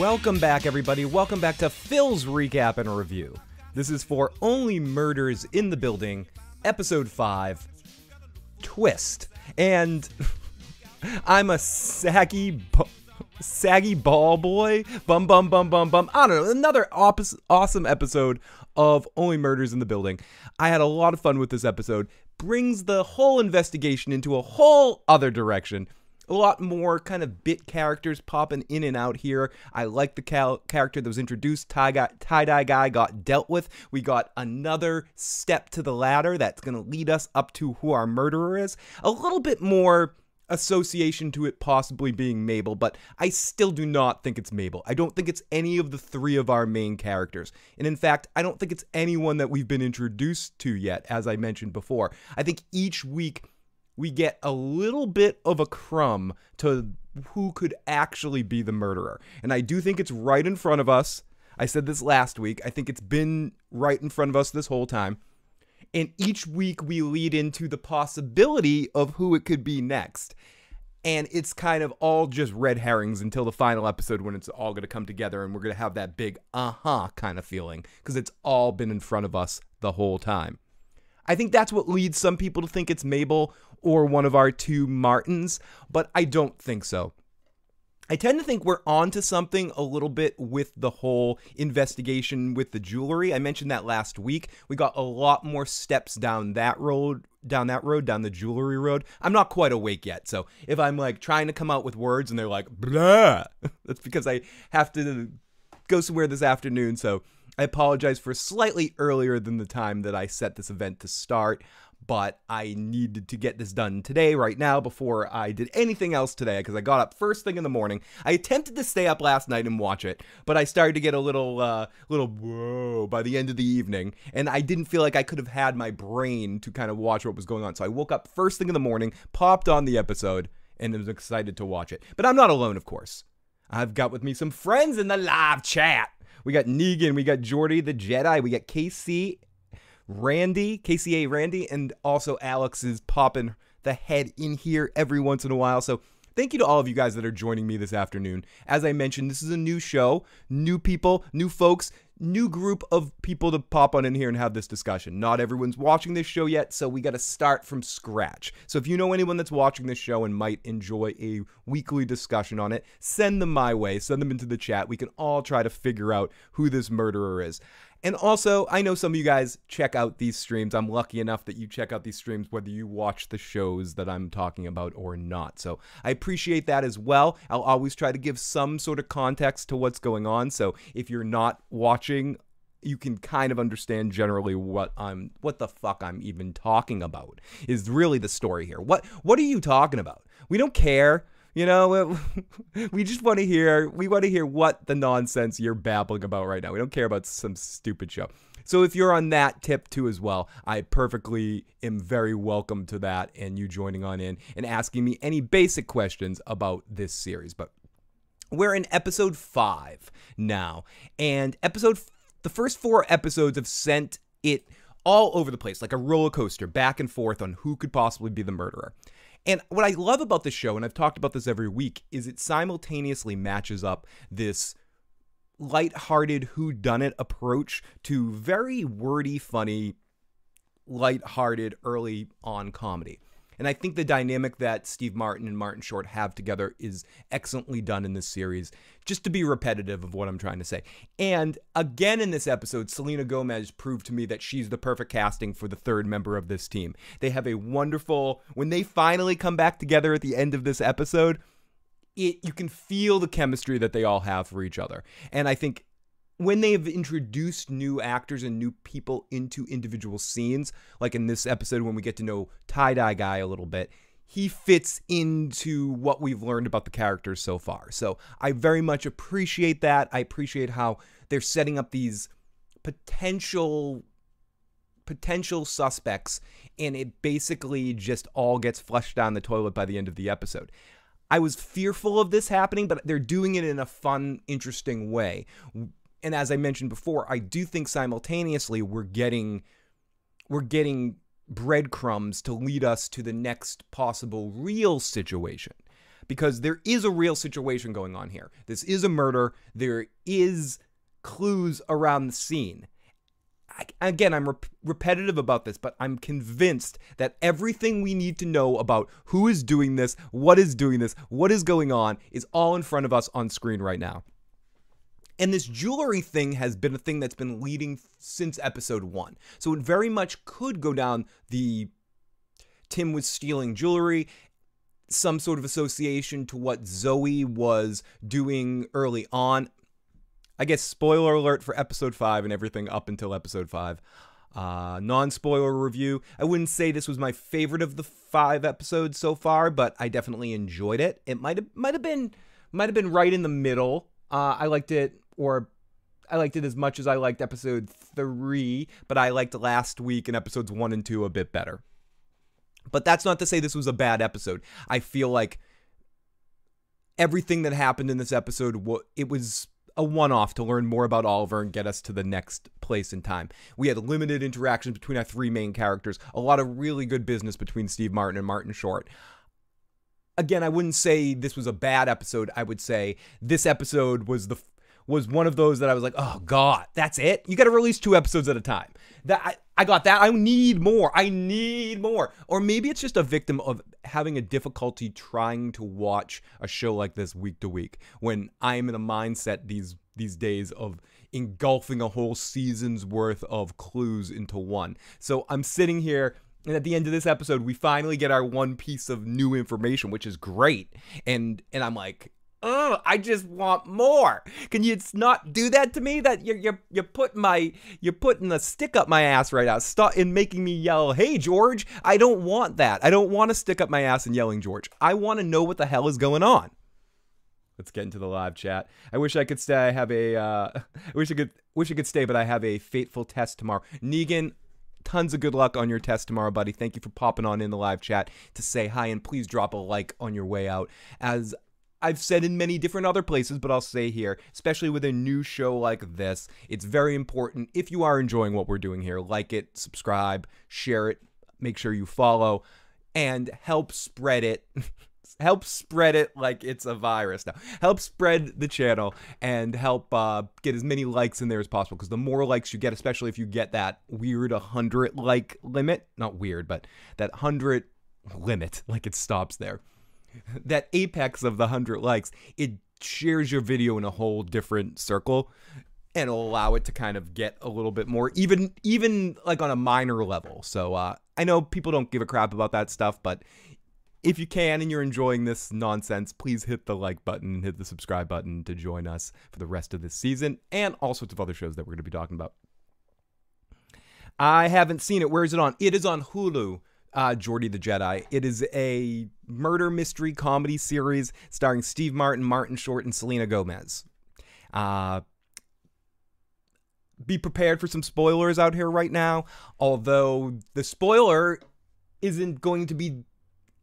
Welcome back, everybody. Welcome back to Phil's Recap and Review. This is for Only Murders in the Building, Episode 5 Twist. And I'm a saggy, saggy ball boy. Bum, bum, bum, bum, bum. I don't know. Another oppos- awesome episode of Only Murders in the Building. I had a lot of fun with this episode. Brings the whole investigation into a whole other direction a lot more kind of bit characters popping in and out here. I like the cal- character that was introduced. Tie, guy, tie dye guy got dealt with. We got another step to the ladder that's going to lead us up to who our murderer is. A little bit more association to it possibly being Mabel, but I still do not think it's Mabel. I don't think it's any of the three of our main characters. And in fact, I don't think it's anyone that we've been introduced to yet, as I mentioned before. I think each week we get a little bit of a crumb to who could actually be the murderer. And I do think it's right in front of us. I said this last week. I think it's been right in front of us this whole time. And each week we lead into the possibility of who it could be next. And it's kind of all just red herrings until the final episode when it's all going to come together and we're going to have that big uh huh kind of feeling because it's all been in front of us the whole time. I think that's what leads some people to think it's Mabel or one of our two Martins, but I don't think so. I tend to think we're onto something a little bit with the whole investigation with the jewelry. I mentioned that last week. We got a lot more steps down that road, down that road, down the jewelry road. I'm not quite awake yet, so if I'm like trying to come out with words and they're like blah, that's because I have to go somewhere this afternoon. So I apologize for slightly earlier than the time that I set this event to start but I needed to get this done today, right now, before I did anything else today, because I got up first thing in the morning. I attempted to stay up last night and watch it, but I started to get a little, uh, little whoa by the end of the evening, and I didn't feel like I could have had my brain to kind of watch what was going on. So I woke up first thing in the morning, popped on the episode, and was excited to watch it. But I'm not alone, of course. I've got with me some friends in the live chat. We got Negan, we got Jordy the Jedi, we got KC Randy, KCA Randy, and also Alex is popping the head in here every once in a while. So thank you to all of you guys that are joining me this afternoon. As I mentioned, this is a new show, new people, new folks, new group of people to pop on in here and have this discussion. Not everyone's watching this show yet, so we got to start from scratch. So if you know anyone that's watching this show and might enjoy a weekly discussion on it, send them my way, send them into the chat. We can all try to figure out who this murderer is. And also, I know some of you guys check out these streams. I'm lucky enough that you check out these streams whether you watch the shows that I'm talking about or not. So I appreciate that as well. I'll always try to give some sort of context to what's going on. So if you're not watching, you can kind of understand generally what I'm what the fuck I'm even talking about is really the story here. What what are you talking about? We don't care. You know, we just want to hear we want to hear what the nonsense you're babbling about right now. We don't care about some stupid show. So if you're on that tip too as well, I perfectly am very welcome to that and you joining on in and asking me any basic questions about this series. But we're in episode 5 now. And episode the first 4 episodes have sent it all over the place like a roller coaster back and forth on who could possibly be the murderer. And what I love about the show, and I've talked about this every week, is it simultaneously matches up this light-hearted who-done-it approach to very wordy, funny, light-hearted early on comedy. And I think the dynamic that Steve Martin and Martin Short have together is excellently done in this series, just to be repetitive of what I'm trying to say. And again in this episode, Selena Gomez proved to me that she's the perfect casting for the third member of this team. They have a wonderful, when they finally come back together at the end of this episode, it you can feel the chemistry that they all have for each other. And I think when they have introduced new actors and new people into individual scenes, like in this episode when we get to know Tie Dye Guy a little bit, he fits into what we've learned about the characters so far. So I very much appreciate that. I appreciate how they're setting up these potential potential suspects and it basically just all gets flushed down the toilet by the end of the episode. I was fearful of this happening, but they're doing it in a fun, interesting way and as I mentioned before, I do think simultaneously we're getting we're getting breadcrumbs to lead us to the next possible real situation. because there is a real situation going on here. This is a murder. There is clues around the scene. I, again, I'm rep- repetitive about this, but I'm convinced that everything we need to know about who is doing this, what is doing this, what is going on is all in front of us on screen right now. And this jewelry thing has been a thing that's been leading since episode one. So it very much could go down the Tim was stealing jewelry, some sort of association to what Zoe was doing early on. I guess spoiler alert for episode five and everything up until episode five. Uh, non spoiler review. I wouldn't say this was my favorite of the five episodes so far, but I definitely enjoyed it. It might have might have been might have been right in the middle. Uh, I liked it, or I liked it as much as I liked episode three, but I liked last week and episodes one and two a bit better. But that's not to say this was a bad episode. I feel like everything that happened in this episode, it was a one off to learn more about Oliver and get us to the next place in time. We had limited interactions between our three main characters, a lot of really good business between Steve Martin and Martin Short. Again, I wouldn't say this was a bad episode. I would say this episode was the was one of those that I was like, "Oh god, that's it? You got to release two episodes at a time." That I, I got that. I need more. I need more. Or maybe it's just a victim of having a difficulty trying to watch a show like this week to week when I am in a mindset these these days of engulfing a whole season's worth of clues into one. So I'm sitting here and at the end of this episode we finally get our one piece of new information which is great. And and I'm like oh, I just want more. Can you not do that to me? That you're you're you're putting my you're putting a stick up my ass right now. Stop in making me yell, "Hey George!" I don't want that. I don't want to stick up my ass and yelling, George. I want to know what the hell is going on. Let's get into the live chat. I wish I could stay. I have a. Uh, I wish I could. Wish I could stay, but I have a fateful test tomorrow. Negan, tons of good luck on your test tomorrow, buddy. Thank you for popping on in the live chat to say hi, and please drop a like on your way out. As I've said in many different other places, but I'll say here, especially with a new show like this, it's very important if you are enjoying what we're doing here, like it, subscribe, share it, make sure you follow, and help spread it. help spread it like it's a virus now. Help spread the channel and help uh, get as many likes in there as possible. Because the more likes you get, especially if you get that weird 100 like limit, not weird, but that 100 limit, like it stops there that apex of the 100 likes, it shares your video in a whole different circle and allow it to kind of get a little bit more even even like on a minor level. So uh, I know people don't give a crap about that stuff, but if you can and you're enjoying this nonsense, please hit the like button and hit the subscribe button to join us for the rest of this season and all sorts of other shows that we're going to be talking about. I haven't seen it. Where is it on? It is on Hulu uh, Geordie the Jedi. It is a murder mystery comedy series starring Steve Martin, Martin Short, and Selena Gomez. Uh, be prepared for some spoilers out here right now, although the spoiler isn't going to be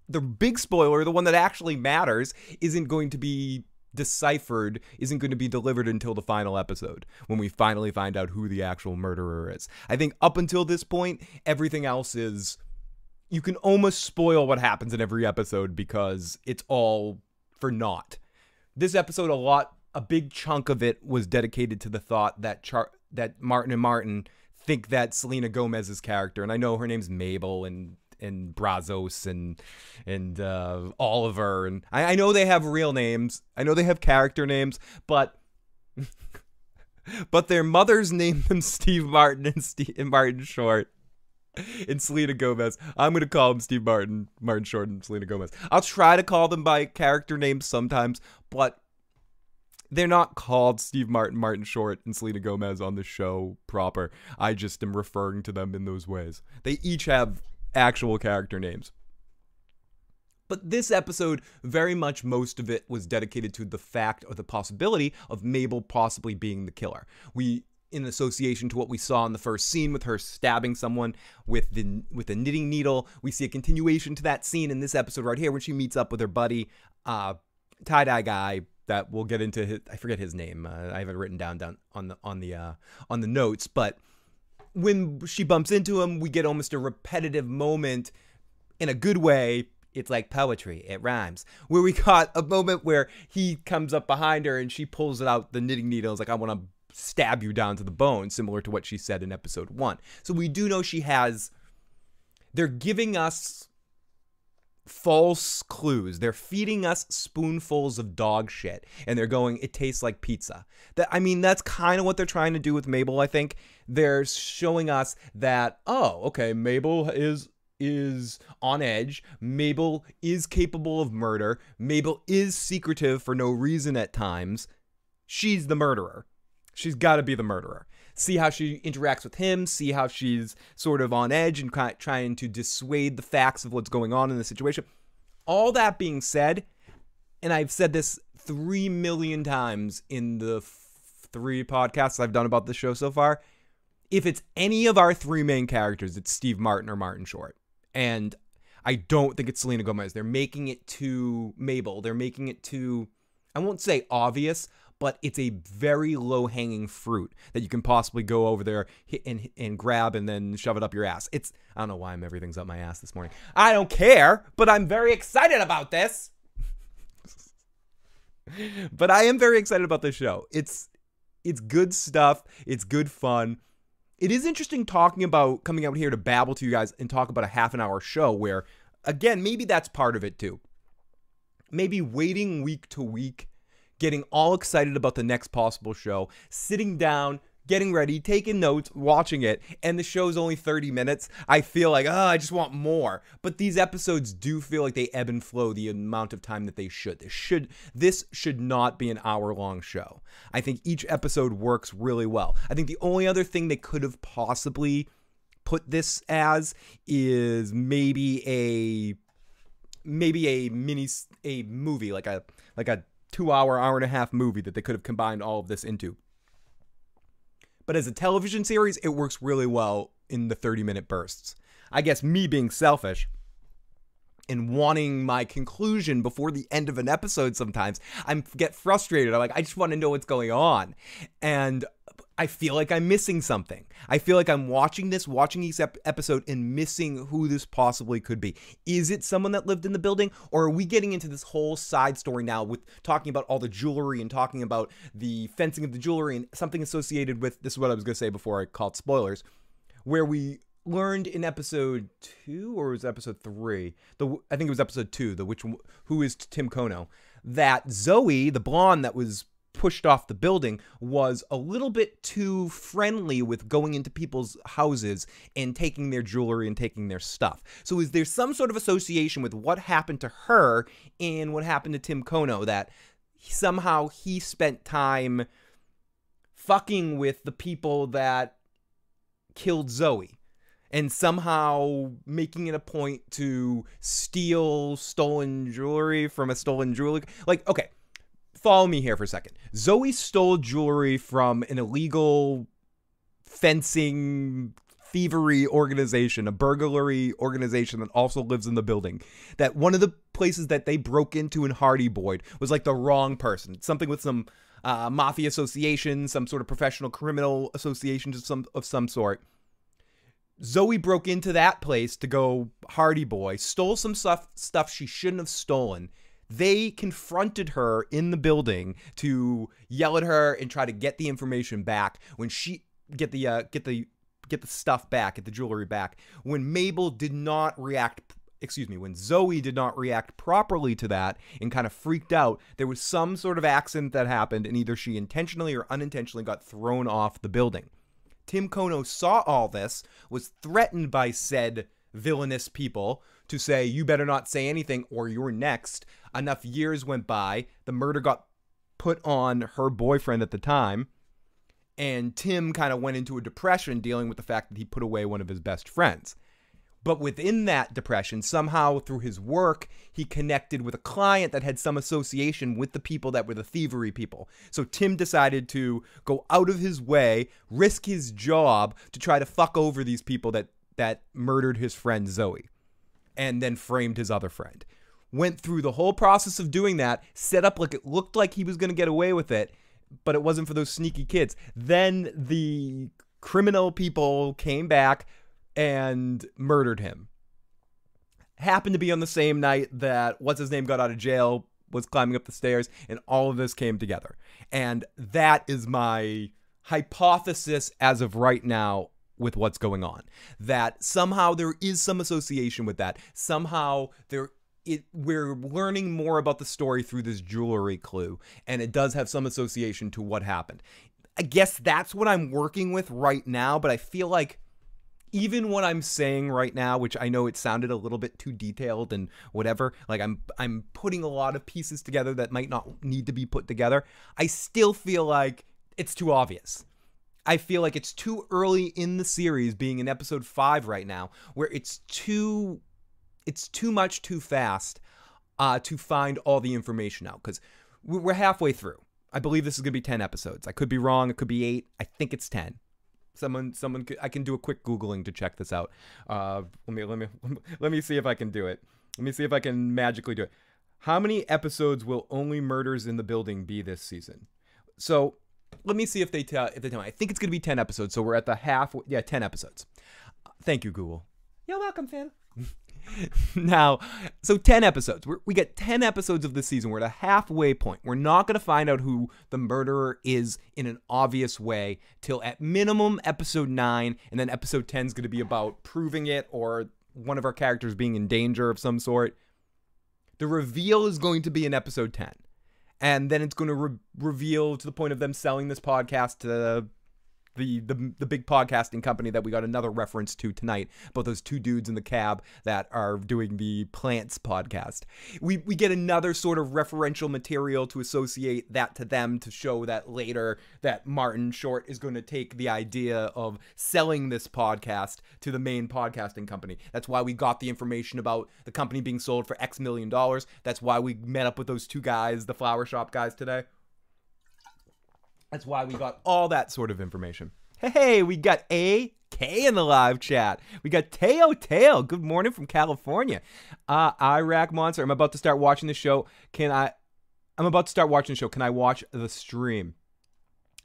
the big spoiler, the one that actually matters, isn't going to be deciphered isn't going to be delivered until the final episode when we finally find out who the actual murderer is. I think up until this point, everything else is you can almost spoil what happens in every episode because it's all for naught. This episode, a lot, a big chunk of it was dedicated to the thought that Char- that Martin and Martin think that Selena Gomez's character, and I know her name's Mabel and and Brazos and and uh, Oliver, and I, I know they have real names. I know they have character names, but. but their mothers named them Steve Martin and, Steve, Martin Short and Selena Gomez. I'm gonna call him Steve Martin, Martin Short, and Selena Gomez. I'll try to call them by character names sometimes, but they're not called Steve Martin, Martin Short, and Selena Gomez on the show proper. I just am referring to them in those ways. They each have actual character names. But this episode, very much most of it was dedicated to the fact or the possibility of Mabel possibly being the killer. We in association to what we saw in the first scene with her stabbing someone with the with a knitting needle. We see a continuation to that scene in this episode right here when she meets up with her buddy, uh, tie dye guy. That we'll get into. His, I forget his name. Uh, I have it written down down on the on the uh, on the notes. But when she bumps into him, we get almost a repetitive moment in a good way it's like poetry. It rhymes. Where we got a moment where he comes up behind her and she pulls out the knitting needles like I want to stab you down to the bone, similar to what she said in episode one. So we do know she has. They're giving us false clues. They're feeding us spoonfuls of dog shit and they're going it tastes like pizza. That I mean that's kind of what they're trying to do with Mabel, I think. They're showing us that oh, okay, Mabel is is on edge. Mabel is capable of murder. Mabel is secretive for no reason at times. She's the murderer. She's got to be the murderer see how she interacts with him, see how she's sort of on edge and trying to dissuade the facts of what's going on in the situation. All that being said, and I've said this three million times in the three podcasts I've done about this show so far. If it's any of our three main characters, it's Steve Martin or Martin Short. And I don't think it's Selena Gomez. They're making it too Mabel. They're making it too, I won't say obvious, but it's a very low hanging fruit that you can possibly go over there and and grab and then shove it up your ass. It's I don't know why I'm everything's up my ass this morning. I don't care, but I'm very excited about this. but I am very excited about this show. It's it's good stuff. It's good fun. It is interesting talking about coming out here to babble to you guys and talk about a half an hour show where again, maybe that's part of it too. Maybe waiting week to week getting all excited about the next possible show, sitting down, getting ready, taking notes, watching it, and the show's only 30 minutes, I feel like, oh, I just want more. But these episodes do feel like they ebb and flow the amount of time that they should. This should this should not be an hour-long show. I think each episode works really well. I think the only other thing they could have possibly put this as is maybe a maybe a mini a movie like a like a two hour, hour and a half movie that they could have combined all of this into. But as a television series, it works really well in the 30 minute bursts. I guess me being selfish and wanting my conclusion before the end of an episode sometimes, I get frustrated. I'm like, I just want to know what's going on. And I feel like I'm missing something. I feel like I'm watching this, watching each ep- episode, and missing who this possibly could be. Is it someone that lived in the building, or are we getting into this whole side story now with talking about all the jewelry and talking about the fencing of the jewelry and something associated with this is what I was going to say before I called spoilers, where we learned in episode two or was episode three? The I think it was episode two. The which who is Tim Kono that Zoe, the blonde that was pushed off the building was a little bit too friendly with going into people's houses and taking their jewelry and taking their stuff. So is there some sort of association with what happened to her and what happened to Tim Kono that somehow he spent time fucking with the people that killed Zoe? and somehow making it a point to steal stolen jewelry from a stolen jewelry like okay follow me here for a second. Zoe stole jewelry from an illegal fencing thievery organization, a burglary organization that also lives in the building. That one of the places that they broke into in Hardy Boyd was like the wrong person. Something with some uh, mafia association, some sort of professional criminal association of some of some sort. Zoe broke into that place to go Hardy Boy, stole some stuff stuff she shouldn't have stolen, they confronted her in the building to yell at her and try to get the information back when she get the uh, get the get the stuff back, get the jewelry back. When Mabel did not react excuse me, when Zoe did not react properly to that and kind of freaked out, there was some sort of accident that happened, and either she intentionally or unintentionally got thrown off the building. Tim Kono saw all this, was threatened by said villainous people to say, you better not say anything or you're next. Enough years went by. The murder got put on her boyfriend at the time. And Tim kind of went into a depression dealing with the fact that he put away one of his best friends. But within that depression, somehow through his work, he connected with a client that had some association with the people that were the thievery people. So Tim decided to go out of his way, risk his job to try to fuck over these people that that murdered his friend Zoe and then framed his other friend. Went through the whole process of doing that, set up like it looked like he was going to get away with it, but it wasn't for those sneaky kids. Then the criminal people came back and murdered him. happened to be on the same night that what's his name got out of jail, was climbing up the stairs, and all of this came together. And that is my hypothesis as of right now with what's going on. That somehow there is some association with that. Somehow there it, we're learning more about the story through this jewelry clue, and it does have some association to what happened. I guess that's what I'm working with right now, but I feel like even what I'm saying right now, which I know it sounded a little bit too detailed and whatever, like I'm I'm putting a lot of pieces together that might not need to be put together. I still feel like it's too obvious. I feel like it's too early in the series being in episode 5 right now where it's too it's too much too fast uh, to find all the information out cuz we're halfway through. I believe this is to be 10 episodes. I could be wrong, it could be 8. I think it's 10. Someone, someone, could, I can do a quick googling to check this out. Uh, let me, let me, let me see if I can do it. Let me see if I can magically do it. How many episodes will Only Murders in the Building be this season? So, let me see if they tell if they tell me. I think it's gonna be ten episodes. So we're at the half. Yeah, ten episodes. Thank you, Google. You're welcome, Finn. now, so 10 episodes. We're, we get 10 episodes of this season. We're at a halfway point. We're not going to find out who the murderer is in an obvious way till at minimum episode 9. And then episode 10 is going to be about proving it or one of our characters being in danger of some sort. The reveal is going to be in episode 10. And then it's going to re- reveal to the point of them selling this podcast to the, the the big podcasting company that we got another reference to tonight about those two dudes in the cab that are doing the plants podcast. We we get another sort of referential material to associate that to them to show that later that Martin Short is going to take the idea of selling this podcast to the main podcasting company. That's why we got the information about the company being sold for X million dollars. That's why we met up with those two guys, the flower shop guys today. That's why we got all that sort of information. Hey, we got A K in the live chat. We got Teo Teo. Good morning from California. Uh, Iraq Monster. I'm about to start watching the show. Can I? I'm about to start watching the show. Can I watch the stream?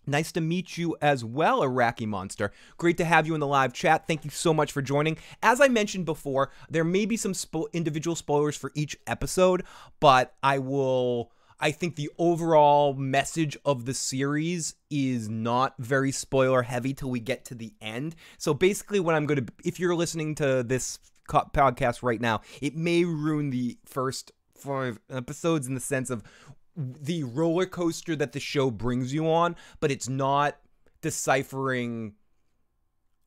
Nice to meet you as well, Iraqi Monster. Great to have you in the live chat. Thank you so much for joining. As I mentioned before, there may be some spo- individual spoilers for each episode, but I will I think the overall message of the series is not very spoiler heavy till we get to the end. So basically, what I'm going to, if you're listening to this podcast right now, it may ruin the first five episodes in the sense of the roller coaster that the show brings you on, but it's not deciphering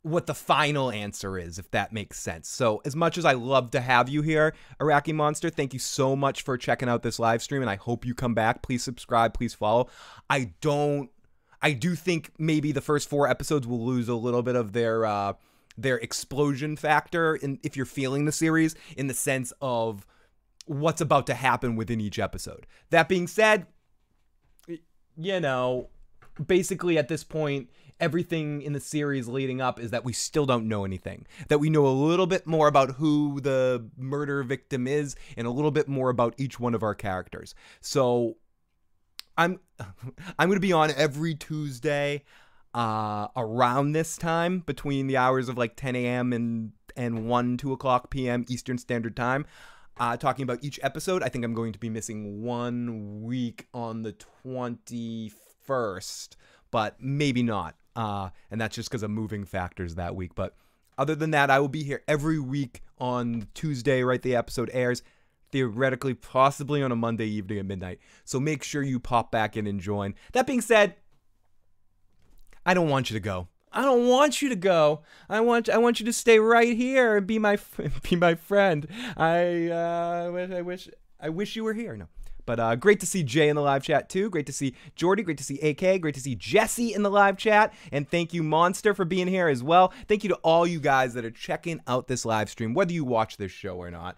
what the final answer is, if that makes sense. So, as much as I love to have you here, Iraqi Monster, thank you so much for checking out this live stream, and I hope you come back. Please subscribe, please follow. I don't, I do think maybe the first four episodes will lose a little bit of their uh, their explosion factor, in if you're feeling the series, in the sense of what's about to happen within each episode. That being said, you know, basically at this point everything in the series leading up is that we still don't know anything. That we know a little bit more about who the murder victim is and a little bit more about each one of our characters. So I'm I'm going to be on every Tuesday uh, around this time between the hours of like 10 a.m. and and 1 2 o'clock p.m. Eastern Standard Time. Uh, talking about each episode. I think I'm going to be missing one week on the 21st, but maybe not. Uh, and that's just because of moving factors that week. But other than that, I will be here every week on Tuesday, right? The episode airs. Theoretically, possibly on a Monday evening at midnight. So make sure you pop back in and join. That being said, I don't want you to go. I don't want you to go. I want I want you to stay right here and be my be my friend. I uh, I wish I wish you were here. No. But uh, great to see Jay in the live chat too. Great to see Jordy. Great to see AK. Great to see Jesse in the live chat. And thank you, Monster, for being here as well. Thank you to all you guys that are checking out this live stream, whether you watch this show or not.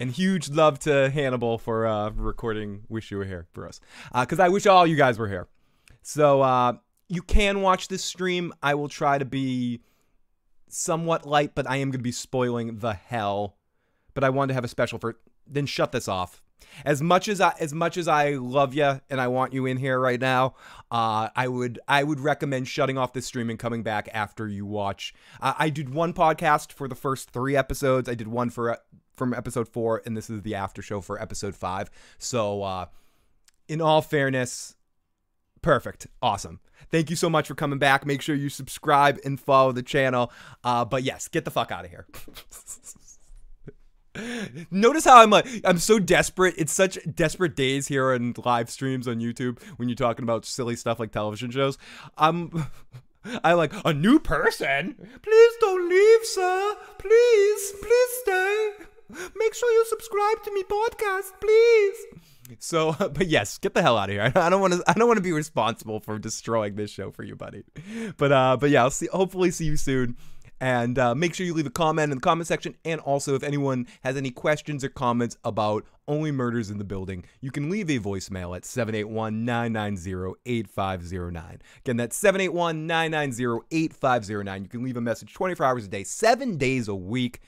And huge love to Hannibal for uh, recording Wish You Were Here for us. Because uh, I wish all you guys were here. So uh, you can watch this stream. I will try to be somewhat light, but I am going to be spoiling the hell. But I wanted to have a special for then shut this off. as much as I as much as I love you and I want you in here right now, uh, I would I would recommend shutting off this stream and coming back after you watch. Uh, I did one podcast for the first three episodes. I did one for uh, from episode four, and this is the after show for episode five. So, uh, in all fairness, perfect, awesome. Thank you so much for coming back. Make sure you subscribe and follow the channel. Uh, but yes, get the fuck out of here. Notice how I'm like I'm so desperate. It's such desperate days here on live streams on YouTube when you're talking about silly stuff like television shows. I'm I like a new person. Please don't leave, sir. Please, please stay. Make sure you subscribe to me podcast, please. So, but yes, get the hell out of here. I don't want to. I don't want to be responsible for destroying this show for you, buddy. But uh, but yeah, I'll see. Hopefully, see you soon. And uh, make sure you leave a comment in the comment section. And also, if anyone has any questions or comments about Only Murders in the Building, you can leave a voicemail at 781 990 8509. Again, that's 781 990 8509. You can leave a message 24 hours a day, seven days a week.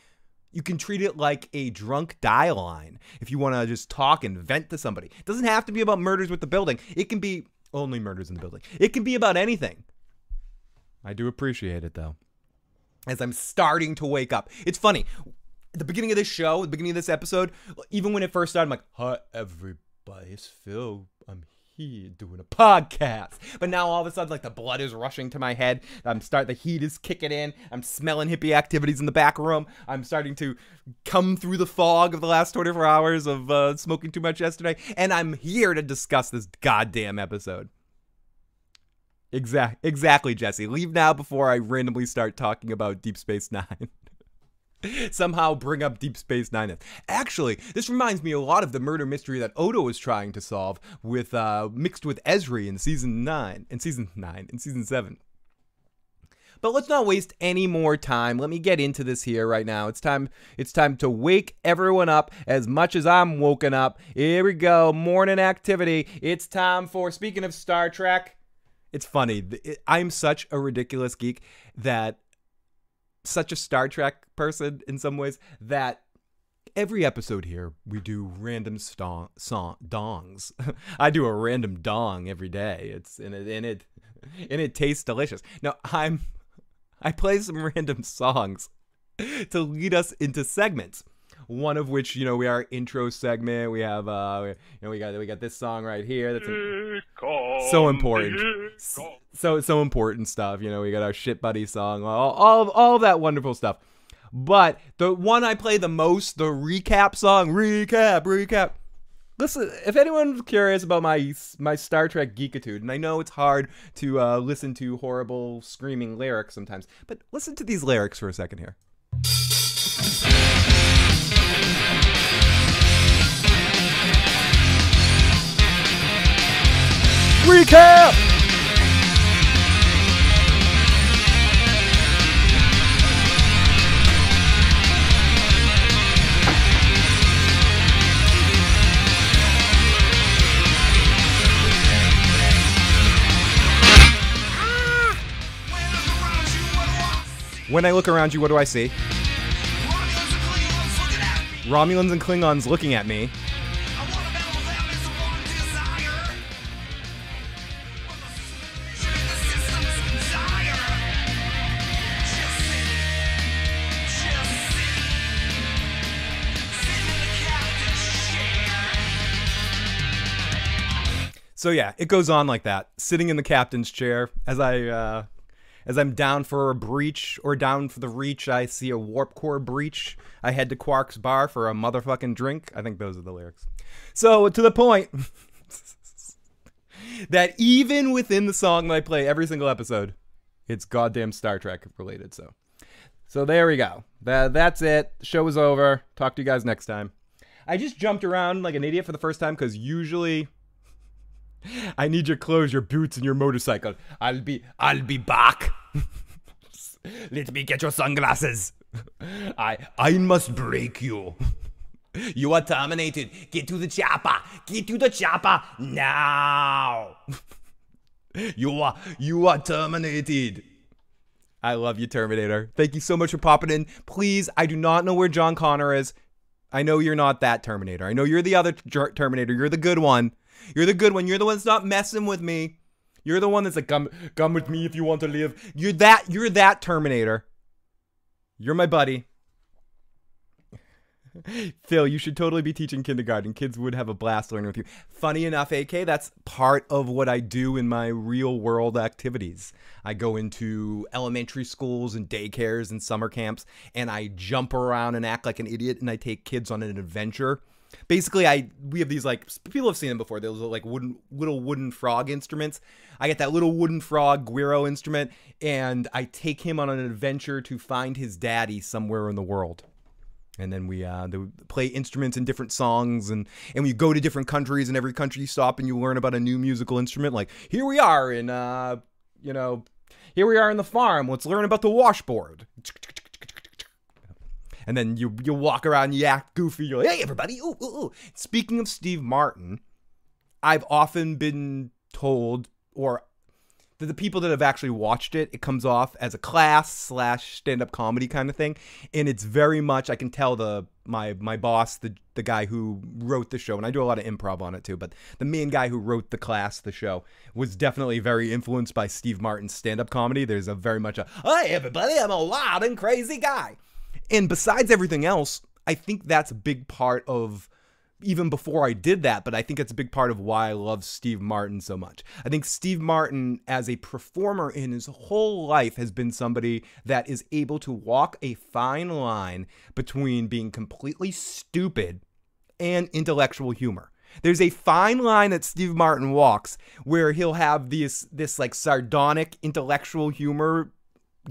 You can treat it like a drunk dial line if you want to just talk and vent to somebody. It doesn't have to be about murders with the building, it can be only murders in the building. It can be about anything. I do appreciate it though as I'm starting to wake up. It's funny. At the beginning of this show, the beginning of this episode, even when it first started, I'm like, hi, everybody, it's Phil. I'm here doing a podcast. But now all of a sudden, like the blood is rushing to my head. I'm start the heat is kicking in. I'm smelling hippie activities in the back room. I'm starting to come through the fog of the last 24 hours of uh, smoking too much yesterday. And I'm here to discuss this goddamn episode. Exact, exactly, Jesse. Leave now before I randomly start talking about Deep Space Nine. Somehow bring up Deep Space Nine. Actually, this reminds me a lot of the murder mystery that Odo was trying to solve with uh, mixed with Ezri in season nine, in season nine, in season seven. But let's not waste any more time. Let me get into this here right now. It's time. It's time to wake everyone up as much as I'm woken up. Here we go. Morning activity. It's time for. Speaking of Star Trek it's funny. I'm such a ridiculous geek that such a Star Trek person in some ways that every episode here we do random song, song dongs. I do a random dong every day. It's and it and it and it tastes delicious. Now I'm I play some random songs to lead us into segments one of which you know we our intro segment. We have uh, you know we got we got this song right here. That's a, so important. So so important stuff. You know we got our shit buddy song. All all of, all of that wonderful stuff. But the one I play the most, the recap song, recap, recap. Listen, if anyone's curious about my my Star Trek geekitude, and I know it's hard to uh, listen to horrible screaming lyrics sometimes, but listen to these lyrics for a second here. Recap! When I look around you, what do I see? Romulans and Klingons looking at me. So yeah, it goes on like that. Sitting in the captain's chair as I uh, as I'm down for a breach or down for the reach, I see a warp core breach. I head to Quark's bar for a motherfucking drink. I think those are the lyrics. So to the point that even within the song that I play every single episode, it's goddamn Star Trek related. So, so there we go. That that's it. Show is over. Talk to you guys next time. I just jumped around like an idiot for the first time because usually I need your clothes, your boots, and your motorcycle. I'll be I'll be back. Let me get your sunglasses. I I must break you. You are terminated. Get to the chopper. Get to the chopper now. you are you are terminated. I love you, Terminator. Thank you so much for popping in. Please, I do not know where John Connor is. I know you're not that Terminator. I know you're the other Terminator. You're the good one. You're the good one. You're the one that's not messing with me. You're the one that's like, come, come with me if you want to live. You're that. You're that Terminator. You're my buddy. Phil, you should totally be teaching kindergarten. Kids would have a blast learning with you. Funny enough, AK, that's part of what I do in my real world activities. I go into elementary schools and daycares and summer camps, and I jump around and act like an idiot, and I take kids on an adventure. Basically, I we have these like people have seen them before. Those like wooden little wooden frog instruments. I get that little wooden frog Guiro instrument, and I take him on an adventure to find his daddy somewhere in the world and then we uh, play instruments in different songs and and we go to different countries and every country you stop and you learn about a new musical instrument like here we are in uh you know here we are in the farm let's learn about the washboard and then you you walk around you act goofy you're like hey everybody ooh, ooh, ooh. speaking of steve martin i've often been told or the, the people that have actually watched it, it comes off as a class slash stand up comedy kind of thing, and it's very much I can tell the my my boss, the the guy who wrote the show, and I do a lot of improv on it too, but the main guy who wrote the class, the show, was definitely very influenced by Steve Martin's stand up comedy. There's a very much a hey everybody, I'm a wild and crazy guy, and besides everything else, I think that's a big part of even before I did that, but I think it's a big part of why I love Steve Martin so much. I think Steve Martin, as a performer in his whole life, has been somebody that is able to walk a fine line between being completely stupid and intellectual humor. There's a fine line that Steve Martin walks where he'll have this this like sardonic intellectual humor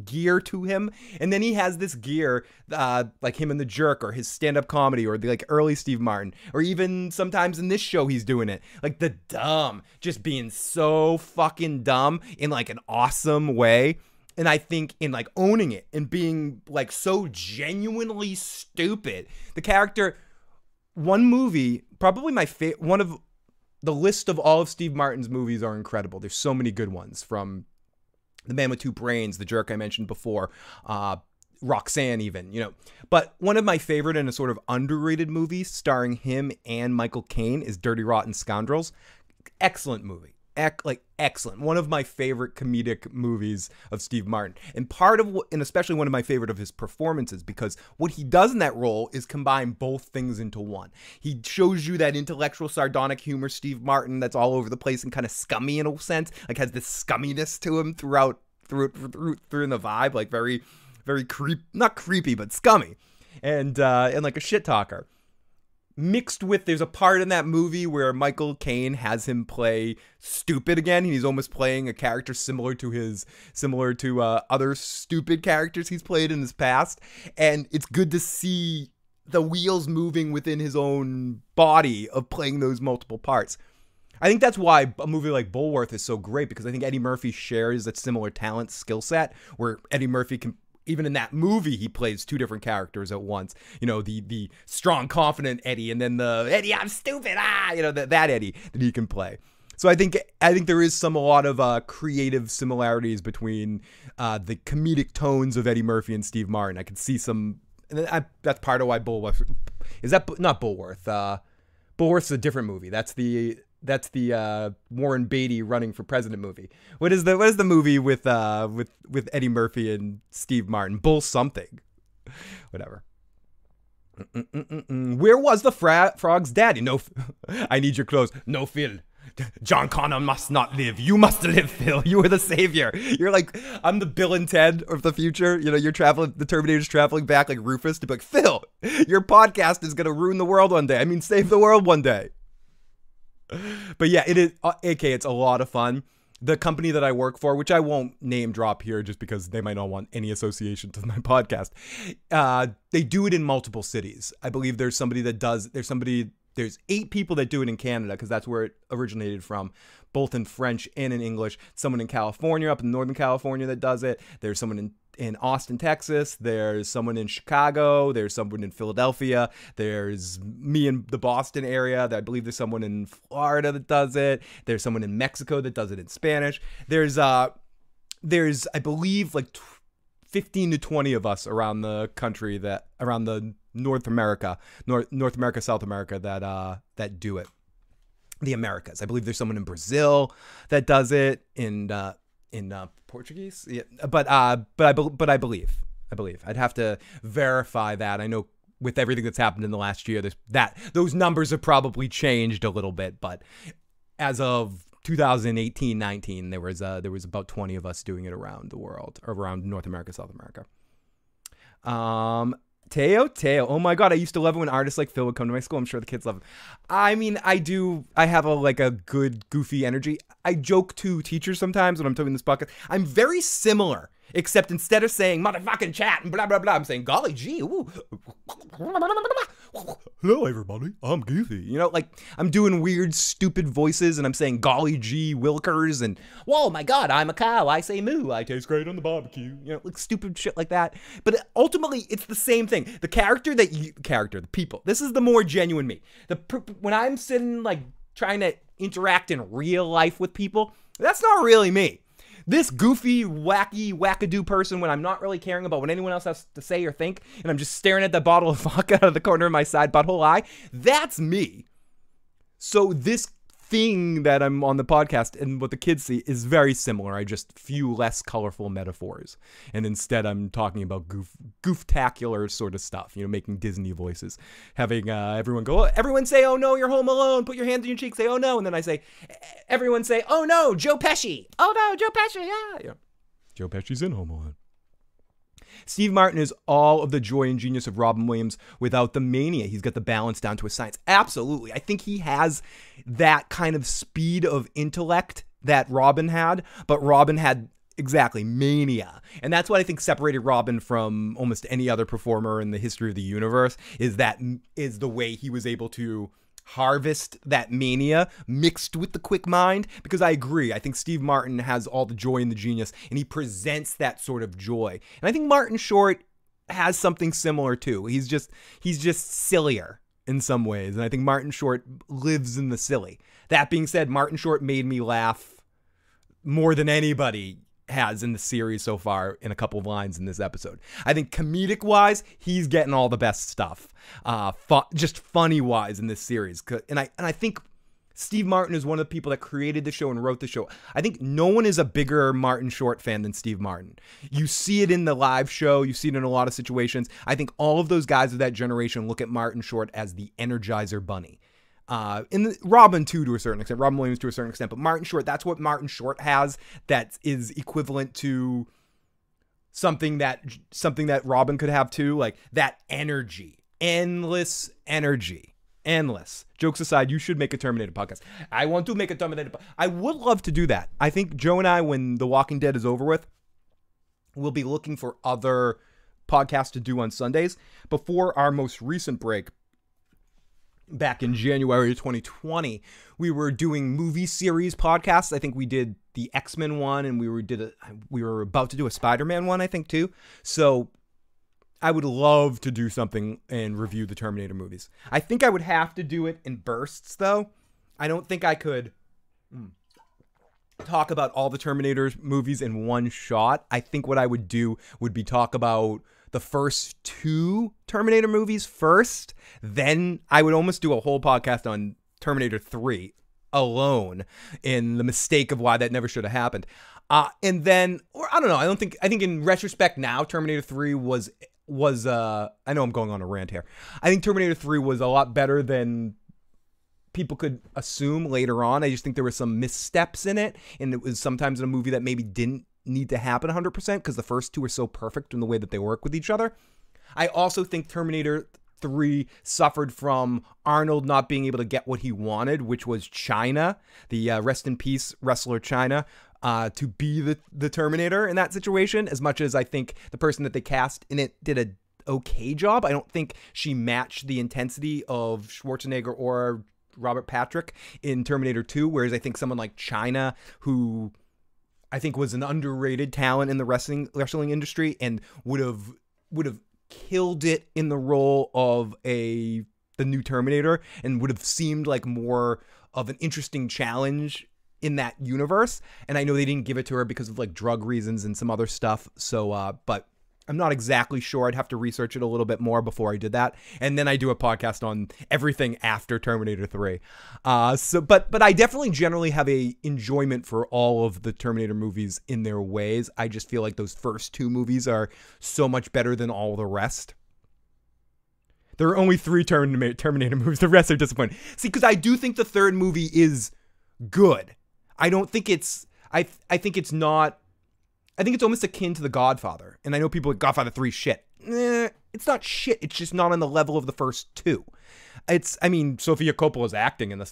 gear to him. And then he has this gear uh like him in the jerk or his stand-up comedy or the like early steve martin or even sometimes in this show he's doing it. Like the dumb just being so fucking dumb in like an awesome way. And i think in like owning it and being like so genuinely stupid. The character one movie probably my favorite one of the list of all of steve martin's movies are incredible. There's so many good ones from the man with two brains, the jerk I mentioned before, uh, Roxanne, even, you know. But one of my favorite and a sort of underrated movies starring him and Michael Caine is Dirty Rotten Scoundrels. Excellent movie like excellent. One of my favorite comedic movies of Steve Martin. And part of and especially one of my favorite of his performances because what he does in that role is combine both things into one. He shows you that intellectual sardonic humor Steve Martin that's all over the place and kind of scummy in a sense, like has this scumminess to him throughout through through through in the vibe, like very very creep not creepy but scummy. And uh and like a shit talker mixed with there's a part in that movie where Michael Caine has him play stupid again. He's almost playing a character similar to his similar to uh, other stupid characters he's played in his past, and it's good to see the wheels moving within his own body of playing those multiple parts. I think that's why a movie like Bulworth is so great because I think Eddie Murphy shares that similar talent skill set where Eddie Murphy can even in that movie he plays two different characters at once. You know the the strong confident eddie and then the eddie i'm stupid. Ah you know that, that eddie that he can play. So i think i think there is some a lot of uh, creative similarities between uh, the comedic tones of eddie murphy and steve martin. I can see some and I, that's part of why Bulworth is that not Bulworth uh bulworth's a different movie. That's the that's the uh, Warren Beatty running for president movie. What is the what is the movie with uh with with Eddie Murphy and Steve Martin? Bull something, whatever. Mm-mm-mm-mm. Where was the fra- frog's daddy? No, I need your clothes. No, Phil. John Connor must not live. You must live, Phil. You are the savior. You're like, I'm the Bill and Ted of the future. You know, you're traveling, the Terminator's traveling back like Rufus to be like, Phil, your podcast is going to ruin the world one day. I mean, save the world one day but yeah, it is. Uh, AK, it's a lot of fun. The company that I work for, which I won't name drop here just because they might not want any association to my podcast, uh, they do it in multiple cities. I believe there's somebody that does, there's somebody, there's eight people that do it in Canada because that's where it originated from, both in French and in English. Someone in California, up in Northern California, that does it. There's someone in in Austin, Texas. There's someone in Chicago. There's someone in Philadelphia. There's me in the Boston area. I believe there's someone in Florida that does it. There's someone in Mexico that does it in Spanish. There's uh, there's I believe like 15 to 20 of us around the country that around the North America, North North America, South America that uh that do it. The Americas. I believe there's someone in Brazil that does it in uh in uh, Portuguese. Yeah, but uh but I but I believe I believe I'd have to verify that. I know with everything that's happened in the last year, that those numbers have probably changed a little bit, but as of 2018 19 there was uh there was about 20 of us doing it around the world around north america south america um Teo, Teo. Oh my god, I used to love it when artists like Phil would come to my school. I'm sure the kids love him. I mean, I do. I have a like a good goofy energy. I joke to teachers sometimes when I'm doing this podcast. I'm very similar, except instead of saying motherfucking chat and blah blah blah, I'm saying golly gee, ooh. Hello everybody, I'm Goofy. You know, like I'm doing weird, stupid voices, and I'm saying golly gee Wilkers, and whoa my god, I'm a cow. I say moo. I taste great on the barbecue. You know, like stupid shit like that. But ultimately, it's the same thing. The character that you, character, the people. This is the more genuine me. The when I'm sitting like trying to interact in real life with people, that's not really me this goofy, wacky, wackadoo person when I'm not really caring about what anyone else has to say or think, and I'm just staring at that bottle of vodka out of the corner of my side butthole eye, that's me. So this thing that I'm on the podcast and what the kids see is very similar. I just few less colorful metaphors, and instead I'm talking about goof gooftacular sort of stuff. You know, making Disney voices, having uh, everyone go, everyone say, "Oh no, you're home alone." Put your hands in your cheeks, say, "Oh no," and then I say, everyone say, "Oh no, Joe Pesci." Oh no, Joe Pesci. Yeah, yeah. Joe Pesci's in Home Alone. Steve Martin is all of the joy and genius of Robin Williams without the mania. He's got the balance down to a science. Absolutely. I think he has that kind of speed of intellect that Robin had, but Robin had exactly mania and that's what i think separated robin from almost any other performer in the history of the universe is that is the way he was able to harvest that mania mixed with the quick mind because I agree. I think Steve Martin has all the joy and the genius and he presents that sort of joy. And I think Martin Short has something similar too. He's just he's just sillier in some ways and I think Martin Short lives in the silly. That being said, Martin Short made me laugh more than anybody has in the series so far in a couple of lines in this episode. I think comedic wise, he's getting all the best stuff. Uh, fu- just funny wise in this series, and I and I think Steve Martin is one of the people that created the show and wrote the show. I think no one is a bigger Martin Short fan than Steve Martin. You see it in the live show, you see it in a lot of situations. I think all of those guys of that generation look at Martin Short as the Energizer Bunny. Uh, and Robin too, to a certain extent, Robin Williams to a certain extent, but Martin Short, that's what Martin Short has that is equivalent to something that something that Robin could have too, like that energy, endless energy, endless. Jokes aside, you should make a Terminator podcast. I want to make a Terminator. Po- I would love to do that. I think Joe and I, when The Walking Dead is over with, we'll be looking for other podcasts to do on Sundays. Before our most recent break, back in January 2020, we were doing movie series podcasts. I think we did the X Men one, and we were did a we were about to do a Spider Man one, I think too. So I would love to do something and review the Terminator movies. I think I would have to do it in bursts, though. I don't think I could. Hmm, talk about all the Terminator movies in one shot. I think what I would do would be talk about the first two Terminator movies first, then I would almost do a whole podcast on Terminator 3 alone in the mistake of why that never should have happened. Uh, and then, or I don't know, I don't think, I think in retrospect now, Terminator 3 was, was, uh, I know I'm going on a rant here. I think Terminator 3 was a lot better than people could assume later on. I just think there were some missteps in it, and it was sometimes in a movie that maybe didn't need to happen 100% because the first two are so perfect in the way that they work with each other. I also think Terminator 3 suffered from Arnold not being able to get what he wanted, which was Chyna, the uh, rest in peace wrestler Chyna, uh, to be the, the Terminator in that situation. As much as I think the person that they cast in it did a okay job, I don't think she matched the intensity of Schwarzenegger or Robert Patrick in Terminator 2. Whereas I think someone like Chyna, who I think was an underrated talent in the wrestling wrestling industry and would have would have killed it in the role of a the new Terminator and would have seemed like more of an interesting challenge in that universe. And I know they didn't give it to her because of like drug reasons and some other stuff. So uh but I'm not exactly sure. I'd have to research it a little bit more before I did that, and then I do a podcast on everything after Terminator 3. Uh, so, but but I definitely generally have a enjoyment for all of the Terminator movies in their ways. I just feel like those first two movies are so much better than all the rest. There are only three Terminator movies. The rest are disappointing. See, because I do think the third movie is good. I don't think it's. I I think it's not I think it's almost akin to The Godfather. And I know people like Godfather 3 shit. Eh, it's not shit. It's just not on the level of the first two. It's, I mean, Sofia Coppola's acting in the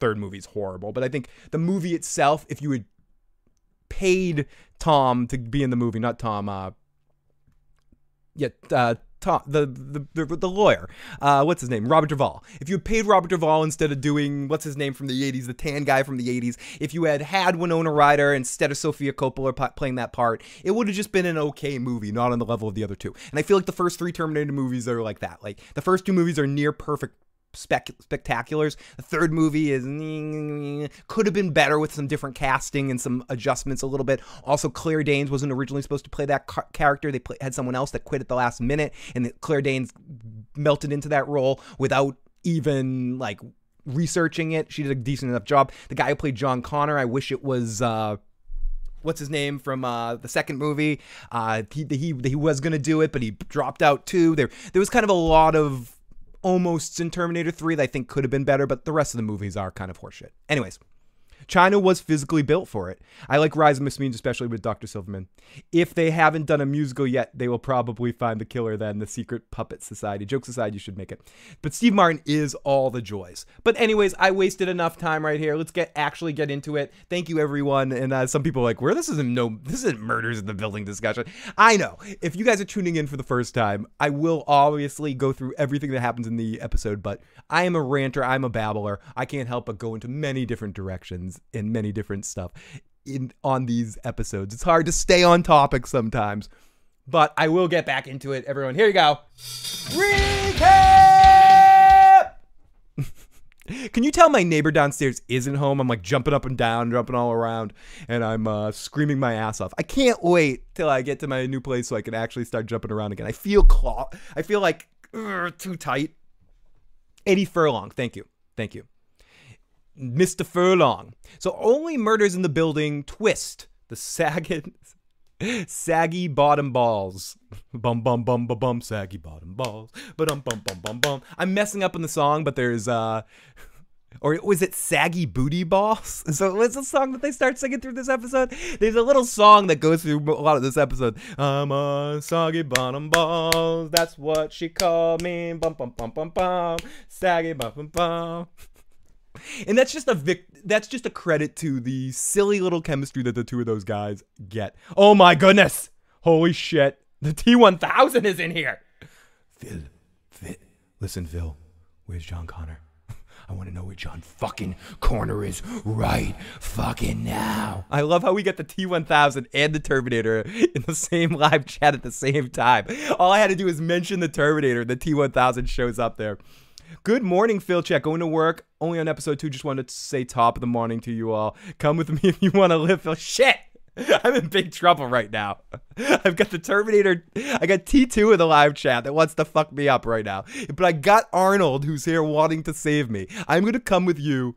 third movie is horrible, but I think the movie itself, if you had paid Tom to be in the movie, not Tom, uh, yeah, uh, Tom, the, the, the, the lawyer, uh, what's his name? Robert Duvall. If you had paid Robert Duvall instead of doing, what's his name from the 80s, the tan guy from the 80s, if you had had Winona Ryder instead of Sofia Coppola playing that part, it would have just been an okay movie, not on the level of the other two. And I feel like the first three Terminator movies are like that. Like, the first two movies are near perfect spec- spectaculars. The third movie is could have been better with some different casting and some adjustments a little bit. Also, Claire Danes wasn't originally supposed to play that ca- character. They play- had someone else that quit at the last minute, and Claire Danes melted into that role without even like researching it. She did a decent enough job. The guy who played John Connor, I wish it was. Uh, what's his name from uh, the second movie? Uh, he, he he was gonna do it, but he dropped out too. There there was kind of a lot of almost in Terminator 3 that I think could have been better, but the rest of the movies are kind of horseshit. Anyways, Chyna was physically built for it. I like Rise of Machines, especially with Dr. Silverman. If they haven't done a musical yet, they will probably find the killer then, the Secret Puppet Society. Jokes aside, you should make it. But Steve Martin is all the joys. But anyways, I wasted enough time right here. Let's get actually get into it. Thank you, everyone. And uh, some people are like, where this isn't no, this isn't murders in the building discussion. I know. If you guys are tuning in for the first time, I will obviously go through everything that happens in the episode, but I am a ranter. I'm a babbler. I can't help but go into many different directions in many different stuff in on these episodes. It's hard to stay on topic sometimes, but I will get back into it. Everyone, here you go. Recap. Can you tell my neighbor downstairs isn't home? I'm like jumping up and down, jumping all around, and I'm uh, screaming my ass off. I can't wait till I get to my new place so I can actually start jumping around again. I feel claw. I feel like ugh, too tight. Eddie Furlong, thank you, thank you. Mr. Furlong. So only murders in the building twist. The sagging saggy bottom balls. Bum bum bum bum bum saggy bottom balls. But um bum bum bum bum. I'm messing up in the song, but there's uh or was it saggy booty balls? So what's the song that they start singing through this episode? There's a little song that goes through a lot of this episode. I'm a saggy bottom balls. That's what she called me. Bum bum bum bum bum. Saggy bum bum bum. And that's just a vic- that's just a credit to the silly little chemistry that the two of those guys get. Oh my goodness. Holy shit. The T1000 is in here. Phil, Phil, listen, Phil. Where's John Connor? I want to know where John fucking Connor is right fucking now. I love how we get the T1000 and the Terminator in the same live chat at the same time. All I had to do is mention the Terminator, the T1000 shows up there. Good morning, Phil Check. Going to work only on episode two. Just wanted to say top of the morning to you all. Come with me if you want to live, Phil. Shit. I'm in big trouble right now. I've got the Terminator. I got T2 in the live chat that wants to fuck me up right now. But I got Arnold who's here wanting to save me. I'm going to come with you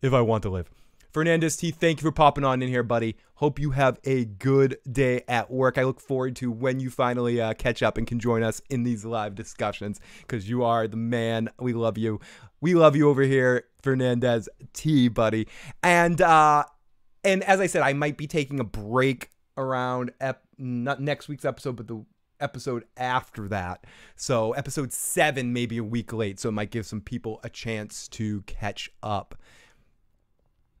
if I want to live. Fernandez T, thank you for popping on in here, buddy. Hope you have a good day at work. I look forward to when you finally uh, catch up and can join us in these live discussions because you are the man. We love you. We love you over here, Fernandez T, buddy. And uh, and as I said, I might be taking a break around not next week's episode, but the episode after that. So episode seven, maybe a week late. So it might give some people a chance to catch up.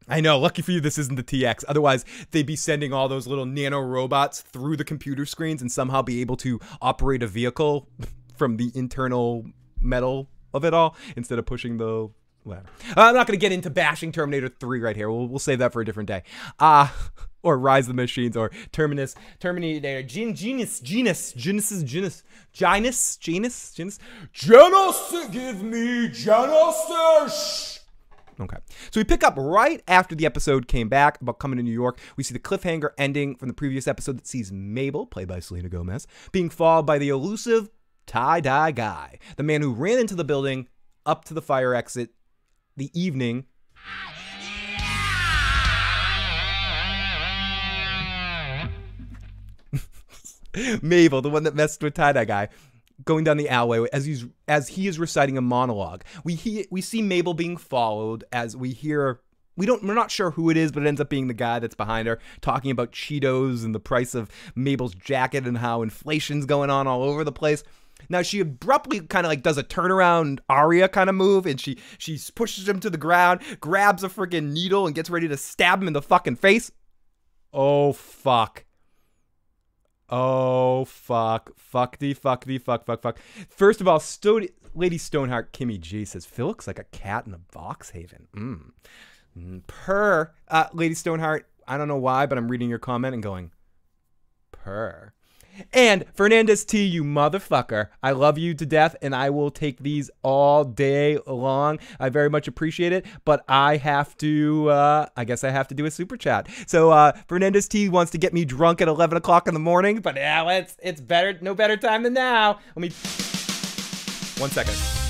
I know, lucky for you, this isn't the TX. Otherwise, they'd be sending all those little nano robots through the computer screens and somehow be able to operate a vehicle from the internal metal of it all instead of pushing the whatever. Uh, I'm not going to get into bashing Terminator 3 right here. We'll, we'll save that for a different day. Uh, or Rise of the Machines or Terminus, Terminator, Gen, Genus, Genus, Genesis, Genus, Genus, Genus, Genus, Genus, give me Genesis. Okay. So we pick up right after the episode came back about coming to New York. We see the cliffhanger ending from the previous episode that sees Mabel, played by Selena Gomez, being followed by the elusive tie dye guy, the man who ran into the building up to the fire exit the evening. Mabel, the one that messed with tie dye guy, going down the alleyway as he's as he is reciting a monologue. We he, we see Mabel being followed as we hear we don't we're not sure who it is, but it ends up being the guy that's behind her talking about Cheetos and the price of Mabel's jacket and how inflation's going on all over the place. Now she abruptly kind of like does a turnaround Arya kind of move, and she she pushes him to the ground, grabs a freaking needle, and gets ready to stab him in the fucking face. Oh fuck. Oh fuck, fuck the fuck the fuck fuck fuck. First of all, Lady Stoneheart Kimmy G says Phil looks like a cat in a box haven. Mm. Mm. Per uh, Lady Stoneheart, I don't know why, but I'm reading your comment and going, per. And Fernandez T, you motherfucker. I love you to death and I will take these all day long. I very much appreciate it, but I have to, uh, I guess I have to do a super chat. So, uh, Fernandez T wants to get me drunk at 11 o'clock in the morning, but yeah, it's, it's better, no better time than now. Let me, one second.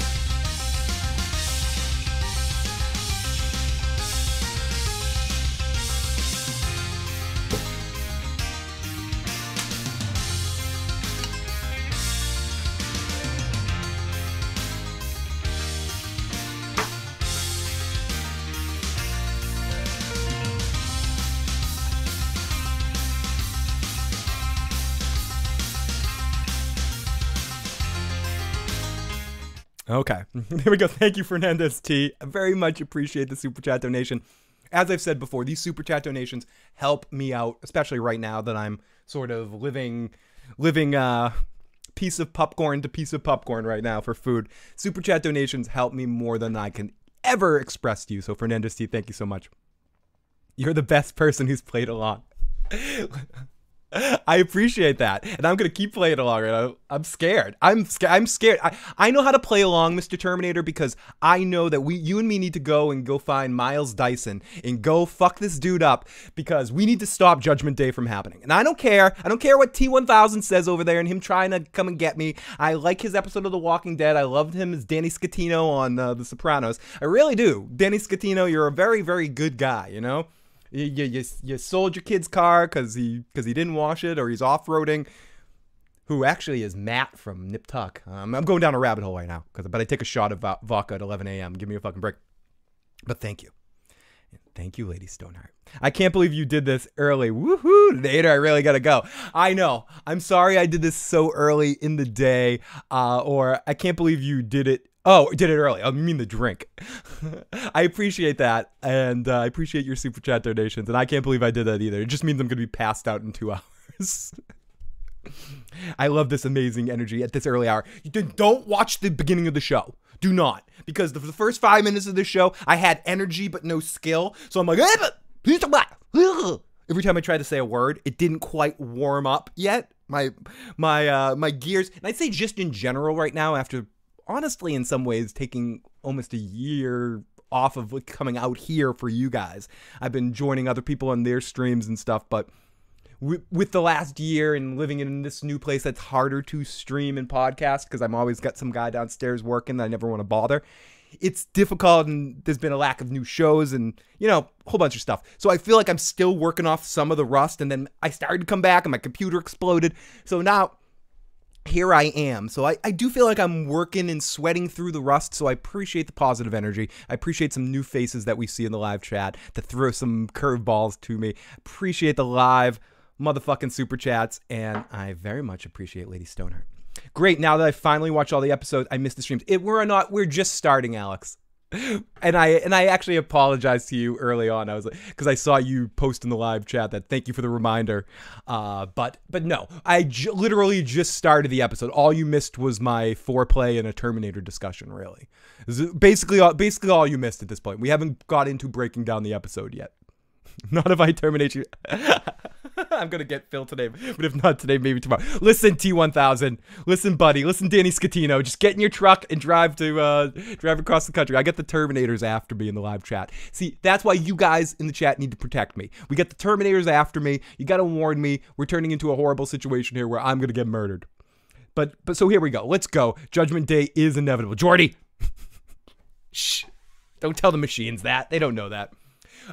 Okay. There we go. Thank you, Fernandez T. I very much appreciate the super chat donation. As I've said before, these super chat donations help me out, especially right now that I'm sort of living living uh piece of popcorn to piece of popcorn right now for food. Super chat donations help me more than I can ever express to you. So Fernandez T, thank you so much. You're the best person who's played along. I appreciate that, and I'm gonna keep playing along. Right? I'm scared. I'm scared. I'm scared. I, I know how to play along, Mr. Terminator, because I know that we, you and me, need to go and go find Miles Dyson and go fuck this dude up because we need to stop Judgment Day from happening. And I don't care. I don't care what T1000 says over there and him trying to come and get me. I like his episode of The Walking Dead. I loved him as Danny Scatino on uh, The Sopranos. I really do. Danny Scatino, you're a very, very good guy. You know you, you, you sold your kid's car because he because he didn't wash it or he's off-roading who actually is Matt from Nip Tuck. Um, I'm going down a rabbit hole right now because but I take a shot of vodka at 11 a.m. Give me a fucking break. But thank you. Thank you, Lady Stoneheart. I can't believe you did this early. Woohoo! Later, I really gotta go. I know. I'm sorry I did this so early in the day, uh, or I can't believe you did it Oh, did it early. I mean the drink. I appreciate that, and uh, I appreciate your super chat donations. And I can't believe I did that either. It just means I'm going to be passed out in two hours. I love this amazing energy at this early hour. You don't watch the beginning of the show. Do not, because the, the first five minutes of the show, I had energy but no skill. So I'm like, every time I tried to say a word, it didn't quite warm up yet. My my uh, my gears, and I'd say just in general right now after honestly, in some ways, taking almost a year off of coming out here for you guys. I've been joining other people on their streams and stuff, but with the last year and living in this new place that's harder to stream and podcast because I'm always got some guy downstairs working that I never want to bother. It's difficult and there's been a lack of new shows and you know a whole bunch of stuff. So I feel like I'm still working off some of the rust and then I started to come back and my computer exploded. So now here I am. So I, I do feel like I'm working and sweating through the rust. So I appreciate the positive energy. I appreciate some new faces that we see in the live chat to throw some curveballs to me. Appreciate the live motherfucking super chats. And I very much appreciate Lady Stoneheart. Great. Now that I finally watched all the episodes, I missed the streams. It we're not we're just starting, Alex and I and I actually apologized to you early on. I was like, because I saw you post in the live chat that thank you for the reminder. Uh, but but no, I literally just started the episode. All you missed was my foreplay and a Terminator discussion. Really, basically all, basically all you missed at this point. We haven't got into breaking down the episode yet. Not if I terminate you. I'm gonna get Phil today, but if not today, maybe tomorrow. Listen, T1000. Listen, buddy. Listen, Danny Scatino. Just get in your truck and drive to uh, drive across the country. I get the Terminators after me in the live chat. See, that's why you guys in the chat need to protect me. We got the Terminators after me. You gotta warn me. We're turning into a horrible situation here where I'm gonna get murdered. But but so here we go. Let's go. Judgment Day is inevitable. Jordy. Shh. Don't tell the machines that. They don't know that.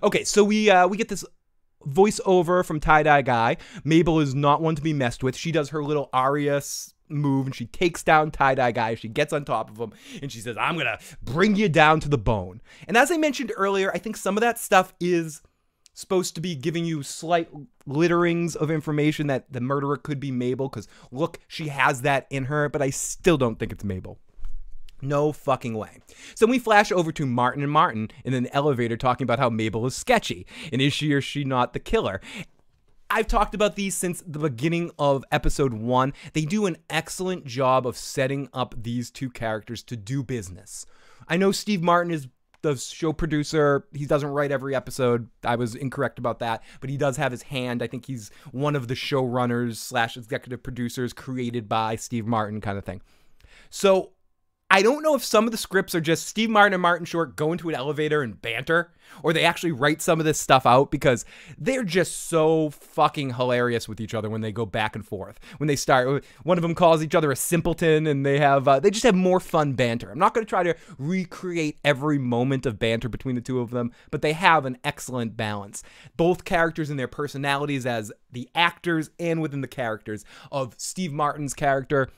Okay, so we uh, we get this voiceover from Tie Dye Guy. Mabel is not one to be messed with. She does her little Arya's move and she takes down Tie Dye Guy. She gets on top of him and she says, I'm going to bring you down to the bone. And as I mentioned earlier, I think some of that stuff is supposed to be giving you slight litterings of information that the murderer could be Mabel because look, she has that in her, but I still don't think it's Mabel. No fucking way. So we flash over to Martin and Martin in an elevator talking about how Mabel is sketchy and is she or she not the killer. I've talked about these since the beginning of episode one. They do an excellent job of setting up these two characters to do business. I know Steve Martin is the show producer. He doesn't write every episode. I was incorrect about that, but he does have his hand. I think he's one of the showrunners slash executive producers created by Steve Martin, kind of thing. So I don't know if some of the scripts are just Steve Martin and Martin Short go into an elevator and banter, or they actually write some of this stuff out because they're just so fucking hilarious with each other when they go back and forth. When they start, one of them calls each other a simpleton, and they have uh, they just have more fun banter. I'm not going to try to recreate every moment of banter between the two of them, but they have an excellent balance. Both characters and their personalities as the actors and within the characters of Steve Martin's character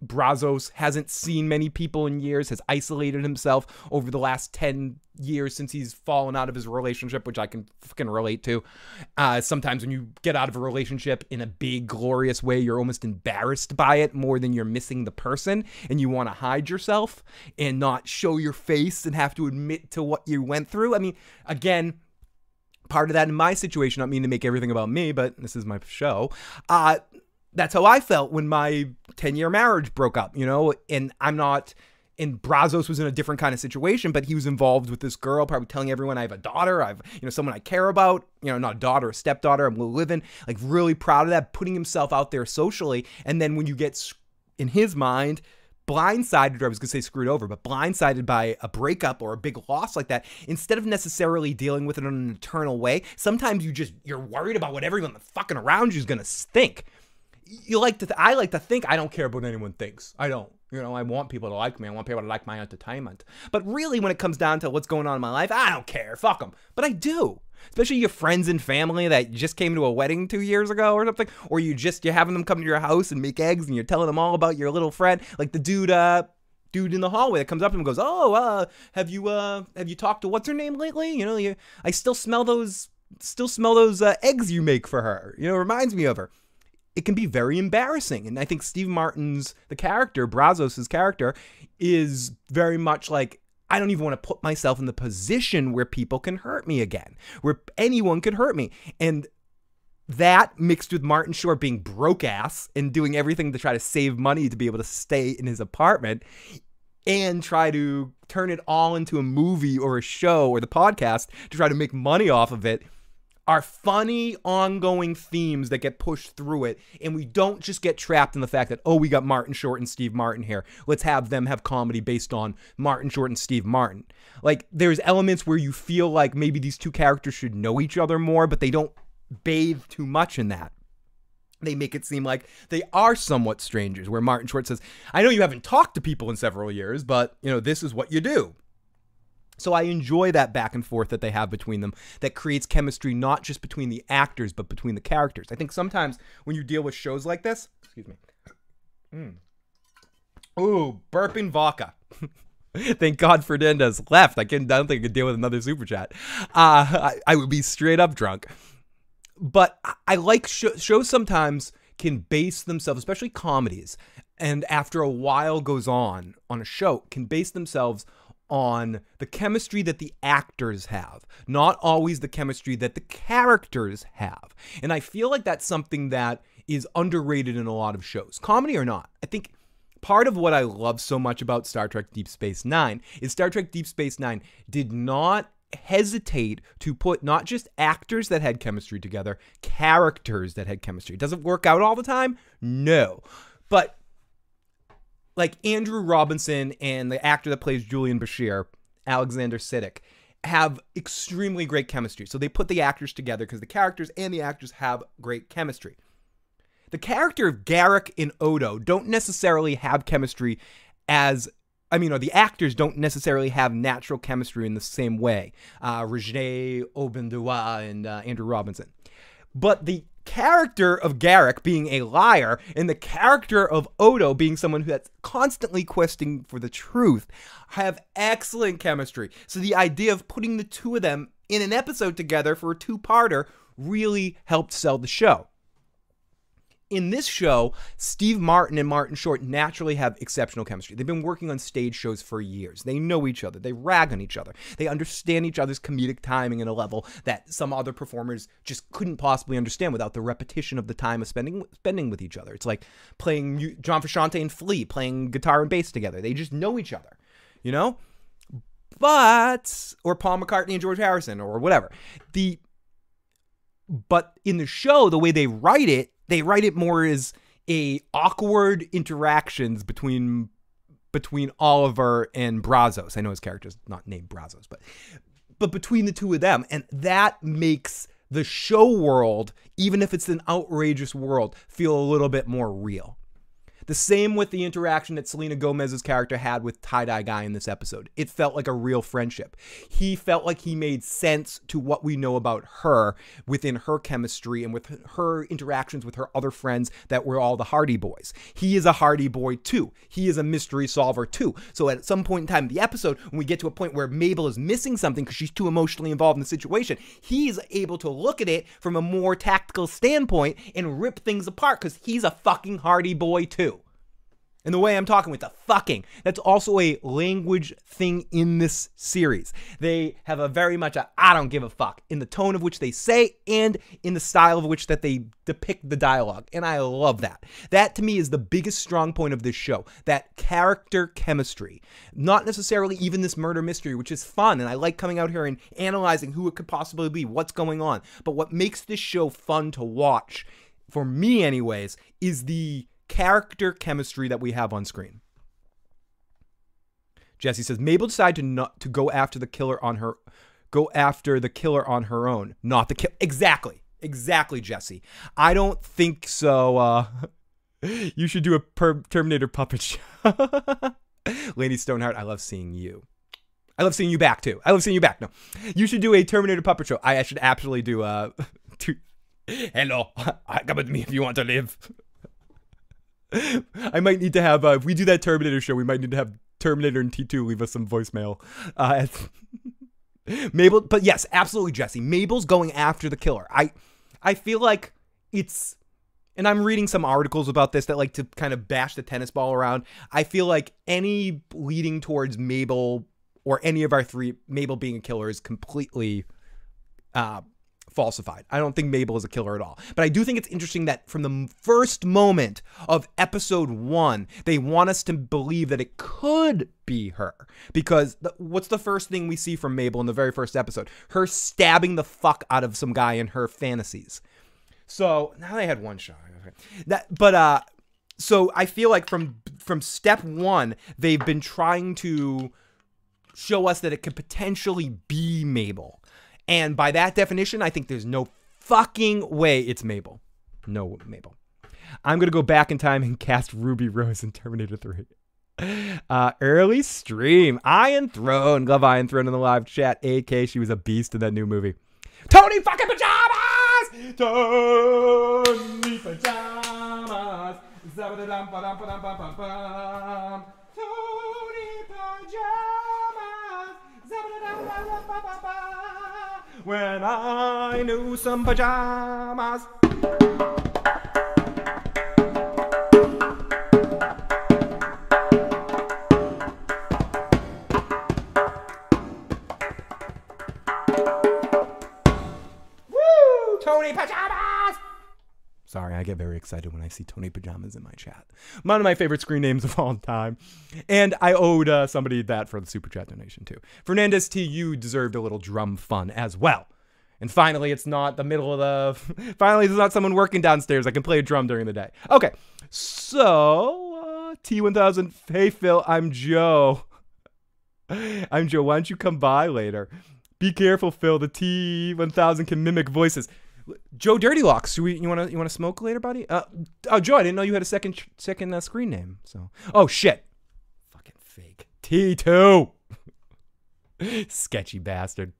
Brazos hasn't seen many people in years, has isolated himself over the last 10 years since he's fallen out of his relationship, which I can fucking relate to. Uh, sometimes when you get out of a relationship in a big, glorious way, you're almost embarrassed by it more than you're missing the person, and you want to hide yourself and not show your face and have to admit to what you went through. I mean, again, part of that in my situation, not mean to make everything about me, but this is my show. Uh, that's how I felt when my 10 year marriage broke up, you know, and I'm not. And Brazos was in a different kind of situation, but he was involved with this girl, probably telling everyone I have a daughter, I've, you know, someone I care about, you know, not a daughter, a stepdaughter, I'm living, like really proud of that, putting himself out there socially. And then when you get in his mind, blindsided, or I was going to say screwed over, but blindsided by a breakup or a big loss like that, instead of necessarily dealing with it in an eternal way, sometimes you just, you're worried about what everyone fucking around you is going to think you like to th- I like to think I don't care about what anyone thinks. I don't. You know, I want people to like me. I want people to like my entertainment. But really, when it comes down to what's going on in my life, I don't care. Fuck them. But I do. Especially your friends and family that just came to a wedding two years ago or something, or you just you're having them come to your house and make eggs and you're telling them all about your little friend, like the dude, uh, dude in the hallway that comes up and goes, "Oh, uh, have you uh, have you talked to what's her name lately? You know, you, I still smell those, still smell those uh, eggs you make for her. You know, reminds me of her." It can be very embarrassing. And I think Steve Martin's the character, Brazos' character, is very much like I don't even want to put myself in the position where people can hurt me again, where anyone could hurt me. And that mixed with Martin Short being broke ass and doing everything to try to save money to be able to stay in his apartment and try to turn it all into a movie or a show or the podcast to try to make money off of it are funny ongoing themes that get pushed through it and we don't just get trapped in the fact that oh we got martin short and steve martin here. Let's have them have comedy based on martin short and steve martin. Like there's elements where you feel like maybe these two characters should know each other more but they don't bathe too much in that. They make it seem like they are somewhat strangers where martin short says i know you haven't talked to people in several years but you know this is what you do so I enjoy that back and forth that they have between them that creates chemistry not just between the actors but between the characters. I think sometimes when you deal with shows like this, excuse me. Mm. Ooh, burping vodka. Thank God Fernandez left. I, can, I don't think I could deal with another super chat. Uh, I, I would be straight up drunk. But I like sh- shows sometimes can base themselves, especially comedies, and after a while goes on on a show, can base themselves on the chemistry that the actors have, not always the chemistry that the characters have. And I feel like that's something that is underrated in a lot of shows, comedy or not. I think part of what I love so much about Star Trek Deep Space Nine is Star Trek Deep Space Nine did not hesitate to put not just actors that had chemistry together, characters that had chemistry. It work out all the time? No. But like Andrew Robinson and the actor that plays Julian Bashir, Alexander Siddig, have extremely great chemistry. So they put the actors together because the characters and the actors have great chemistry. The character of Garak and Odo don't necessarily have chemistry as I mean, or the actors don't necessarily have natural chemistry in the same way. Uh, Roger Obendoua and uh, Andrew Robinson. But the character of Garak being a liar and the character of Odo being someone who that's constantly questing for the truth have excellent chemistry. So the idea of putting the two of them in an episode together for a two-parter really helped sell the show in this show, Steve Martin and Martin Short naturally have exceptional chemistry. They've been working on stage shows for years. They know each other. They rag on each other. They understand each other's comedic timing in a level that some other performers just couldn't possibly understand without the repetition of the time of spending spending with each other. It's like playing John Frusciante and Flea playing guitar and bass together. They just know each other, you know. But or Paul McCartney and George Harrison or whatever. The but in the show, the way they write it they write it more as a awkward interactions between between Oliver and Brazos. I know his character's not named Brazos, but but between the two of them, and that makes the show world, even if it's an outrageous world, feel a little bit more real. The same with the interaction that Selena Gomez's character had with Tie Dye Guy in this episode. It felt like a real friendship. He felt like he made sense to what we know about her within her chemistry and with her interactions with her other friends that were all the Hardy Boys. He is a Hardy Boy too. He is a mystery solver too. So at some point in time in the episode, when we get to a point where Mabel is missing something because she's too emotionally involved in the situation, he's able to look at it from a more tactical standpoint and rip things apart because he's a fucking Hardy Boy too. And the way I'm talking with the fucking, that's also a language thing in this series. They have a very much a I don't give a fuck in the tone of which they say and in the style of which that they depict the dialogue. And I love that. That to me is the biggest strong point of this show. That character chemistry. Not necessarily even this murder mystery, which is fun. And I like coming out here and analyzing who it could possibly be, what's going on. But what makes this show fun to watch, for me anyways, is the character chemistry that we have on screen. Jesse says Mabel decided to not to go after the killer on her go after the killer on her own, not the kill. Exactly. Exactly, Jesse. I don't think so. Uh, you should do a per- Terminator puppet show. Lady Stoneheart, I love seeing you. I love seeing you back too. I love seeing you back. No, you should do a Terminator puppet show. I, I should absolutely do. Uh, to, hello, come with me if you want to live. I might need to have, uh, if we do that Terminator show, we might need to have Terminator and T2 leave us some voicemail. Uh, Mabel, but yes, absolutely, Jesse. Mabel's going after the killer. I, I feel like it's, and I'm reading some articles about this that like to kind of bash the tennis ball around. I feel like any leading towards Mabel or any of our three, Mabel being a killer is completely, uh, falsified. I don't think Mabel is a killer at all. But I do think it's interesting that from the first moment of episode one, they want us to believe that it could be her. Because the, what's the first thing we see from Mabel in the very first episode? Her stabbing the fuck out of some guy in her fantasies. So now they had one shot. That, but uh, so I feel like from from step one, they've been trying to show us that it could potentially be Mabel. And by that definition, I think there's no fucking way it's Mabel. No Mabel. I'm gonna go back in time and cast Ruby Rose in Terminator 3. Uh, early stream. Iron Throne. Love Iron Throne in the live chat. AK, she was a beast in that new movie. Tony fucking pajamas! Tony pajamas! Tony pajamas! When I knew some pajamas. Woo! Tony pajamas! Sorry, I get very excited when I see Tony Pajamas in my chat. One of my favorite screen names of all time. And I owed uh, somebody that for the super chat donation too. Fernandez T, you deserved a little drum fun as well. And finally, it's not the middle of the. finally, there's not someone working downstairs. I can play a drum during the day. Okay, so uh, T1000. Hey Phil, I'm Joe. I'm Joe. Why don't you come by later? Be careful, Phil. The T1000 can mimic voices. Joe Dirty Locks. We, you want to you want to smoke later, buddy? Uh, oh, Joe, I didn't know you had a second second uh, screen name. So, oh shit, fucking fake. T two. Sketchy bastard.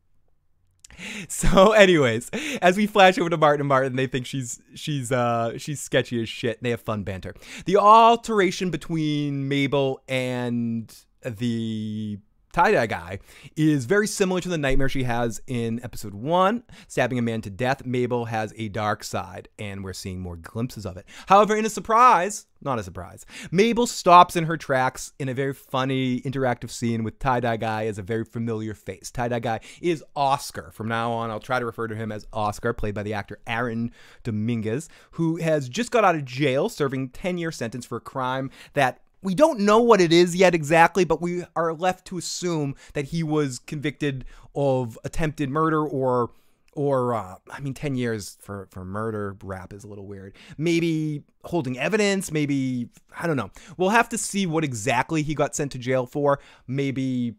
So, anyways, as we flash over to Martin and Martin, they think she's she's uh she's sketchy as shit. They have fun banter. The alteration between Mabel and the tie dye guy is very similar to the nightmare she has in episode one, stabbing a man to death. Mabel has a dark side, and we're seeing more glimpses of it. However, in a surprise, not a surprise, Mabel stops in her tracks in a very funny interactive scene with tie dye guy as a very familiar face. Tie dye guy is Oscar. From now on, I'll try to refer to him as Oscar, played by the actor Aaron Dominguez, who has just got out of jail serving 10 year sentence for a crime that we don't know what it is yet exactly, but we are left to assume that he was convicted of attempted murder or or uh, I mean, ten years for for murder rap is a little weird. Maybe holding evidence. Maybe I don't know. We'll have to see what exactly he got sent to jail for. Maybe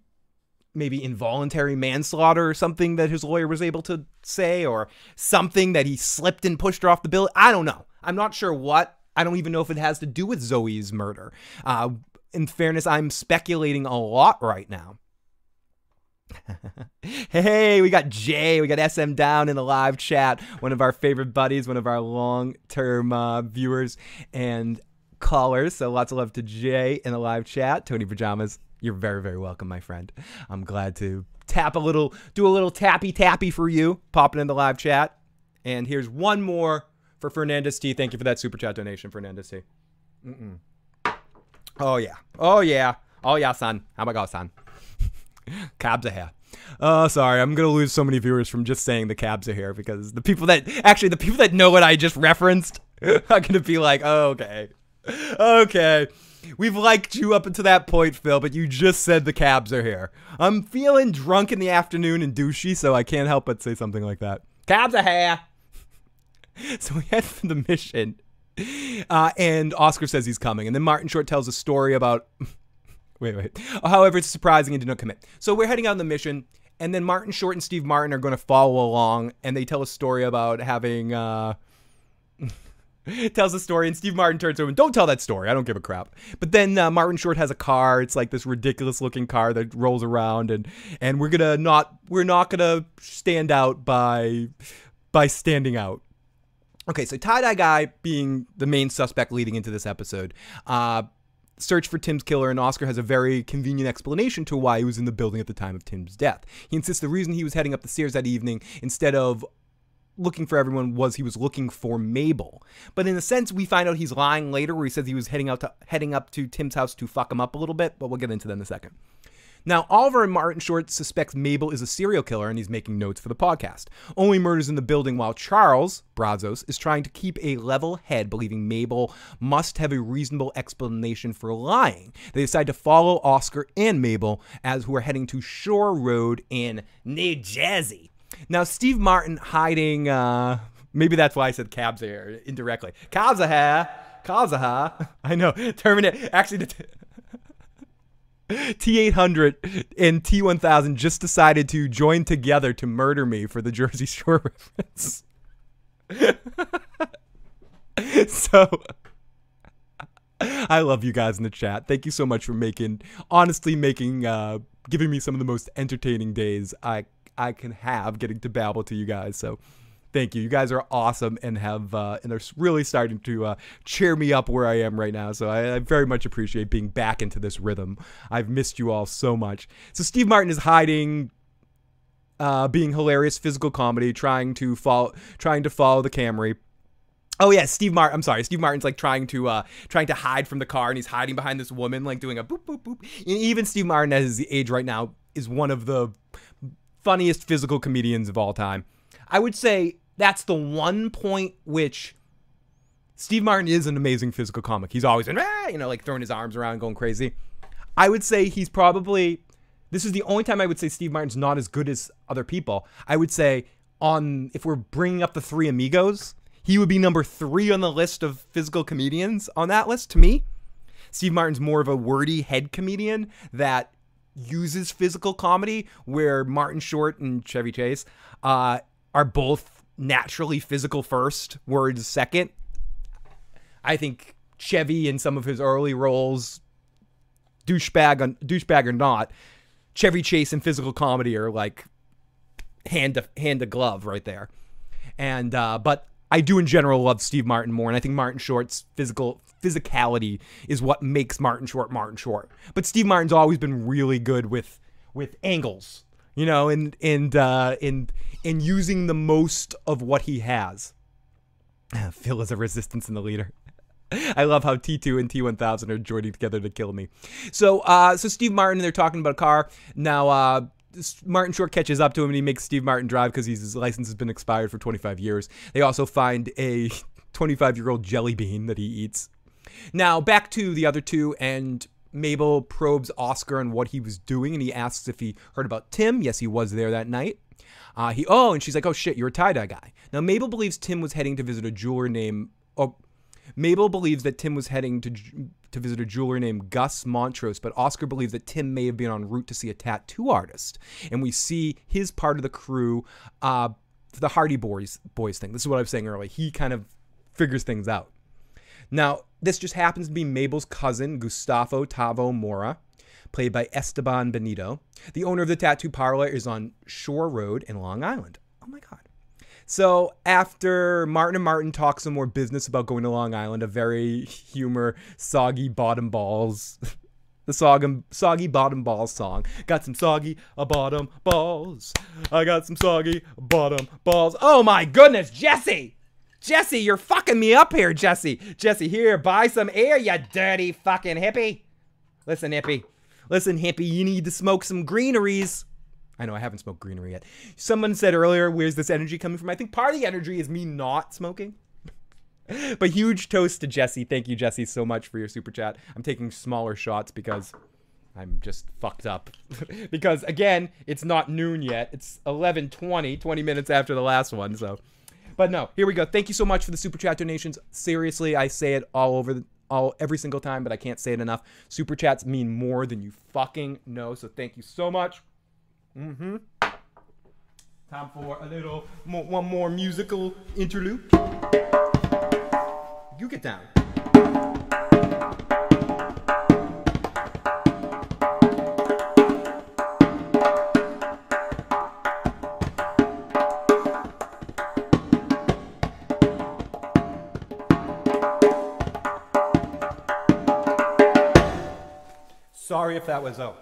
maybe involuntary manslaughter or something that his lawyer was able to say, or something that he slipped and pushed her off the bill. I don't know. I'm not sure what. I don't even know if it has to do with Zoe's murder. Uh, in fairness, I'm speculating a lot right now. hey, we got Jay, we got SM down in the live chat, one of our favorite buddies, one of our long term uh, viewers and callers. So lots of love to Jay in the live chat. Tony Pajamas, you're very, very welcome, my friend. I'm glad to tap a little, do a little tappy tappy for you, popping in the live chat. And here's one more for Fernandez T. Thank you for that super chat donation, Fernandez T. Mm-mm. Oh yeah. Oh yeah. Oh yeah, son. How about go, son? cabs are here. Oh, sorry. I'm gonna lose so many viewers from just saying the cabs are here because the people that actually the people that know what I just referenced are gonna be like, oh, okay, okay. We've liked you up until that point, Phil, but you just said the cabs are here. I'm feeling drunk in the afternoon and douchey, so I can't help but say something like that. Cabs are here. so we head for the mission. Uh, and Oscar says he's coming. And then Martin Short tells a story about. wait, wait. However, it's surprising and did not commit. So we're heading out on the mission. And then Martin Short and Steve Martin are going to follow along. And they tell a story about having. Uh, tells a story and Steve Martin turns over and don't tell that story. I don't give a crap. But then uh, Martin Short has a car. It's like this ridiculous looking car that rolls around and and we're to not we're not to stand out by by standing out. Okay, so tie dye guy being the main suspect leading into this episode. Uh, search for Tim's killer, and Oscar has a very convenient explanation to why he was in the building at the time of Tim's death. He insists the reason he was heading up the stairs that evening instead of looking for everyone was he was looking for Mabel. But in a sense, we find out he's lying later, where he says he was heading out to heading up to Tim's house to fuck him up a little bit. But we'll get into that in a second. Now, Oliver and Martin Short suspects Mabel is a serial killer and he's making notes for the podcast. Only murders in the building while Charles, Brazos, is trying to keep a level head, believing Mabel must have a reasonable explanation for lying. They decide to follow Oscar and Mabel as who are heading to Shore Road in New Jersey. Now, Steve Martin hiding, uh, maybe that's why I said cabs here indirectly. Cabs. Cabs are here. I know. Terminate. Actually, the. T800 and T1000 just decided to join together to murder me for the Jersey Shore reference. so I love you guys in the chat. Thank you so much for making honestly making uh giving me some of the most entertaining days I I can have getting to babble to you guys. So thank you. You guys are awesome and have uh, and are really starting to uh, cheer me up where I am right now. So I, I, very much appreciate being back into this rhythm. I've missed you all so much. So Steve Martin is hiding. Uh, being hilarious physical comedy, trying to follow, trying to follow the Camry. Oh yeah, Steve Martin. I'm sorry, Steve Martin's like trying to uh trying to hide from the car, and he's hiding behind this woman, like doing a boop boop boop. And even Steve Martin, at his age right now, is one of the funniest physical comedians of all time. I would say that's the one point which Steve Martin is an amazing physical comic. He's always ah, you know, like throwing his arms around, going crazy. I would say he's probably. This is the only time I would say Steve Martin's not as good as other people. I would say on if we're bringing up the three amigos, he would be number three on the list of physical comedians on that list to me. Steve Martin's more of a wordy head comedian that uses physical comedy, where Martin Short and Chevy Chase uh, are both naturally physical first, words second. I think Chevy in some of his early roles, douchebag on douchebag or not, Chevy Chase and physical comedy are like hand to hand to glove right there. And uh, but I do in general love Steve Martin more, and I think Martin Short's physical physicality is what makes Martin Short Martin Short. But Steve Martin's always been really good with with angles, you know, and and uh, and in using the most of what he has. Phil is a resistance in the leader. I love how T2 and T1000 are joining together to kill me. So, uh, so Steve Martin, they're talking about a car. Now, uh, Martin Short catches up to him and he makes Steve Martin drive because his license has been expired for 25 years. They also find a 25 year old jelly bean that he eats. Now, back to the other two, and Mabel probes Oscar on what he was doing, and he asks if he heard about Tim. Yes, he was there that night. Uh, he oh, and she's like, oh shit, you're a tie dye guy. Now Mabel believes Tim was heading to visit a jeweler named oh, Mabel believes that Tim was heading to to visit a jeweler named Gus Montrose, but Oscar believes that Tim may have been en route to see a tattoo artist, and we see his part of the crew, uh, the Hardy Boys boys thing. This is what I was saying earlier. He kind of figures things out. Now, this just happens to be Mabel's cousin, Gustavo Tavo Mora, played by Esteban Benito. The owner of the tattoo parlor is on Shore Road in Long Island. Oh my God. So after Martin and Martin talk some more business about going to Long Island, a very humor, soggy bottom balls. the soggy, soggy bottom balls song. Got some soggy bottom balls. I got some soggy bottom balls. Oh my goodness, Jesse! Jesse, you're fucking me up here, Jesse. Jesse, here, buy some air, you dirty fucking hippie. Listen, hippie. Listen, hippie, you need to smoke some greeneries. I know I haven't smoked greenery yet. Someone said earlier, where's this energy coming from? I think part of the energy is me not smoking. but huge toast to Jesse. Thank you, Jesse, so much for your super chat. I'm taking smaller shots because I'm just fucked up. because again, it's not noon yet. It's 11:20, 20 minutes after the last one, so but no, here we go. Thank you so much for the super chat donations. Seriously, I say it all over the, all every single time, but I can't say it enough. Super chats mean more than you fucking know. So thank you so much. Mm-hmm. Time for a little more, one more musical interlude. You get down. Sorry if that was oh.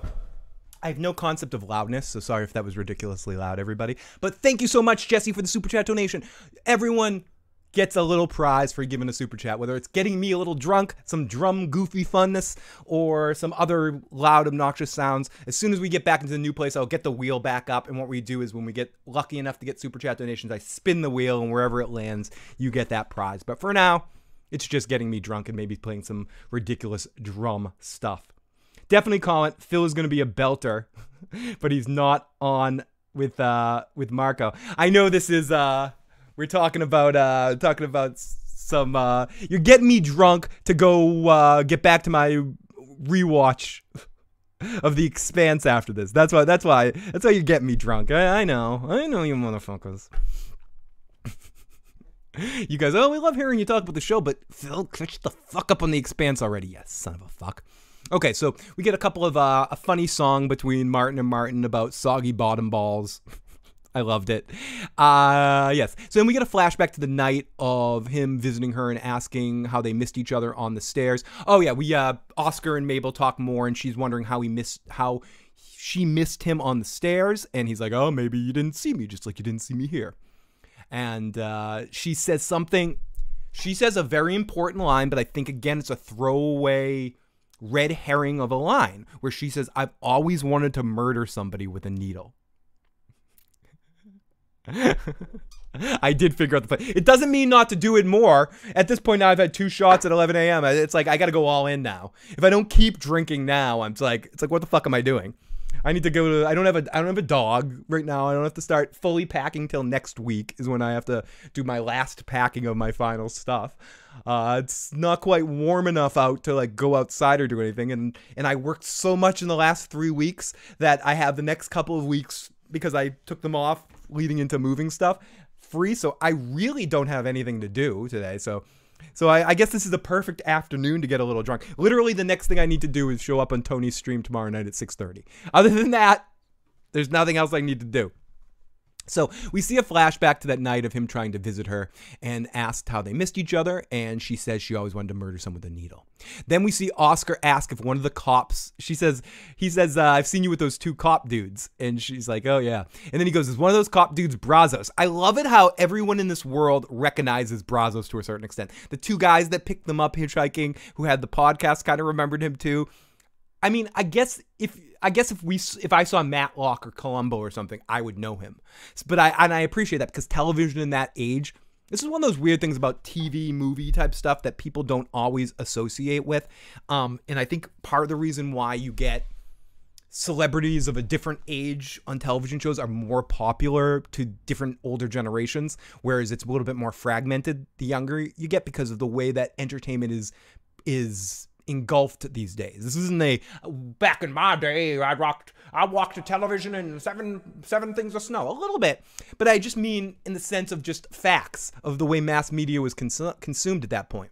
I have no concept of loudness, so sorry if that was ridiculously loud, everybody. But thank you so much, Jesse, for the super chat donation. Everyone gets a little prize for giving a super chat, whether it's getting me a little drunk, some drum goofy funness, or some other loud, obnoxious sounds. As soon as we get back into the new place, I'll get the wheel back up. And what we do is when we get lucky enough to get super chat donations, I spin the wheel, and wherever it lands, you get that prize. But for now, it's just getting me drunk and maybe playing some ridiculous drum stuff definitely call it. Phil is going to be a belter, but he's not on with uh with Marco. I know this is uh we're talking about uh talking about some uh you're getting me drunk to go uh get back to my rewatch of the expanse after this. That's why that's why that's why you get me drunk. I, I know. I know you motherfuckers. you guys, oh, we love hearing you talk about the show, but Phil, catch the fuck up on the expanse already, yes, son of a fuck. Okay, so we get a couple of uh, a funny song between Martin and Martin about soggy bottom balls. I loved it. Uh, yes. So then we get a flashback to the night of him visiting her and asking how they missed each other on the stairs. Oh yeah, we uh, Oscar and Mabel talk more, and she's wondering how he missed how she missed him on the stairs, and he's like, "Oh, maybe you didn't see me, just like you didn't see me here." And uh, she says something. She says a very important line, but I think again it's a throwaway red herring of a line where she says, I've always wanted to murder somebody with a needle. I did figure out the play. It doesn't mean not to do it more. At this point now, I've had two shots at 11 a.m. It's like I got to go all in now. If I don't keep drinking now, I'm like, it's like, what the fuck am I doing? I need to go to. I don't have a. I don't have a dog right now. I don't have to start fully packing till next week. Is when I have to do my last packing of my final stuff. Uh, it's not quite warm enough out to like go outside or do anything. And and I worked so much in the last three weeks that I have the next couple of weeks because I took them off leading into moving stuff free. So I really don't have anything to do today. So so I, I, guess this is the perfect afternoon to get a little drunk. Literally, the next thing I need to do is show up on Tony's stream tomorrow night at 6:30. Other than that, there's nothing else I need to do. So we see a flashback to that night of him trying to visit her and asked how they missed each other, and she says she always wanted to murder someone with a needle. Then we see Oscar ask if one of the cops. She says he says uh, I've seen you with those two cop dudes, and she's like, oh yeah. And then he goes, is one of those cop dudes Brazos? I love it how everyone in this world recognizes Brazos to a certain extent. The two guys that picked them up hitchhiking, who had the podcast, kind of remembered him too. I mean, I guess if I guess if we if I saw Matlock or Columbo or something, I would know him. But I and I appreciate that because television in that age, this is one of those weird things about TV movie type stuff that people don't always associate with. Um, and I think part of the reason why you get celebrities of a different age on television shows are more popular to different older generations, whereas it's a little bit more fragmented the younger you get because of the way that entertainment is is engulfed these days. This isn't a back in my day I rocked I walked to television and seven seven things of snow. A little bit, but I just mean in the sense of just facts of the way mass media was consu- consumed at that point.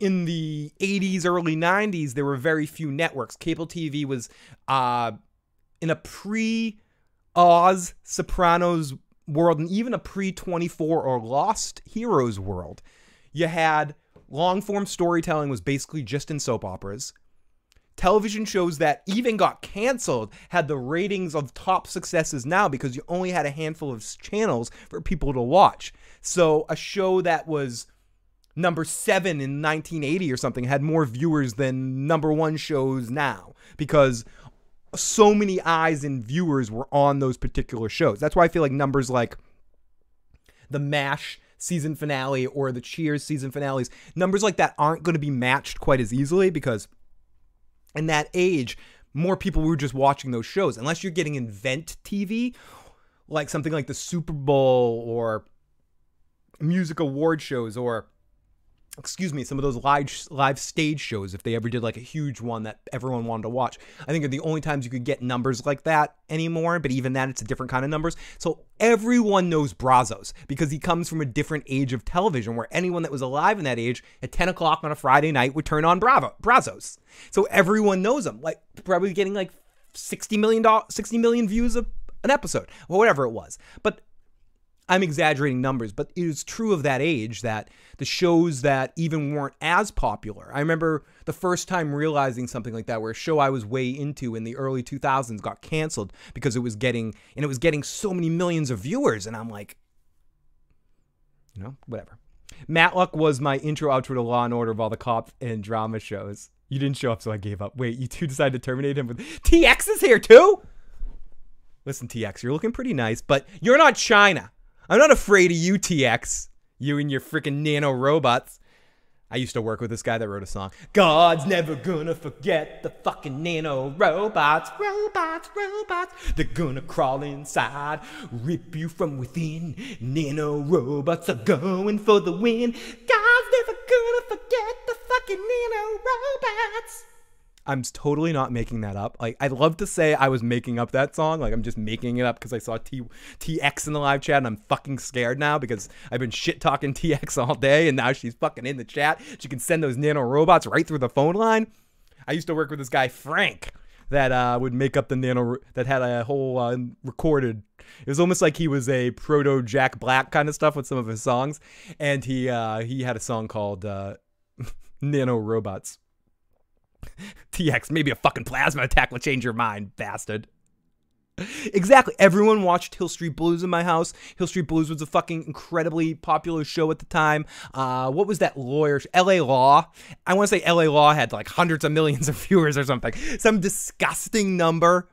In the 80s, early 90s, there were very few networks. Cable TV was uh, in a pre Oz Sopranos world and even a pre 24 or Lost Heroes world. You had long form storytelling was basically just in soap operas. Television shows that even got canceled had the ratings of top successes now because you only had a handful of channels for people to watch. So a show that was number seven in 1980 or something had more viewers than number one shows now because so many eyes and viewers were on those particular shows. That's why I feel like numbers like the MASH season finale or the Cheers season finales, numbers like that aren't going to be matched quite as easily because in that age, more people were just watching those shows. Unless you're getting event TV, like something like the Super Bowl or music award shows or excuse me, some of those live live stage shows, if they ever did like a huge one that everyone wanted to watch, I think are the only times you could get numbers like that anymore. But even that, it's a different kind of numbers. So everyone knows Brazos because he comes from a different age of television, where anyone that was alive in that age at 10 o'clock on a Friday night would turn on Bravo Brazos. So everyone knows him, like probably getting like 60 million 60 million views of an episode or whatever it was. But I'm exaggerating numbers, but it is true of that age that the shows that even weren't as popular. I remember the first time realizing something like that, where a show I was way into in the early 2000s got canceled because it was getting and it was getting so many millions of viewers, and I'm like, you know, whatever. Matlock was my intro outro to Law and Order of all the cop and drama shows. You didn't show up, so I gave up. Wait, you two decided to terminate him with TX is here too. Listen, TX, you're looking pretty nice, but you're not Chyna. I'm not afraid of you, TX. You and your freaking nano robots. I used to work with this guy that wrote a song. God's never gonna forget the fucking nano robots, robots, robots. They're gonna crawl inside, rip you from within. Nano robots are going for the win. God's never gonna forget the fucking nano robots. I'm totally not making that up. Like I'd love to say I was making up that song. Like I'm just making it up because I saw T TX in the live chat and I'm fucking scared now because I've been shit talking TX all day and now she's fucking in the chat. She can send those nano robots right through the phone line. I used to work with this guy Frank that uh, would make up the nano that had a whole uh, recorded. It was almost like he was a proto Jack Black kind of stuff with some of his songs, and he uh, he had a song called uh, Nano Robots. TX, maybe a fucking plasma attack will change your mind, bastard. Exactly. Everyone watched Hill Street Blues in my house. Hill Street Blues was a fucking incredibly popular show at the time. Uh, what was that lawyer? LA Law. I want to say LA Law had like hundreds of millions of viewers or something. Some disgusting number.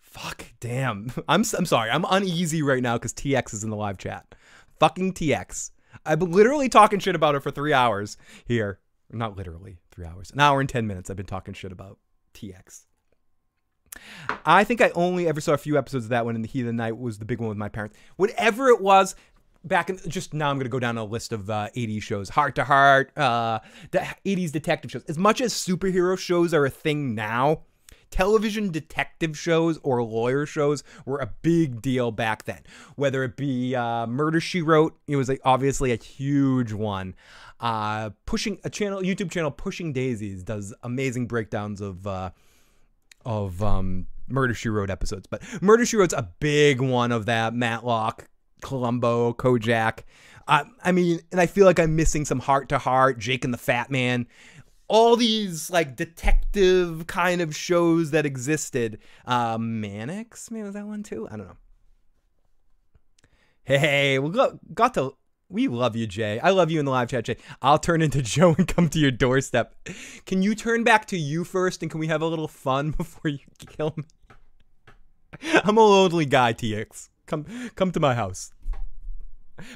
Fuck, damn. I'm I'm sorry. I'm uneasy right now because TX is in the live chat. Fucking TX. I've been literally talking shit about her for three hours here. Not literally three hours. An hour and ten minutes. I've been talking shit about TX. I think I only ever saw a few episodes of that one in the heat of the night was the big one with my parents. Whatever it was, back in just now I'm gonna go down a list of uh, 80s shows. Hart to Hart, uh, the 80s detective shows. As much as superhero shows are a thing now, television detective shows or lawyer shows were a big deal back then. Whether it be uh, Murder She Wrote, it was like obviously a huge one. Uh, pushing a channel, YouTube channel, Pushing Daisies, does amazing breakdowns of uh, of um, Murder She Wrote episodes. But Murder She Wrote's a big one of that. Matlock, Columbo, Kojak. Uh, I mean, and I feel like I'm missing some Hart to Hart, Jake and the Fat Man. All these like detective kind of shows that existed. Uh, Mannix, man, was that one too? I don't know. Hey, we got, got to we love you, Jay. I love you in the live chat, Jay. I'll turn into Joe and come to your doorstep. Can you turn back to you first and can we have a little fun before you kill me? I'm a lonely guy, TX. Come come to my house.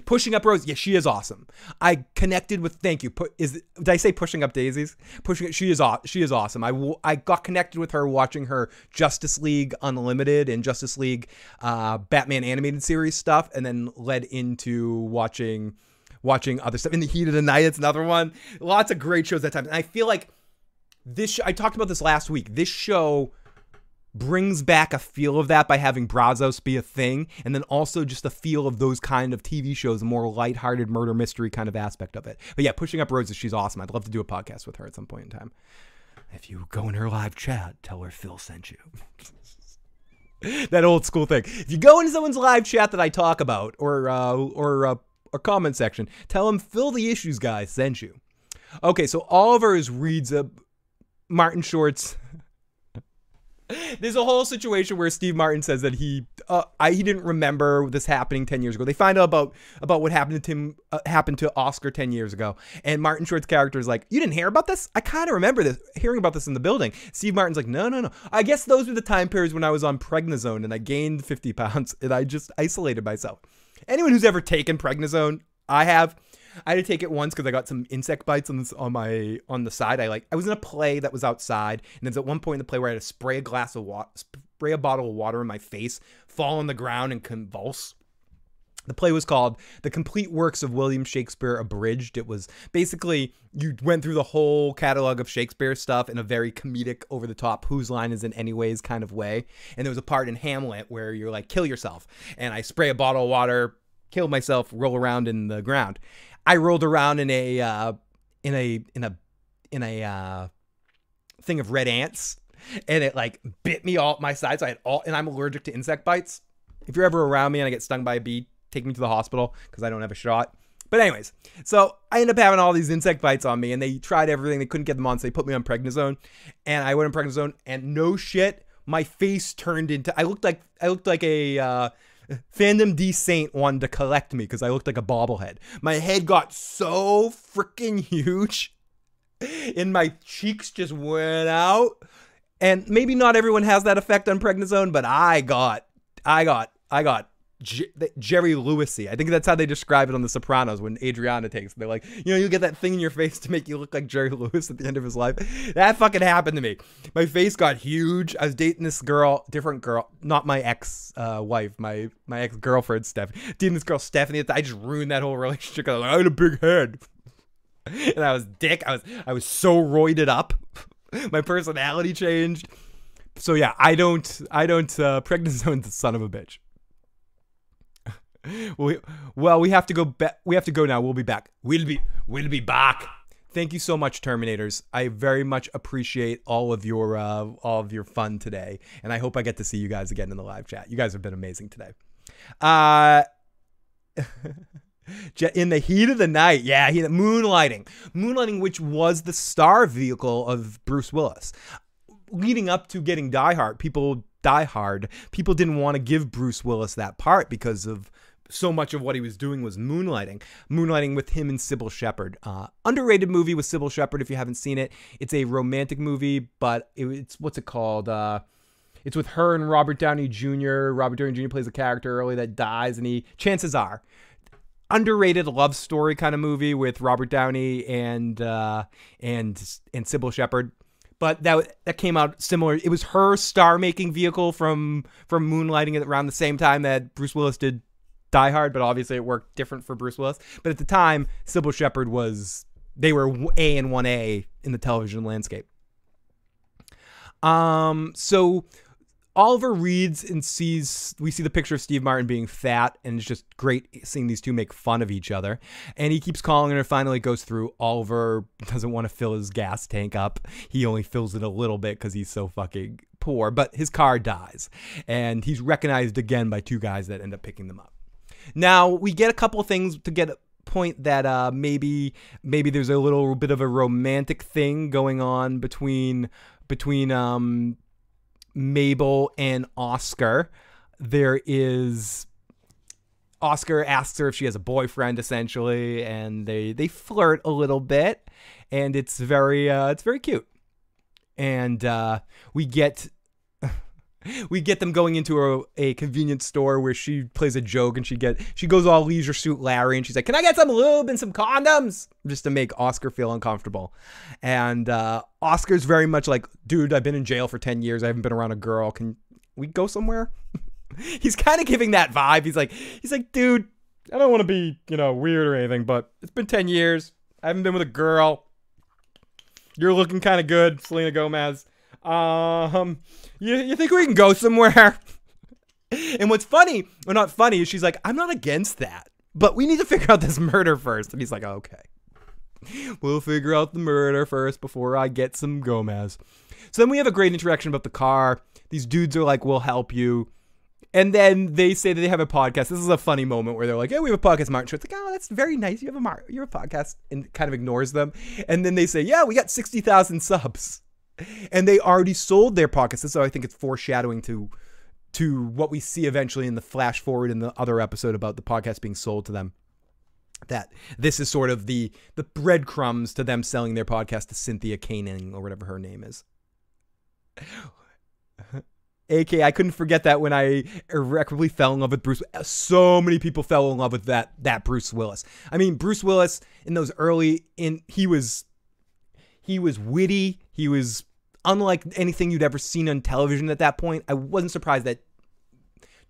Pushing up Rose, yeah, she is awesome. I connected with. Thank you. Put is did I say pushing up daisies? Pushing. She is she is awesome. I I got connected with her watching her Justice League Unlimited and Justice League uh, Batman animated series stuff, and then led into watching watching other stuff. In the Heat of the Night, it's another one. Lots of great shows that time. And I feel like this. I talked about this last week. This show brings back a feel of that by having Brazos be a thing, and then also just the feel of those kind of TV shows, a more lighthearted murder mystery kind of aspect of it. But yeah, pushing up roses, she's awesome. I'd love to do a podcast with her at some point in time. If you go in her live chat, tell her Phil sent you. that old school thing. If you go into someone's live chat that I talk about, or uh, or uh, a comment section, tell them Phil the issues guy sent you. Okay, so Oliver is reads a Martin Short's there's a whole situation where Steve Martin says that he uh, I, he didn't remember this happening 10 years ago. They find out about about what happened to him uh, happened to Oscar 10 years ago. And Martin Short's character is like, "You didn't hear about this? I kind of remember this hearing about this in the building." Steve Martin's like, "No, no, no. I guess those were the time periods when I was on prednisone and I gained 50 pounds and I just isolated myself." Anyone who's ever taken prednisone, I have I had to take it once because I got some insect bites on this on my on the side. I like I was in a play that was outside, and there's at one point in the play where I had to spray a glass of water, spray a bottle of water in my face, fall on the ground, and convulse. The play was called The Complete Works of William Shakespeare Abridged. It was basically you went through the whole catalog of Shakespeare stuff in a very comedic, over the top, whose line is in anyways kind of way. And there was a part in Hamlet where you're like, kill yourself. And I spray a bottle of water, kill myself, roll around in the ground. I rolled around in a uh, in a in a in a uh, thing of red ants, and it like bit me all my sides. So I had all, and I'm allergic to insect bites. If you're ever around me and I get stung by a bee, take me to the hospital because I don't have a shot. But anyways, so I end up having all these insect bites on me, and they tried everything. They couldn't get them on, so they put me on prednisone, and I went on prednisone, and no shit, my face turned into. I looked like I looked like a. Uh, Fandom D Saint wanted to collect me because I looked like a bobblehead. My head got so freaking huge, and my cheeks just went out. And maybe not everyone has that effect on prednisone, but I got, I got, I got Jerry Lewisy. I think that's how they describe it on The Sopranos when Adriana takes. They're like, you know, you get that thing in your face to make you look like Jerry Lewis at the end of his life. That fucking happened to me. My face got huge. I was dating this girl, different girl, not my ex uh, wife, my my ex girlfriend Stephanie. Dating this girl Stephanie. I just ruined that whole relationship. I, like, I had a big head, and I was dick. I was I was so roided up. my personality changed. So yeah, I don't I don't uh, prednisone the son of a bitch we, well, we have to go. Be- we have to go now. We'll be back. We'll be. We'll be back. Thank you so much, Terminators. I very much appreciate all of your uh, all of your fun today, and I hope I get to see you guys again in the live chat. You guys have been amazing today. Uh. in the heat of the night, yeah, he, moonlighting, moonlighting, which was the star vehicle of Bruce Willis. Leading up to getting Die Hard, people Die Hard, people didn't want to give Bruce Willis that part because of so much of what he was doing was moonlighting, moonlighting with him and Cybill Shepherd. Uh, underrated movie with Cybill Shepherd if you haven't seen it. It's a romantic movie, but it, it's what's it called? Uh, it's with her and Robert Downey Jr. Robert Downey Jr. plays a character early that dies, and he chances are underrated love story kind of movie with Robert Downey and uh, and and Cybill Shepherd. But that that came out similar. It was her star making vehicle from from moonlighting around the same time that Bruce Willis did Die Hard. But obviously it worked different for Bruce Willis. But at the time, Cybill Shepherd was they were A and one A in the television landscape. Um, so Oliver reads and sees we see the picture of Steve Martin being fat, and it's just great seeing these two make fun of each other. And he keeps calling her. Finally, goes through. Oliver doesn't want to fill his gas tank up. He only fills it a little bit because he's so fucking poor. But his car dies, and he's recognized again by two guys that end up picking them up. Now we get a couple things to get a point that uh, maybe maybe there's a little bit of a romantic thing going on between between um, Mabel and Oscar. There is Oscar asks her if she has a boyfriend essentially and they they flirt a little bit and it's very uh, it's very cute. And uh, we get we get them going into a, a convenience store where she plays a joke and she get she goes all leisure suit Larry and she's like, "Can I get some lube and some condoms?" just to make Oscar feel uncomfortable. And uh, Oscar's very much like, "Dude, I've been in jail for 10 years. I haven't been around a girl. Can we go somewhere?" he's kind of giving that vibe. He's like he's like, "Dude, I don't want to be, you know, weird or anything, but it's been 10 years. I haven't been with a girl. You're looking kind of good, Selena Gomez." Um, you, you think we can go somewhere? and what's funny, well, not funny, is she's like, I'm not against that, but we need to figure out this murder first. And he's like, okay. We'll figure out the murder first before I get some Gomez. So then we have a great interaction about the car. These dudes are like, we'll help you. And then they say that they have a podcast. This is a funny moment where they're like, "Yeah, we have a podcast." Martin Short's like, "Oh, that's very nice. You have a mar- you have a podcast," and kind of ignores them. And then they say, "Yeah, we got sixty thousand subs." And they already sold their pockets. So I think it's foreshadowing to to what we see eventually in the flash forward in the other episode about the podcast being sold to them. That this is sort of the the breadcrumbs to them selling their podcast to Cynthia Koenig or whatever her name is. AK, I couldn't forget that when I irreparably fell in love with Bruce. So many people fell in love with that that Bruce Willis. I mean, Bruce Willis in those early in he was he was witty. He was unlike anything you'd ever seen on television at that point. I wasn't surprised that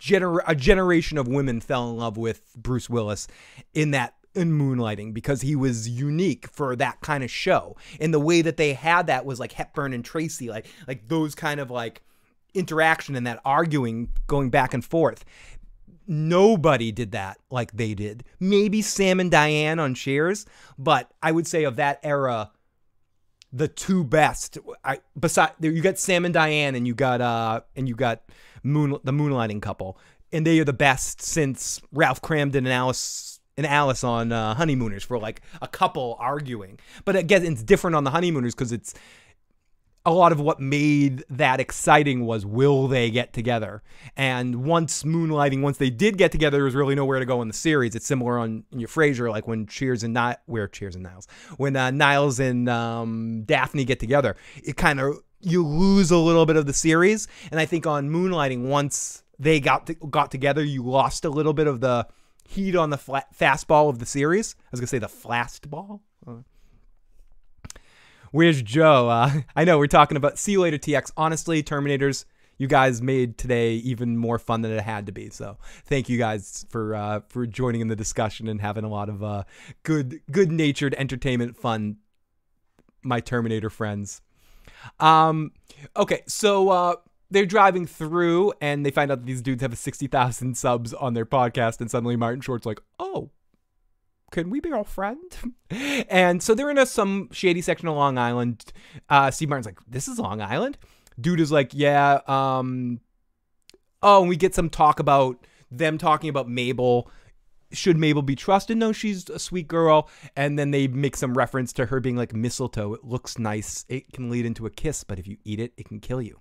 gener- a generation of women fell in love with Bruce Willis in that in moonlighting because he was unique for that kind of show. And the way that they had that was like Hepburn and Tracy, like like those kind of like interaction and that arguing going back and forth. Nobody did that like they did. Maybe Sam and Diane on Cheers, but I would say of that era, the two best. I beside you got Sam and Diane, and you got uh and you got Moon the Moonlighting couple, and they are the best since Ralph Kramden and Alice and Alice on uh, Honeymooners for like a couple arguing. But again, it's different on the Honeymooners because it's a lot of what made that exciting was will they get together? And once Moonlighting, once they did get together, there was really nowhere to go in the series. It's similar on your Frasier, like when Cheers and Niles, where Cheers and Niles, when uh, Niles and um, Daphne get together, it kind of you lose a little bit of the series. And I think on Moonlighting, once they got to, got together, you lost a little bit of the heat on the flat, fastball of the series. I was gonna say the flastball. Uh, Where's Joe? Uh, I know we're talking about see you later TX. Honestly, Terminators, you guys made today even more fun than it had to be. So thank you guys for uh, for joining in the discussion and having a lot of uh, good good natured entertainment fun. My Terminator friends. Um, okay, so uh, they're driving through and they find out that these dudes have a 60,000 subs on their podcast and suddenly Martin Short's like, "Oh, can we be all friend? and so they're in a some shady section of Long Island. Uh, Steve Martin's like, this is Long Island. Dude is like, yeah. Um, oh, and we get some talk about them talking about Mabel. Should Mabel be trusted? No, she's a sweet girl. And then they make some reference to her being like mistletoe. It looks nice. It can lead into a kiss, but if you eat it, it can kill you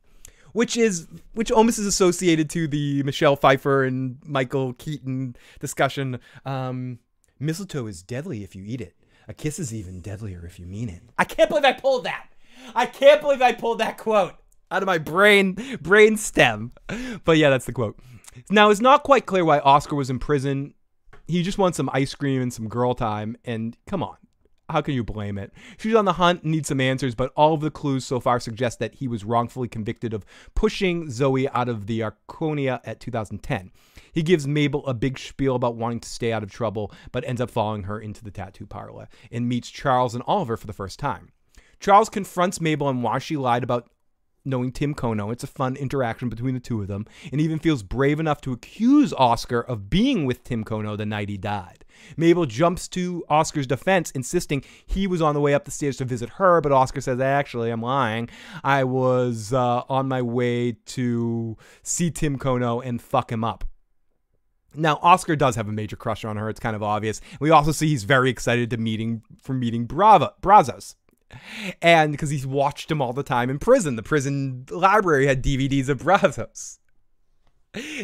which is which almost is associated to the Michelle Pfeiffer and Michael Keaton discussion. Um, Mistletoe is deadly if you eat it. A kiss is even deadlier if you mean it. I can't believe I pulled that. I can't believe I pulled that quote. out of my brain brain stem. But yeah, that's the quote. Now it's not quite clear why Oscar was in prison. He just wants some ice cream and some girl time. And come on, how can you blame it? She's on the hunt and needs some answers, but all of the clues so far suggest that he was wrongfully convicted of pushing Zoe out of the Arconia at 2010. He gives Mabel a big spiel about wanting to stay out of trouble, but ends up following her into the tattoo parlor and meets Charles and Oliver for the first time. Charles confronts Mabel on why she lied about knowing Tim Kono. It's a fun interaction between the two of them, and even feels brave enough to accuse Oscar of being with Tim Kono the night he died. Mabel jumps to Oscar's defense, insisting he was on the way up the stairs to visit her, but Oscar says, Actually, I'm lying. I was uh, on my way to see Tim Kono and fuck him up. Now, Oscar does have a major crush on her. It's kind of obvious. We also see he's very excited to meeting for meeting Bravo, Brazos. And because he's watched him all the time in prison. The prison library had DVDs of Brazos.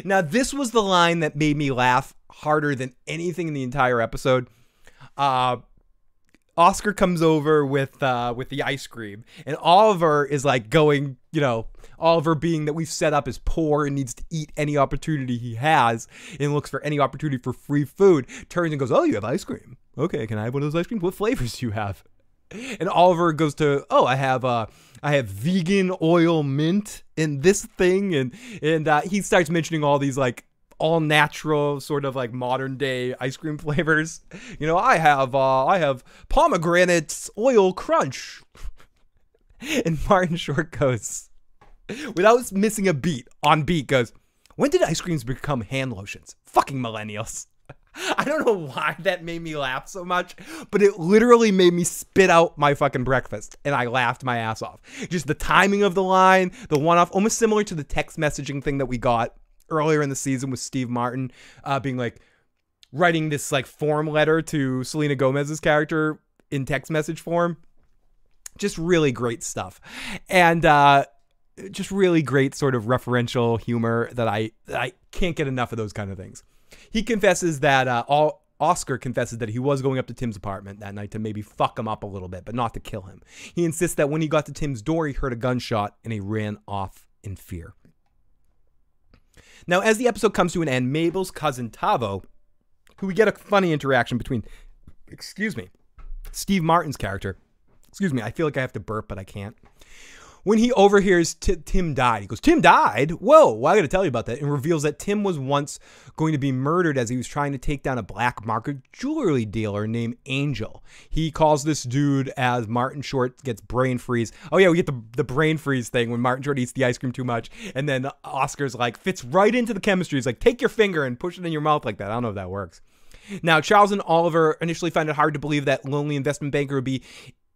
Now, this was the line that made me laugh harder than anything in the entire episode. Uh, Oscar comes over with uh, with the ice cream, and Oliver is like going, you know, Oliver being that we've set up as poor and needs to eat any opportunity he has, and looks for any opportunity for free food. Turns and goes, "Oh, you have ice cream? Okay, can I have one of those ice creams? What flavors do you have?" And Oliver goes to, "Oh, I have uh, I have vegan oil mint in this thing," and and uh, he starts mentioning all these like all natural sort of like modern day ice cream flavors. You know, I have uh I have pomegranate oil crunch. and Martin Short goes without missing a beat on beat goes, "When did ice creams become hand lotions? Fucking millennials." I don't know why that made me laugh so much, but it literally made me spit out my fucking breakfast and I laughed my ass off. Just the timing of the line, the one off, almost similar to the text messaging thing that we got earlier in the season with Steve Martin uh, being like writing this like form letter to Selena Gomez's character in text message form. Just really great stuff. And uh, just really great sort of referential humor that I I can't get enough of those kind of things. He confesses that uh, all Oscar confesses that he was going up to Tim's apartment that night to maybe fuck him up a little bit, but not to kill him. He insists that when he got to Tim's door, he heard a gunshot and he ran off in fear. Now, as the episode comes to an end, Mabel's cousin Tavo, who we get a funny interaction between, excuse me, Steve Martin's character. Excuse me, I feel like I have to burp, but I can't when he overhears T- Tim died, he goes, Tim died? Whoa, well, I got to tell you about that. And reveals that Tim was once going to be murdered as he was trying to take down a black market jewelry dealer named Angel. He calls this dude as Martin Short gets brain freeze. Oh, yeah, we get the, the brain freeze thing when Martin Short eats the ice cream too much. And then Oscar's like, fits right into the chemistry. He's like, take your finger and push it in your mouth like that. I don't know if that works. Now, Charles and Oliver initially find it hard to believe that lonely investment banker would be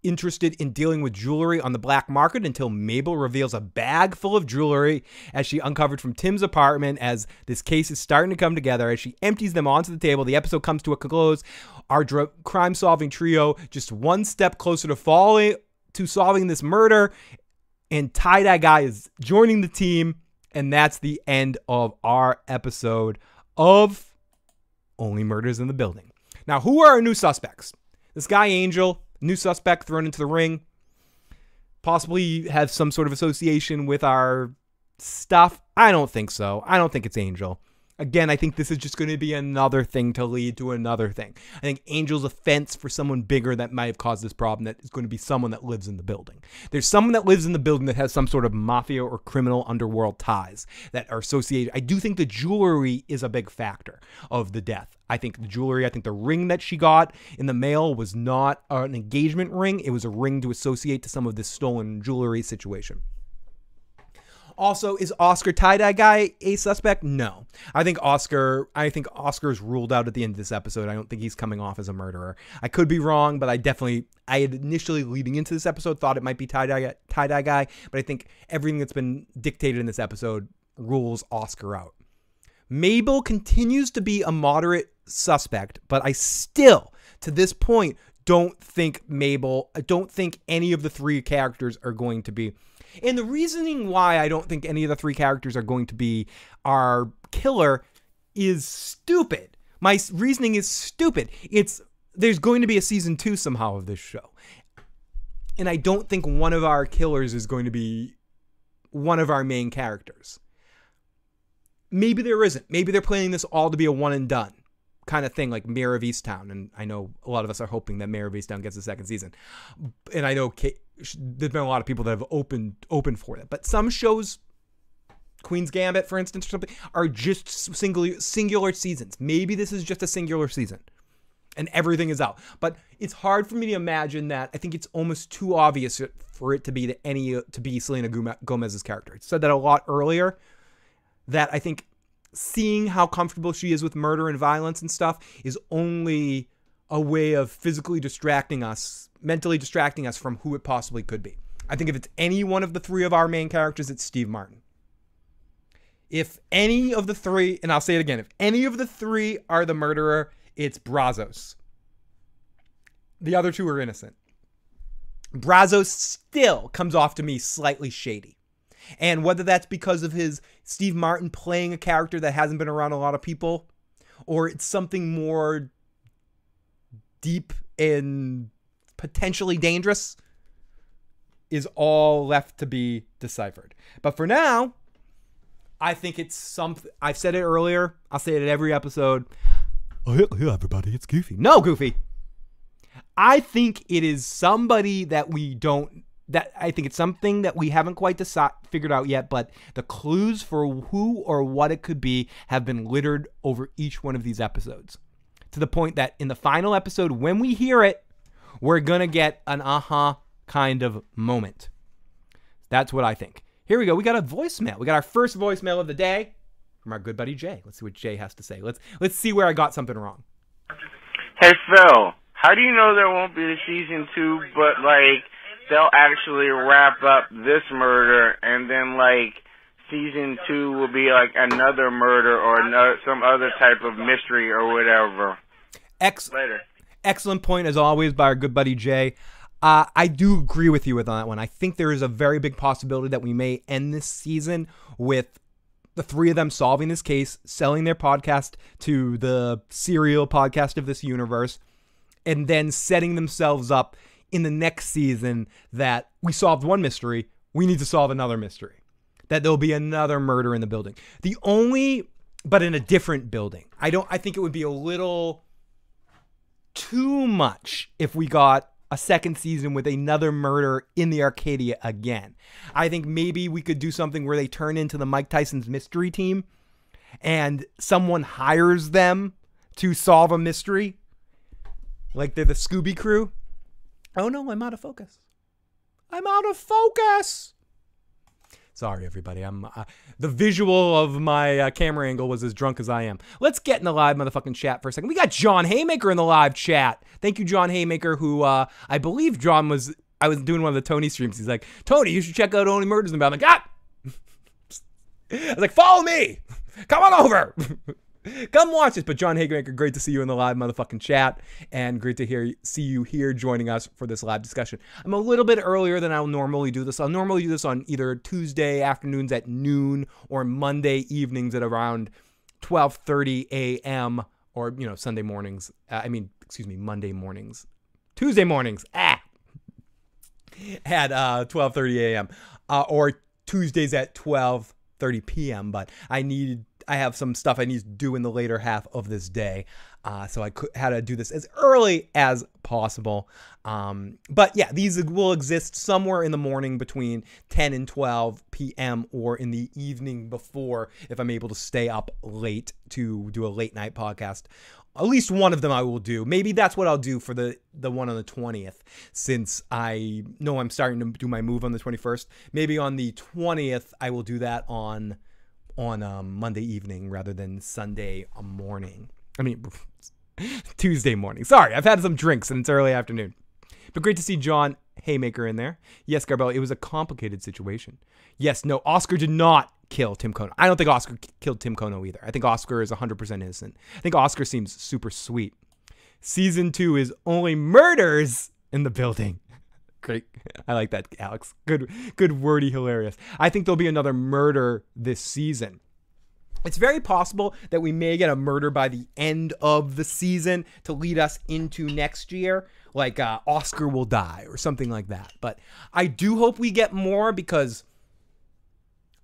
interested in dealing with jewelry on the black market until Mabel reveals a bag full of jewelry as she uncovered from Tim's apartment as this case is starting to come together as she empties them onto the table. The episode comes to a close. Our crime solving trio just one step closer to falling to solving this murder and tie dye guy is joining the team and that's the end of our episode of only murders in the building. Now who are our new suspects? This guy angel new suspect thrown into the ring. Possibly have some sort of association with our stuff. I don't think so. I don't think it's Angel. Again, I think this is just going to be another thing to lead to another thing. I think Angel's offense for someone bigger that might have caused this problem that is going to be someone that lives in the building. There's someone that lives in the building that has some sort of mafia or criminal underworld ties that are associated. I do think the jewelry is a big factor of the death. I think the jewelry, I think the ring that she got in the mail was not an engagement ring. It was a ring to associate to some of this stolen jewelry situation. Also, is Oscar tie dye guy a suspect? No. I think Oscar. I think Oscar's ruled out at the end of this episode. I don't think he's coming off as a murderer. I could be wrong, but I definitely. I had initially leading into this episode thought it might be tie dye tie dye guy, but I think everything that's been dictated in this episode rules Oscar out. Mabel continues to be a moderate suspect, but I still, to this point, don't think Mabel. I don't think any of the three characters are going to be and the reasoning why I don't think any of the three characters are going to be our killer is stupid. My reasoning is stupid. It's there's going to be a season 2 somehow of this show. And I don't think one of our killers is going to be one of our main characters. Maybe there isn't. Maybe they're planning this all to be a one and done kind of thing, like Mare of Easttown. And I know a lot of us are hoping that Mare of Easttown gets a second season. And I know Kate, there's been a lot of people that have opened open for it. But some shows, Queen's Gambit, for instance, or something, are just singular singular seasons. Maybe this is just a singular season and everything is out. But it's hard for me to imagine that. I think it's almost too obvious for it to be that any to be Selena Gomez's character. I said that a lot earlier. That I think seeing how comfortable she is with murder and violence and stuff is only a way of physically distracting us, mentally distracting us from who it possibly could be. I think if it's any one of the three of our main characters, it's Steve Martin. If any of the three, and I'll say it again, if any of the three are the murderer, it's Brazos. The other two are innocent. Brazos still comes off to me slightly shady. And whether that's because of his Steve Martin playing a character that hasn't been around a lot of people, or it's something more deep and potentially dangerous, is all left to be deciphered. But for now, I think it's something. I've said it earlier. I'll say it at every episode. Oh, hello, everybody. It's Goofy. No, Goofy. I think it is somebody that we don't. That I think it's something that we haven't quite decided, figured out yet, but the clues for who or what it could be have been littered over each one of these episodes. To the point that in the final episode, when we hear it, we're going to get an aha kind of moment. That's what I think. Here we go. We got a voicemail. We got our first voicemail of the day from our good buddy Jay. Let's see what Jay has to say. Let's let's see where I got something wrong. Hey Phil, how do you know there won't be a season two, but like they'll actually wrap up this murder and then like season two will be like another murder or another, some other type of mystery or whatever. Ex- Later. Excellent point as always by our good buddy Jay. Uh, I do agree with you with that one. I think there is a very big possibility that we may end this season with the three of them solving this case, selling their podcast to the serial podcast of this universe, and then setting themselves up in the next season that we solved one mystery, we need to solve another mystery. That there'll be another murder in the building. The only but in a different building. I don't I think it would be a little too much if we got a second season with another murder in the Arconia again. I think maybe we could do something where they turn into the Mike Tyson's mystery team and someone hires them to solve a mystery. Like they're the Scooby crew. Oh no, I'm out of focus. I'm out of focus. Sorry, everybody. I'm uh, the visual of my uh, camera angle was as drunk as I am. Let's get in the live motherfucking chat for a second. We got John Haymaker in the live chat. Thank you, John Haymaker, who uh, I believe John was. I was doing one of the Tony streams. He's like, Tony, you should check out Only Murders in the I'm like, ah. I was like, follow me. Come on over. Come watch this. But John Haymaker, great to see you in the live motherfucking chat, and great to hear see you here joining us for this live discussion. I'm a little bit earlier than I'll normally do this. I'll normally do this on either Tuesday afternoons at noon or Monday evenings at around 12:30 a.m. or you know Sunday mornings. Uh, I mean, excuse me, Monday mornings, Tuesday mornings. Ah, at uh, 12:30 a.m. Uh, or Tuesdays at 12:30 p.m. But I need I have some stuff I need to do in the later half of this day. Uh, so I could, had to do this as early as possible. Um, but yeah, these will exist somewhere in the morning between 10 and 12 p.m. or in the evening before if I'm able to stay up late to do a late night podcast. At least one of them I will do. Maybe that's what I'll do for the the one on the 20th since I know I'm starting to do my move on the 21st. Maybe on the 20th I will do that on on um, Monday evening rather than Sunday morning. I mean, Tuesday morning. Sorry, I've had some drinks and it's early afternoon. But great to see John Haymaker in there. Yes, Garbella, it was a complicated situation. Yes, no, Oscar did not kill Tim Kono. I don't think Oscar killed Tim Kono either. I think Oscar is 100% innocent. I think Oscar seems super sweet. Season two is only murders in the building. Great. I like that, Alex. Good, good, wordy, hilarious. I think there'll be another murder this season. It's very possible that we may get a murder by the end of the season to lead us into next year, like uh, Oscar will die or something like that. But I do hope we get more because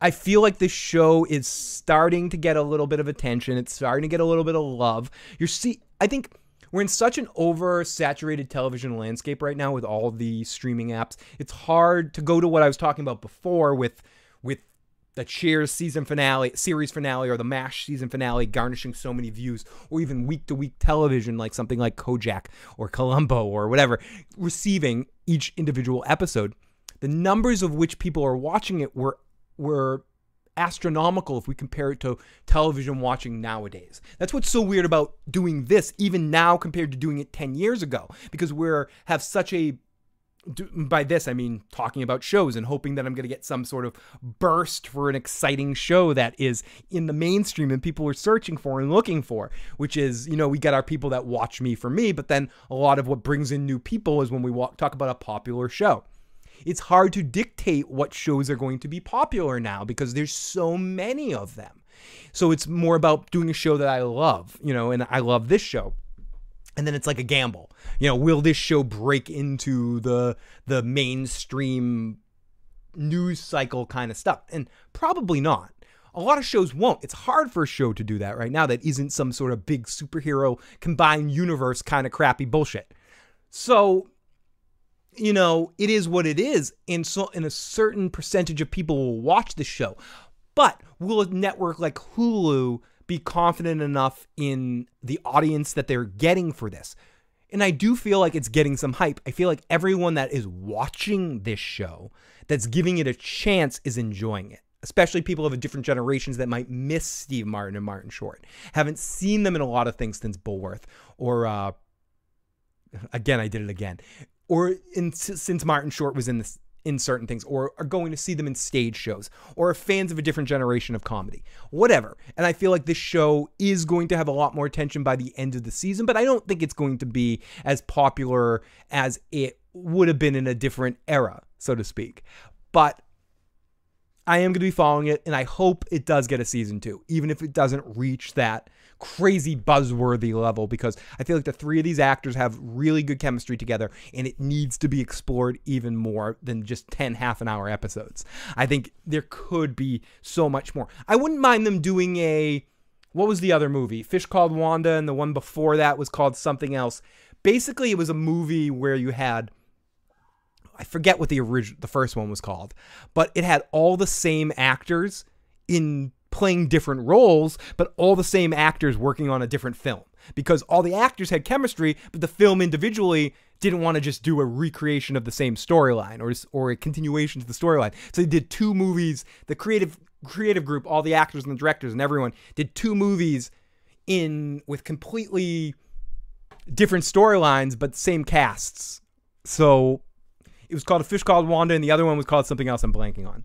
I feel like this show is starting to get a little bit of attention. It's starting to get a little bit of love. You're see I think we're in such an oversaturated television landscape right now with all the streaming apps. It's hard to go to what I was talking about before with with the Cheers season finale, series finale, or the MASH season finale garnishing so many views, or even week to week television like something like Kojak or Columbo or whatever, receiving each individual episode. The numbers of which people are watching it were were astronomical if we compare it to television watching nowadays. That's what's so weird about doing this even now compared to doing it 10 years ago because we're have such a by this I mean talking about shows and hoping that I'm going to get some sort of burst for an exciting show that is in the mainstream and people are searching for and looking for, which is, you know, we get our people that watch me for me, but then a lot of what brings in new people is when we walk, talk about a popular show it's hard to dictate what shows are going to be popular now because there's so many of them. So it's more about doing a show that I love, you know, and I love this show. And then it's like a gamble. You know, will this show break into the the mainstream news cycle kind of stuff? And probably not. A lot of shows won't. It's hard for a show to do that right now that isn't some sort of big superhero combined universe kind of crappy bullshit. So you know, it is what it is. And so, and a certain percentage of people will watch the show. But will a network like Hulu be confident enough in the audience that they're getting for this? And I do feel like it's getting some hype. I feel like everyone that is watching this show, that's giving it a chance, is enjoying it. Especially people of different generations that might miss Steve Martin and Martin Short, haven't seen them in a lot of things since Bulworth, or uh, again, I did it again or in, since Martin Short was in this in certain things or are going to see them in stage shows or are fans of a different generation of comedy whatever. And i feel like this show is going to have a lot more attention by the end of the season but i don't think it's going to be as popular as it would have been in a different era so to speak. But I am going to be following it, and I hope it does get a season two, even if it doesn't reach that crazy buzzworthy level, because I feel like the three of these actors have really good chemistry together, and it needs to be explored even more than just 10 half an hour episodes. I think there could be so much more. I wouldn't mind them doing a. What was the other movie? Fish Called Wanda, and the one before that was called something else. Basically, it was a movie where you had I forget what the original the first one was called, but it had all the same actors in playing different roles, but all the same actors working on a different film because all the actors had chemistry, but the film individually didn't want to just do a recreation of the same storyline or or a continuation to the storyline. So they did two movies. The creative creative group, all the actors and the directors and everyone did two movies in with completely different storylines but same casts. So it was called A Fish Called Wanda, and the other one was called something else I'm blanking on.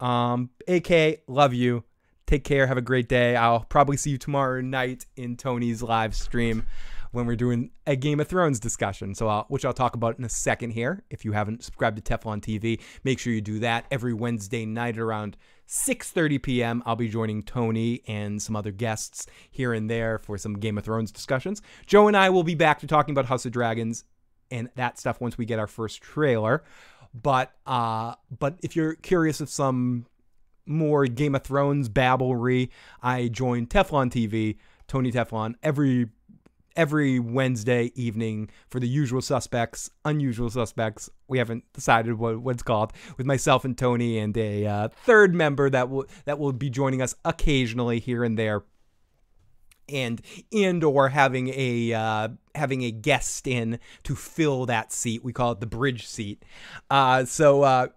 Um, AK, love you. Take care. Have a great day. I'll probably see you tomorrow night in Tony's live stream when we're doing a Game of Thrones discussion. So, I'll, which I'll talk about in a second here. If you haven't subscribed to Teflon TV, make sure you do that every Wednesday night around 6:30 p.m. I'll be joining Tony and some other guests here and there for some Game of Thrones discussions. Joe and I will be back to talking about House of Dragons and that stuff once we get our first trailer. But uh, but if you're curious of some more Game of Thrones babblery, I join Teflon TV, Tony Teflon, every every Wednesday evening for the usual suspects, unusual suspects. We haven't decided what, what it's called with myself and Tony and a uh, third member that will that will be joining us occasionally here and there and and or having a uh, having a guest in to fill that seat. We call it the bridge seat. Uh, so uh,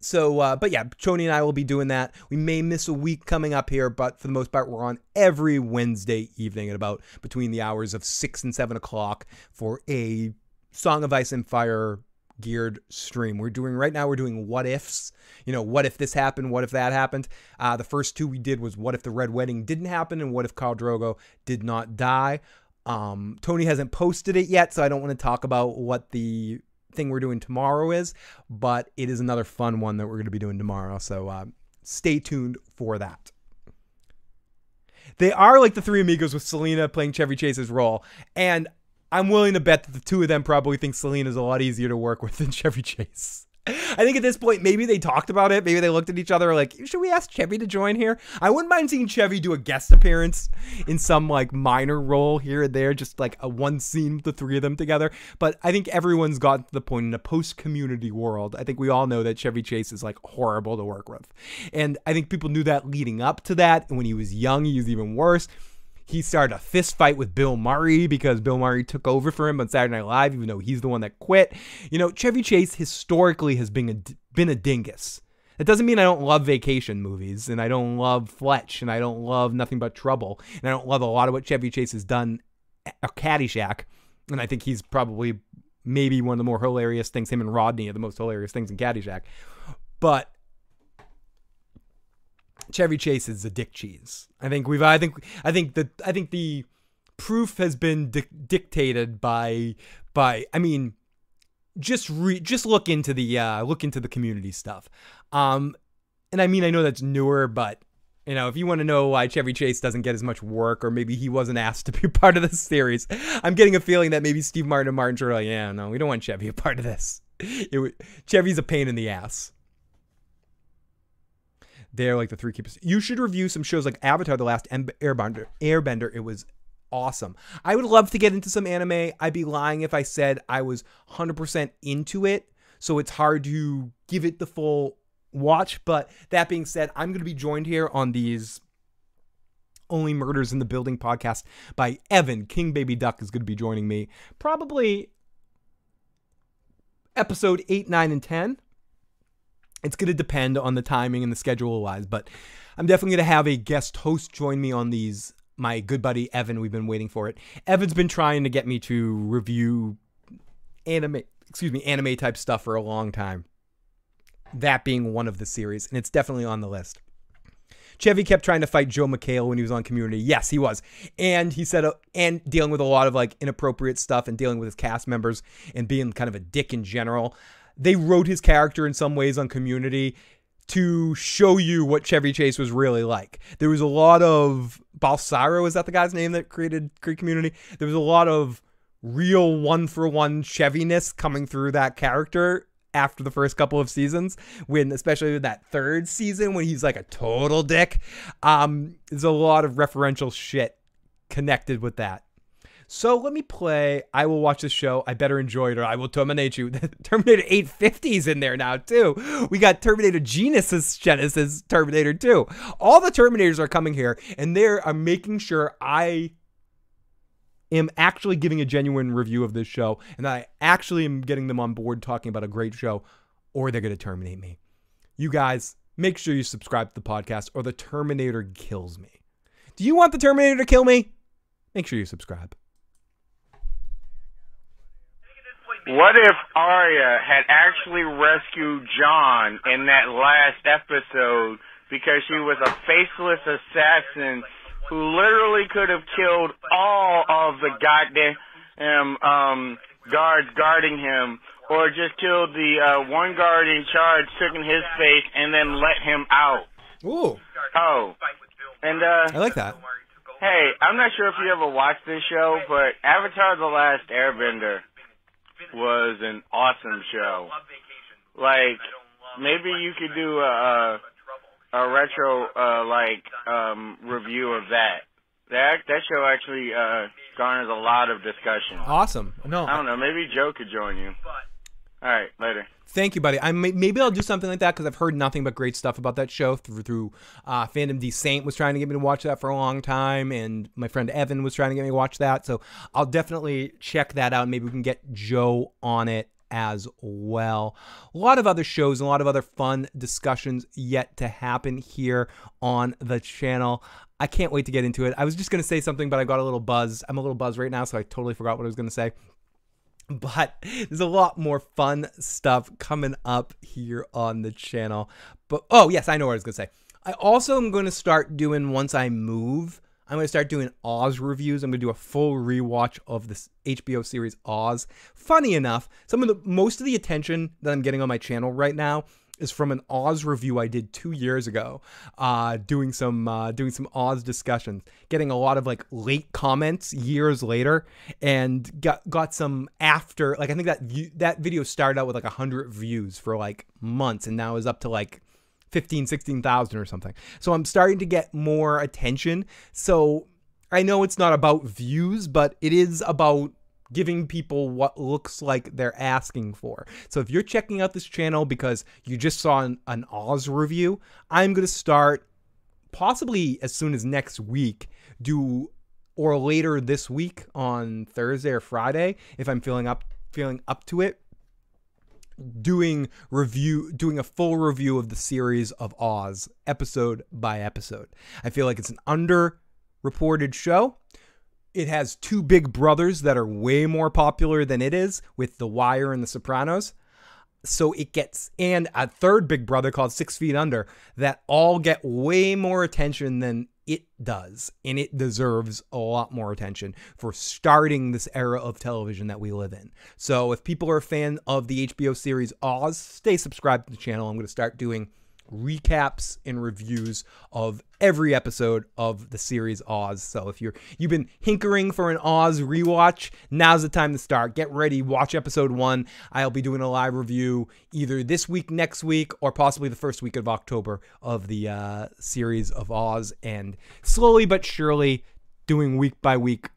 so uh, but yeah, Tony and I will be doing that. We may miss a week coming up here, but for the most part, we're on every Wednesday evening at about between the hours of six and seven o'clock for a Song of Ice and Fire geared stream. We're doing right now, we're doing what ifs. You know, what if this happened? What if that happened? Uh, the first two we did was what if the Red Wedding didn't happen and what if Khal Drogo did not die. Um, Tony hasn't posted it yet, so I don't want to talk about what the thing we're doing tomorrow is, but it is another fun one that we're going to be doing tomorrow. So uh, stay tuned for that. They are like the three amigos with Selena playing Chevy Chase's role. And I'm willing to bet that the two of them probably think Selena's a lot easier to work with than Chevy Chase. I think at this point, maybe they talked about it. Maybe they looked at each other like, should we ask Chevy to join here? I wouldn't mind seeing Chevy do a guest appearance in some like minor role here and there, just like a one scene with the three of them together. But I think everyone's got to the point in a post community world. I think we all know that Chevy Chase is like horrible to work with. And I think people knew that leading up to that. And when he was young, he was even worse. He started a fist fight with Bill Murray because Bill Murray took over for him on Saturday Night Live, even though he's the one that quit. You know, Chevy Chase historically has been a, been a dingus. That doesn't mean I don't love vacation movies and I don't love Fletch and I don't love Nothing But Trouble and I don't love a lot of what Chevy Chase has done at Caddyshack. And I think he's probably maybe one of the more hilarious things. Him and Rodney are the most hilarious things in Caddyshack. But Chevy Chase is a dick cheese. I think we've. I think. I think that. I think the proof has been di- dictated by. By. I mean, just re. Just look into the. Uh, look into the community stuff. Um, and I mean, I know that's newer, but you know, if you want to know why Chevy Chase doesn't get as much work, or maybe he wasn't asked to be part of this series, I'm getting a feeling that maybe Steve Martin and Martin are like, yeah, no, we don't want Chevy a part of this. It, Chevy's a pain in the ass. They're like the three keepers. You should review some shows like Avatar: The Last Airbender. Airbender. It was awesome. I would love to get into some anime. I'd be lying if I said I was 100% into it. So it's hard to give it the full watch. But that being said, I'm going to be joined here on these Only Murders in the Building podcast by Evan. King Baby Duck is going to be joining me probably episode 8, 9, and 10. It's going to depend on the timing and the schedule wise, but I'm definitely going to have a guest host join me on these. My good buddy Evan, we've been waiting for it. Evan's been trying to get me to review anime, excuse me, anime type stuff for a long time. That being one of the series, and it's definitely on the list. Chevy kept trying to fight Joel McHale when he was on Community. Yes, he was, and he said, uh, and dealing with a lot of like inappropriate stuff and dealing with his cast members and being kind of a dick in general they wrote his character in some ways on Community to show you what Chevy Chase was really like. There was a lot of Balsaro, is that the guy's name that created Creed Community? There was a lot of real one for one Chevyness coming through that character after the first couple of seasons when especially that third season when he's like a total dick um there's a lot of referential shit connected with that so let me play. I will watch the show. I better enjoy it or I will terminate you. Terminator 850 is in there now, too. We got Terminator Genisys, Genisys, Terminator 2. All the Terminators are coming here, and they are making sure I am actually giving a genuine review of this show and I actually am getting them on board talking about a great show, or they're going to terminate me. You guys, make sure you subscribe to the podcast, or the Terminator kills me. Do you want the Terminator to kill me? Make sure you subscribe. What if Arya had actually rescued John in that last episode because she was a faceless assassin who literally could have killed all of the goddamn um, guards guarding him, or just killed the uh, one guard in charge, took in his face, and then let him out? Ooh. Oh. And uh, I like that. Hey, I'm not sure if you ever watched this show, but Avatar: The Last Airbender was an awesome show. Like maybe you could do a a retro uh like um review of that. That that show actually uh garners a lot of discussion. Awesome. No. I don't know, maybe Joe could join you. All right, later. Thank you, buddy. I may, maybe I'll do something like that because I've heard nothing but great stuff about that show through through uh, fandom. D Saint was trying to get me to watch that for a long time, and my friend Evan was trying to get me to watch that. So I'll definitely check that out. Maybe we can get Joe on it as well. A lot of other shows, a lot of other fun discussions yet to happen here on the channel. I can't wait to get into it. I was just going to say something, but I got a little buzz. I'm a little buzz right now, so I totally forgot what I was going to say. But there's a lot more fun stuff coming up here on the channel. But oh, yes, I know what I was going to say. I also am going to start doing once I move. I'm going to start doing Oz reviews. I'm going to do a full rewatch of this HBO series Oz. Funny enough, some of the most of the attention that I'm getting on my channel right now is from an Oz review I did two years ago, uh, doing some uh, doing some Oz discussions, getting a lot of like late comments years later, and got got some after like I think that that video started out with like hundred views for like months, and now is up to like 15, 16,000 or something. So I'm starting to get more attention. So I know it's not about views, but it is about giving people what looks like they're asking for. So if you're checking out this channel because you just saw an, an Oz review, I'm going to start possibly as soon as next week do or later this week on Thursday or Friday if I'm feeling up feeling up to it doing review doing a full review of the series of Oz episode by episode. I feel like it's an under reported show. It has two big brothers that are way more popular than it is with The Wire and The Sopranos. So it gets, and a third big brother called Six Feet Under that all get way more attention than it does. And it deserves a lot more attention for starting this era of television that we live in. So if people are a fan of the HBO series Oz, stay subscribed to the channel. I'm going to start doing recaps and reviews of every episode of the series Oz. So if you're you've been hinkering for an Oz rewatch, now's the time to start. Get ready, watch episode 1. I'll be doing a live review either this week, next week, or possibly the first week of October of the uh, series of Oz and slowly but surely doing week by week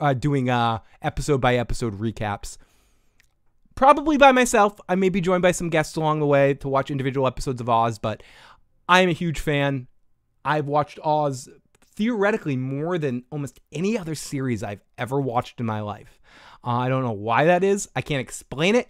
uh, doing uh, episode by episode recaps probably by myself. I may be joined by some guests along the way to watch individual episodes of Oz, but I am a huge fan. I've watched Oz theoretically more than almost any other series I've ever watched in my life. Uh, I don't know why that is. I can't explain it,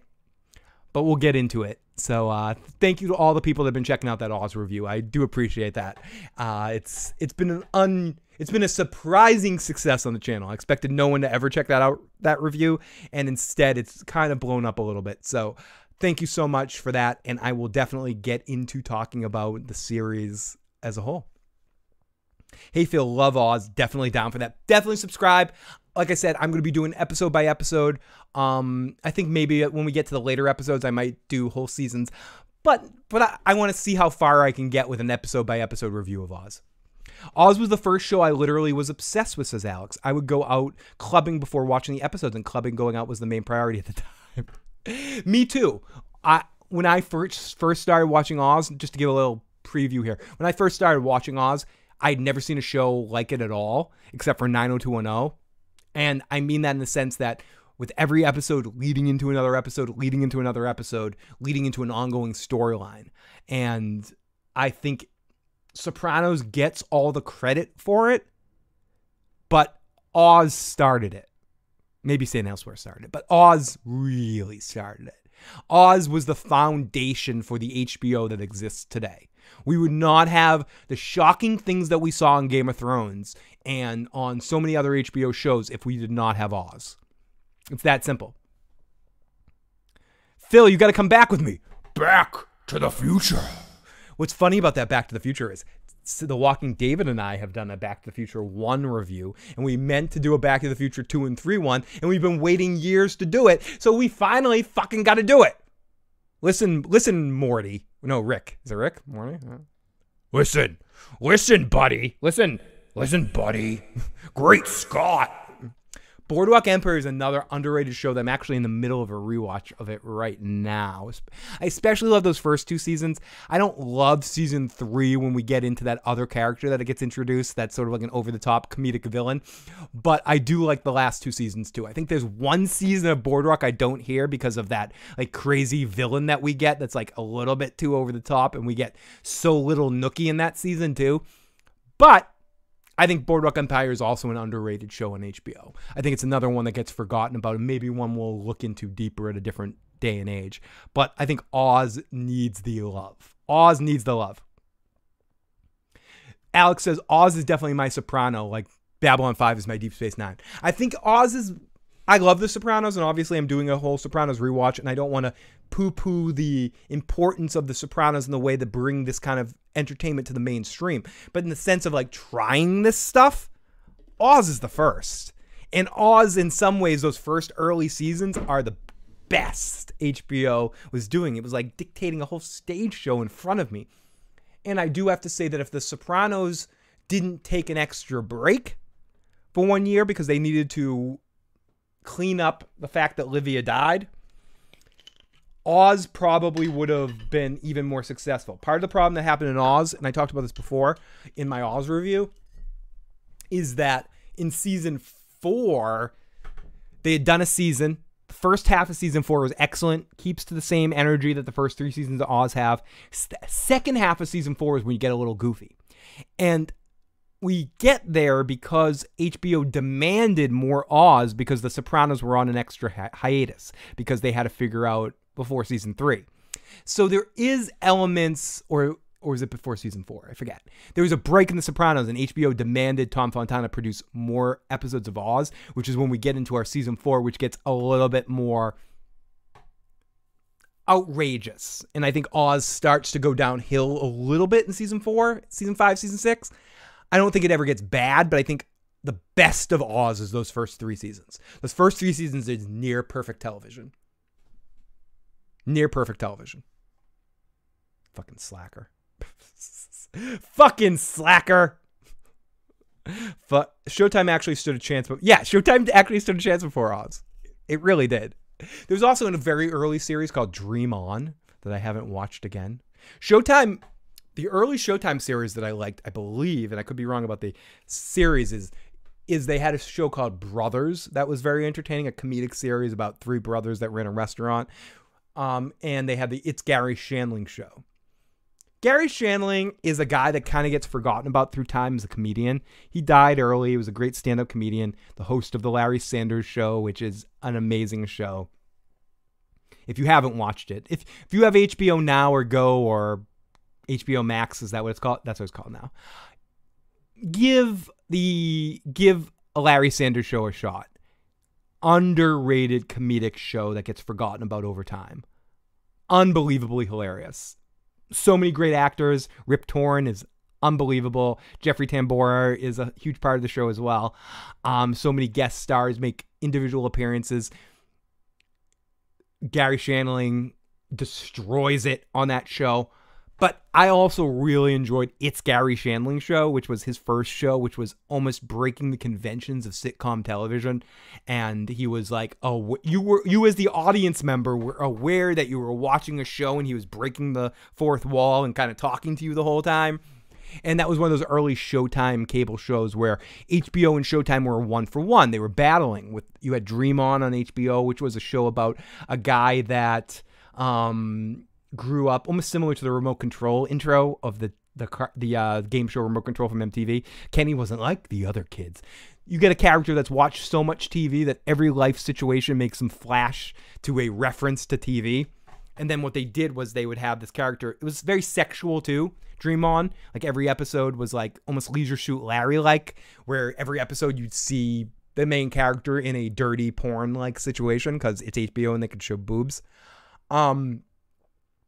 but we'll get into it. So uh, thank you to all the people that have been checking out that Oz review. I do appreciate that. Uh, it's it's been an un it's been a surprising success on the channel. I expected no one to ever check that out that review, and instead it's kind of blown up a little bit. So thank you so much for that, and I will definitely get into talking about the series as a whole. Hey Phil, love Oz, definitely down for that. Definitely subscribe. Like I said, I'm going to be doing episode by episode. Um, I think maybe when we get to the later episodes, I might do whole seasons. But but I, I want to see how far I can get with an episode by episode review of Oz. Oz was the first show I literally was obsessed with, says Alex. I would go out clubbing before watching the episodes, and clubbing going out was the main priority at the time. Me too. I when I first first started watching Oz, just to give a little preview here. When I first started watching Oz, I'd never seen a show like it at all, except for 90210. And I mean that in the sense that with every episode leading into another episode, leading into another episode, leading into an ongoing storyline. And I think Sopranos gets all the credit for it, but Oz started it. Maybe St. Elsewhere started it, but Oz really started it. Oz was the foundation for the HBO that exists today. We would not have the shocking things that we saw in Game of Thrones and on so many other HBO shows if we did not have Oz. It's that simple. Phil, you got to come back with me. Back to the future. What's funny about that Back to the Future is The Walking David and I have done a Back to the Future 1 review, and we meant to do a Back to the Future 2 and 3 one, and we've been waiting years to do it, so we finally fucking got to do it. Listen, listen, Morty. No, Rick. Is it Rick? Morty? Listen, listen, buddy. Listen, listen, buddy. Great Scott. Boardwalk Empire is another underrated show that I'm actually in the middle of a rewatch of it right now. I especially love those first two seasons. I don't love season three when we get into that other character that it gets introduced that's sort of like an over the top comedic villain. But I do like the last two seasons too. I think there's one season of Boardwalk I don't hear because of that like crazy villain that we get that's like a little bit too over the top, and we get so little Nucky in that season too. But I think Boardwalk Empire is also an underrated show on HBO. I think it's another one that gets forgotten about, and maybe one we'll look into deeper at a different day and age. But I think Oz needs the love. Oz needs the love. Alex says Oz is definitely my soprano, like Babylon 5 is my Deep Space Nine. I think Oz is I love The Sopranos, and obviously I'm doing a whole Sopranos rewatch, and I don't want to poo-poo the importance of The Sopranos in the way that bring this kind of entertainment to the mainstream. But in the sense of like trying this stuff, Oz is the first. And Oz, in some ways, those first early seasons are the best HBO was doing. It was like dictating a whole stage show in front of me. And I do have to say that if The Sopranos didn't take an extra break for one year because they needed to clean up the fact that Livia died, Oz probably would have been even more successful. Part of the problem that happened in Oz, and I talked about this before in my Oz review, is that in season four, they had done a season. The first half of season four was excellent, keeps to the same energy that the first three seasons of Oz have. second half of season four is when you get a little goofy. And we get there because HBO demanded more Oz because The Sopranos were on an extra hi- hiatus because they had to figure out before season three. So there is elements, or or was it before season four? I forget. There was a break in The Sopranos, and HBO demanded Tom Fontana produce more episodes of Oz, which is when we get into our season four, which gets a little bit more outrageous. And I think Oz starts to go downhill a little bit in season four, season five, season six. I don't think it ever gets bad, but I think the best of Oz is those first three seasons. Those first three seasons is near perfect television. Near perfect television. Fucking slacker. Fucking slacker. But Showtime actually stood a chance. But yeah, Showtime actually stood a chance before Oz. It really did. There was also in a very early series called Dream On that I haven't watched again. Showtime, the early Showtime series that I liked, I believe, and I could be wrong about the series, is is they had a show called Brothers that was very entertaining, a comedic series about three brothers that ran a restaurant um, and they had the It's Garry Shandling show. Garry Shandling is a guy that kind of gets forgotten about through time as a comedian. He died early. He was a great stand up comedian, the host of The Larry Sanders Show, which is an amazing show. If you haven't watched it, if, if you have HBO Now or Go or HBO Max, is that what it's called? That's what it's called now. Give the give a Larry Sanders Show a shot underrated comedic show that gets forgotten about over time. Unbelievably hilarious. So many great actors. Rip Torn is unbelievable. Jeffrey Tambor is a huge part of the show as well. Um, so many guest stars make individual appearances. Garry Shandling destroys it on that show. But I also really enjoyed It's Garry Shandling Show, which was his first show, which was almost breaking the conventions of sitcom television. And he was like, "Oh, you were you as the audience member were aware that you were watching a show, and he was breaking the fourth wall and kind of talking to you the whole time." And that was one of those early Showtime cable shows where HBO and Showtime were one for one. They were battling with you had Dream On on HBO, which was a show about a guy that um grew up almost similar to the remote control intro of the the the uh, game show remote control from MTV. Kenny wasn't like the other kids. You get a character that's watched so much TV that every life situation makes them flash to a reference to TV. And then what they did was they would have this character. It was very sexual too. Dream on like every episode was like almost Leisure Suit Larry like, where every episode you'd see the main character in a dirty porn like situation because it's HBO and they could show boobs. Um,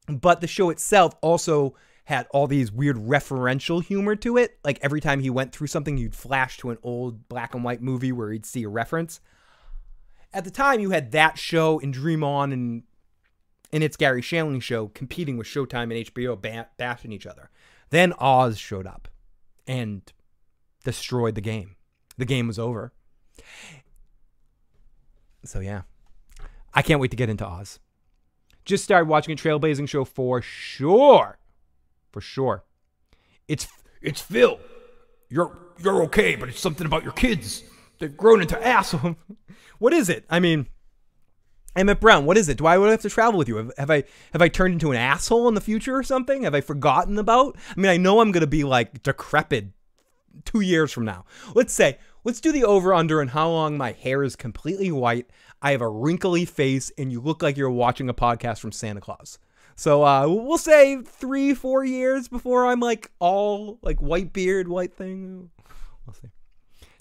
but the show itself also had all these weird referential humor to it. Like every time he went through something, you'd flash to an old black and white movie where he'd see a reference. At the time, you had that show and Dream On and and its Garry Shandling show competing with Showtime and HBO ba- bashing each other. Then Oz showed up and destroyed the game. The game was over. So yeah, I can't wait to get into Oz. Just started watching a Trailblazing show for sure. For sure. It's it's Phil. You're you're okay, but it's something about your kids. They've grown into assholes. what is it? I mean, Emmett Brown, what is it? Do I have to travel with you? Have, have, I have I turned into an asshole in the future or something? Have I forgotten about? I mean, I know I'm gonna be like decrepit two years from now. Let's say, let's do the over under on how long my hair is completely white I have a wrinkly face, and you look like you're watching a podcast from Santa Claus. So uh, we'll say three, four years before I'm like all like white beard, white thing. We'll see.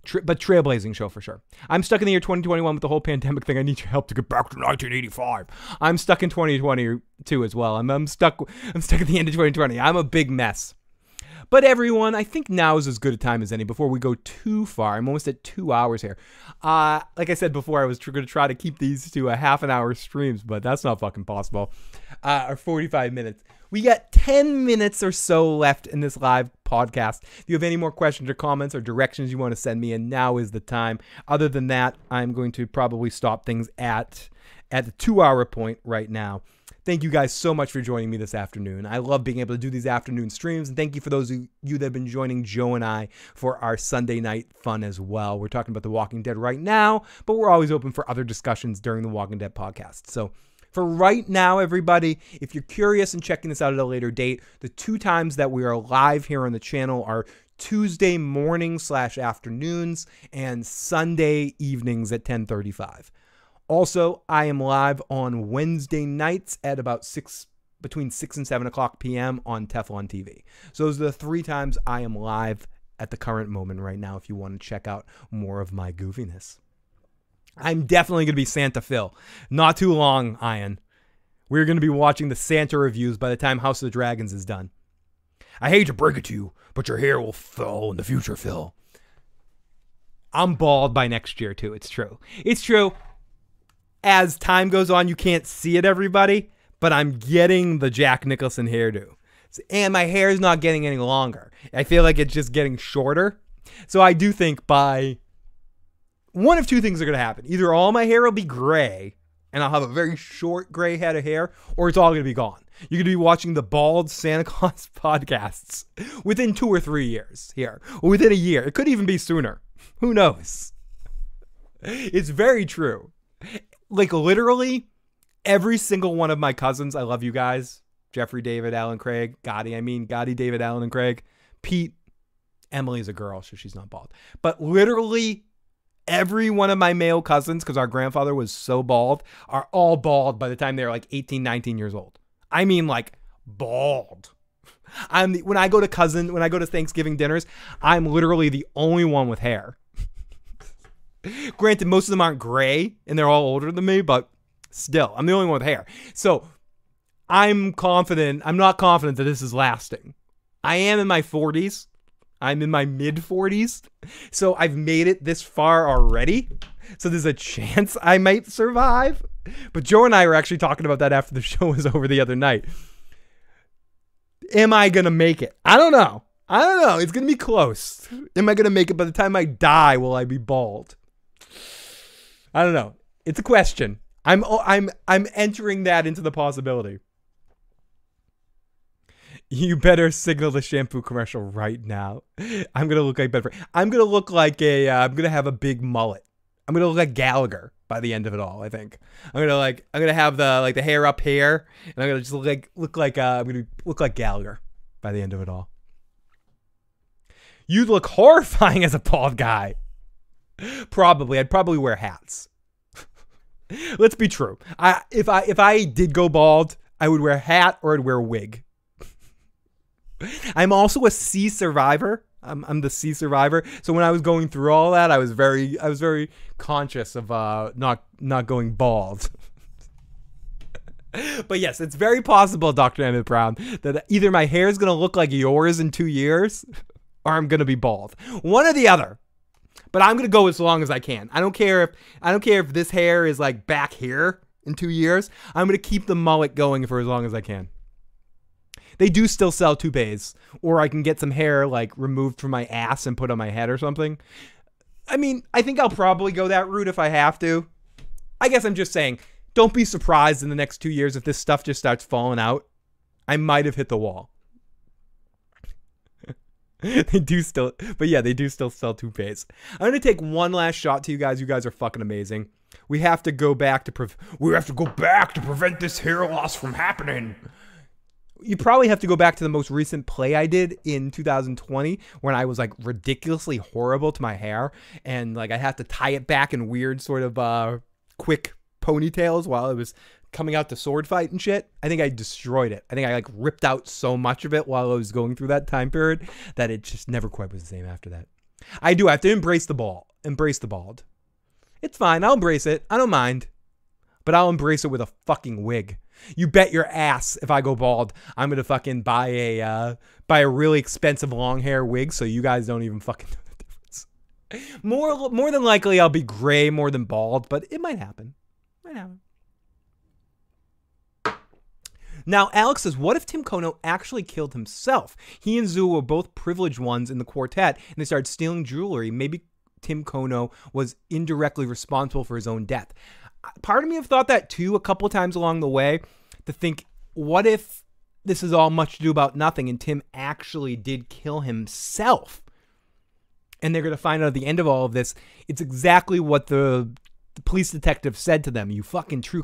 Tra- but trailblazing show for sure. I'm stuck in the year 2021 with the whole pandemic thing. I need your help to get back to 1985. I'm stuck in 2022 as well. I'm, I'm stuck. I'm stuck at the end of 2020. I'm a big mess. But everyone, I think now is as good a time as any before we go too far. I'm almost at two hours here. Uh, like I said before, I was going to try to keep these to a half an hour streams, but that's not fucking possible. Uh, or 45 minutes. We got 10 minutes or so left in this live podcast. If you have any more questions or comments or directions you want to send me, and now is the time. Other than that, I'm going to probably stop things at at the two hour point right now. Thank you guys so much for joining me this afternoon. I love being able to do these afternoon streams, and thank you for those of you that have been joining Joe and I for our Sunday night fun as well. We're talking about The Walking Dead right now, but we're always open for other discussions during the Walking Dead podcast. So, for right now, everybody, if you're curious and checking this out at a later date, the two times that we are live here on the channel are Tuesday morning slash afternoons and Sunday evenings at 1035. Also, I am live on Wednesday nights at about 6 between 6 and 7 o'clock p.m. on Teflon TV. So those are the three times I am live at the current moment right now if you want to check out more of my goofiness. I'm definitely going to be Santa Phil. Not too long, Ian. We're going to be watching the Santa reviews by the time House of the Dragons is done. I hate to break it to you, but your hair will fall in the future, Phil. I'm bald by next year, too. It's true. It's true as time goes on, you can't see it, everybody, but I'm getting the Jack Nicholson hairdo. And my hair is not getting any longer. I feel like it's just getting shorter. So I do think by one of two things are going to happen. Either all my hair will be gray and I'll have a very short gray head of hair, or it's all going to be gone. You're going to be watching the bald Santa Claus podcasts within two or three years here, or within a year. It could even be sooner. Who knows? It's very true like literally every single one of my cousins. I love you guys. Jeffrey, David, Alan, Craig, Gotti. I mean, Gotti, David, Alan, and Craig. Pete, Emily's a girl, so she's not bald. But literally every one of my male cousins, because our grandfather was so bald, are all bald by the time they're like 18, 19 years old. I mean, like bald. I'm the, when I go to cousin, when I go to Thanksgiving dinners, I'm literally the only one with hair. Granted, most of them aren't gray and they're all older than me, but still, I'm the only one with hair. So I'm confident. I'm not confident that this is lasting. I am in my 40s. I'm in my mid 40s. So I've made it this far already. So there's a chance I might survive. But Joe and I were actually talking about that after the show was over the other night. Am I going to make it? I don't know. I don't know. It's going to be close. Am I going to make it by the time I die? Will I be bald? I don't know. It's a question. I'm I'm I'm entering that into the possibility. You better signal the shampoo commercial right now. I'm gonna look like better. I'm gonna look like a. am uh, gonna have a big mullet. I'm gonna look like Gallagher by the end of it all. I think I'm gonna like. I'm gonna have the like the hair up here, and I'm gonna just look like look like. Uh, I'm gonna look like Gallagher by the end of it all. You'd look horrifying as a bald guy. Probably. I'd probably wear hats. Let's be true. I if I if I did go bald, I would wear a hat or I'd wear a wig. I'm also a sea survivor. I'm, I'm the sea survivor. So when I was going through all that, I was very I was very conscious of uh, not not going bald. but yes, it's very possible, Dr. Emmett Brown, that either my hair is going to look like yours in two years or I'm going to be bald. One or the other but I'm gonna go as long as I can. I don't care if I don't care if this hair is like back here in two years. I'm gonna keep the mullet going for as long as I can. They do still sell toupees, or I can get some hair like removed from my ass and put on my head or something. I mean, I think I'll probably go that route if I have to. I guess I'm just saying, don't be surprised in the next two years if this stuff just starts falling out. I might have hit the wall. they do still, but yeah, they do still sell toupees. I'm gonna take one last shot to you guys. You guys are fucking amazing. We have to go back to pre- we have to go back to prevent this hair loss from happening. You probably have to go back to the most recent play I did in 2020 when I was like ridiculously horrible to my hair and like I had to tie it back in weird sort of uh quick ponytails while it was coming out to sword fight and shit, I think I destroyed it. I think I like ripped out so much of it while I was going through that time period that it just never quite was the same after that. I do have to embrace the ball, embrace the bald. It's fine. I'll embrace it. I don't mind. But I'll embrace it with a fucking wig. You bet your ass if I go bald, I'm gonna fucking buy a uh, buy a really expensive long hair wig so you guys don't even fucking know the difference. More more than likely I'll be gray more than bald, but it might happen. Might happen. Now, Alex says, what if Tim Kono actually killed himself? He and Zoe were both privileged ones in the quartet, and they started stealing jewelry. Maybe Tim Kono was indirectly responsible for his own death. Uh, part of me have thought that too a couple times along the way to think, what if this is all much to do about nothing and Tim actually did kill himself? And they're going to find out at the end of all of this, it's exactly what the, the police detective said to them. You fucking true,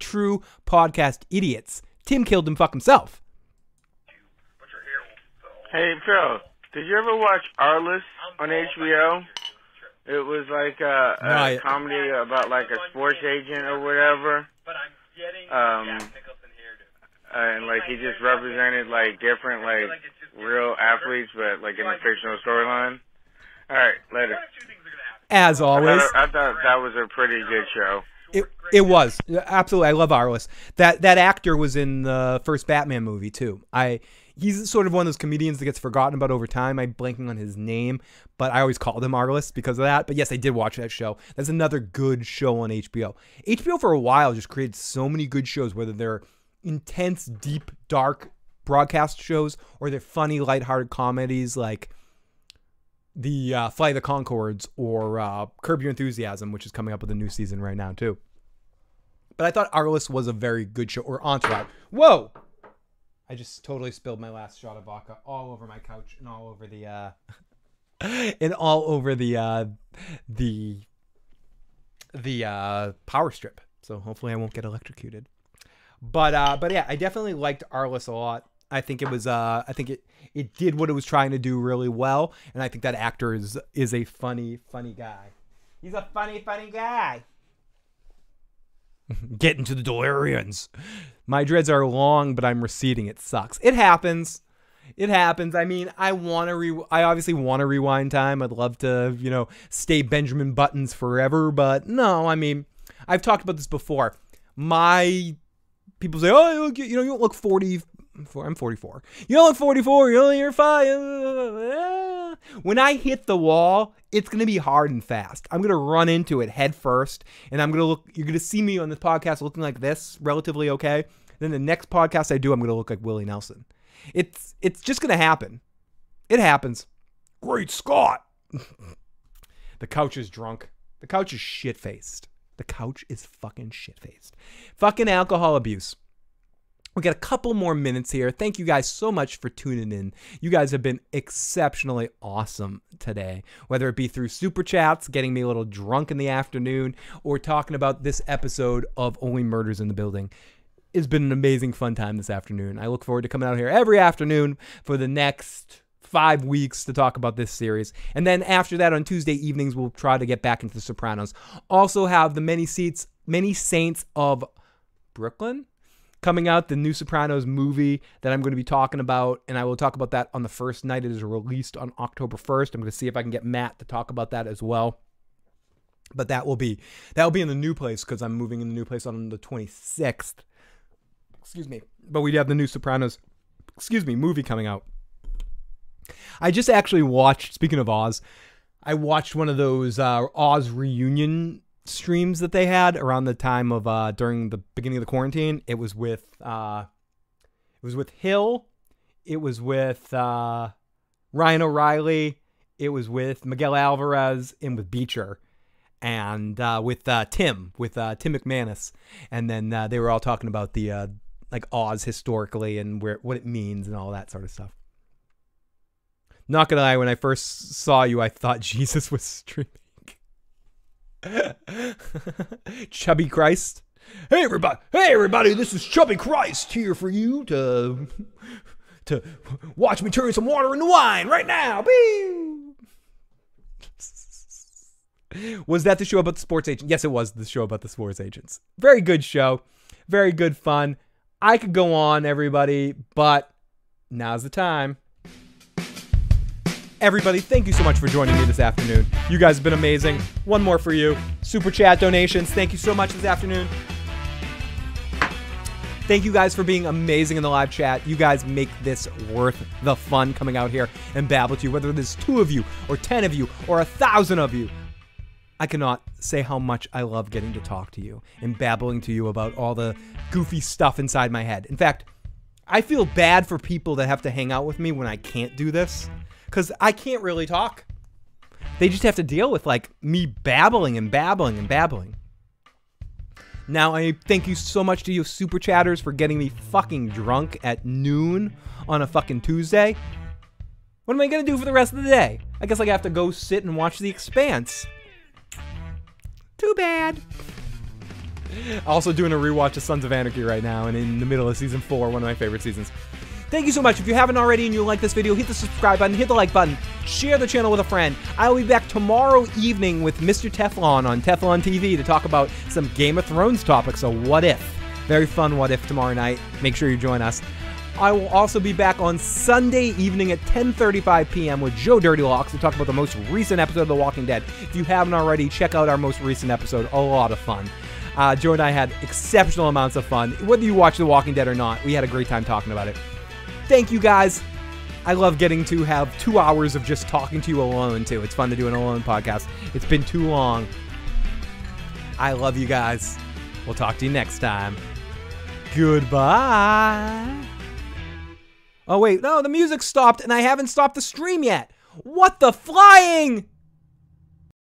true podcast idiots. Tim killed him fuck himself. Hey Phil, did you ever watch Arliss on HBO? It was like a, a No, I- comedy about like a sports agent or whatever. Um, and like he just represented like different like real athletes, but like in a fictional storyline. All right, later. As I always. thought, I thought that was a pretty good show. It, it was absolutely. I love Arliss. That that actor was in the first Batman movie too. I he's sort of one of those comedians that gets forgotten about over time. I'm blanking on his name, but I always called him Arliss because of that. But yes, I did watch that show. That's another good show on HBO. HBO for a while just created so many good shows, whether they're intense, deep, dark broadcast shows or they're funny, lighthearted comedies like the uh, of the Conchords or uh, Curb Your Enthusiasm, which is coming up with a new season right now too. But I thought Arliss was a very good show, or Entourage. Whoa! I just totally spilled my last shot of vodka all over my couch and all over the uh, and all over the uh, the the uh, power strip. So hopefully I won't get electrocuted. But uh, but yeah, I definitely liked Arliss a lot. I think it was uh, I think it it did what it was trying to do really well, and I think that actor is is a funny funny guy. He's a funny funny guy. Get into the Delirians. My dreads are long, but I'm receding. It sucks. It happens. It happens. I mean, I want to re. I obviously want to rewind time. I'd love to, you know, stay Benjamin Buttons forever. But no, I mean, I've talked about this before. My people say, "Oh, you know, you don't look 40." I'm 44. You don't look 44. You're only you're five. Ah. When I hit the wall, it's gonna be hard and fast. I'm gonna run into it head first, and I'm gonna look. You're gonna see me on this podcast looking like this, relatively okay. Then the next podcast I do, I'm gonna look like Willie Nelson. It's it's just gonna happen. It happens. Great Scott. the couch is drunk. The couch is shit faced. The couch is fucking shit faced. Fucking alcohol abuse. We got a couple more minutes here. Thank you guys so much for tuning in. You guys have been exceptionally awesome today, whether it be through super chats, getting me a little drunk in the afternoon, or talking about this episode of Only Murders in the Building. It's been an amazing fun time this afternoon. I look forward to coming out here every afternoon for the next five weeks to talk about this series. And then after that, on Tuesday evenings, we'll try to get back into The Sopranos. Also, have the many seats, many saints of Brooklyn coming out, the new Sopranos movie that I'm going to be talking about, and I will talk about that on the first night it is released on October 1st. I'm going to see if I can get Matt to talk about that as well. But that will be that will be in the new place because I'm moving in the new place on the 26th. Excuse me. But we have the new Sopranos, excuse me, movie coming out. I just actually watched. Speaking of Oz, I watched one of those uh, Oz reunion streams that they had around the time of uh during the beginning of the quarantine. It was with uh it was with Hill, it was with uh Ryan O'Reilly, it was with Miguel Alvarez and with Beecher and uh with uh Tim with uh Tim McManus. And then uh, they were all talking about the uh like Oz historically and where what it means and all that sort of stuff. Not gonna lie, when I first saw you, I thought Jesus was streaming. Chubby Christ. Hey everybody! Hey everybody! This is Chubby Christ here for you to to watch me turn some water into wine right now. Boo! Was that the show about the sports agents? Yes, it was the show about the sports agents. Very good show. Very good fun. I could go on, everybody, but now's the time. Everybody, thank you so much for joining me this afternoon. You guys have been amazing. One more for you. Super chat donations. Thank you so much this afternoon. Thank you guys for being amazing in the live chat. You guys make this worth the fun coming out here and babble to you, whether there's two of you, or ten of you, or a thousand of you. I cannot say how much I love getting to talk to you and babbling to you about all the goofy stuff inside my head. In fact, I feel bad for people that have to hang out with me when I can't do this because I can't really talk. They just have to deal with like me babbling and babbling and babbling. Now, I thank you so much to you super chatters for getting me fucking drunk at noon on a fucking Tuesday. What am I gonna do for the rest of the day? I guess I have to go sit and watch The Expanse. Too bad. Also doing a rewatch of Sons of Anarchy right now and in the middle of season four, one of my favorite seasons. Thank you so much. If you haven't already and you like this video, hit the subscribe button, hit the like button, share the channel with a friend. I will be back tomorrow evening with Mr. Teflon on Teflon TV to talk about some Game of Thrones topics. So what if? Very fun what if tomorrow night. Make sure you join us. I will also be back on Sunday evening at 10:35 p.m. with Joe Dirty Locks to talk about the most recent episode of The Walking Dead. If you haven't already, check out our most recent episode. A lot of fun. Uh, Joe and I had exceptional amounts of fun. Whether you watch The Walking Dead or not, we had a great time talking about it. Thank you guys. I love getting to have two hours of just talking to you alone, too. It's fun to do an alone podcast. It's been too long. I love you guys. We'll talk to you next time. Goodbye. Oh, wait. No, the music stopped and I haven't stopped the stream yet. What the flying?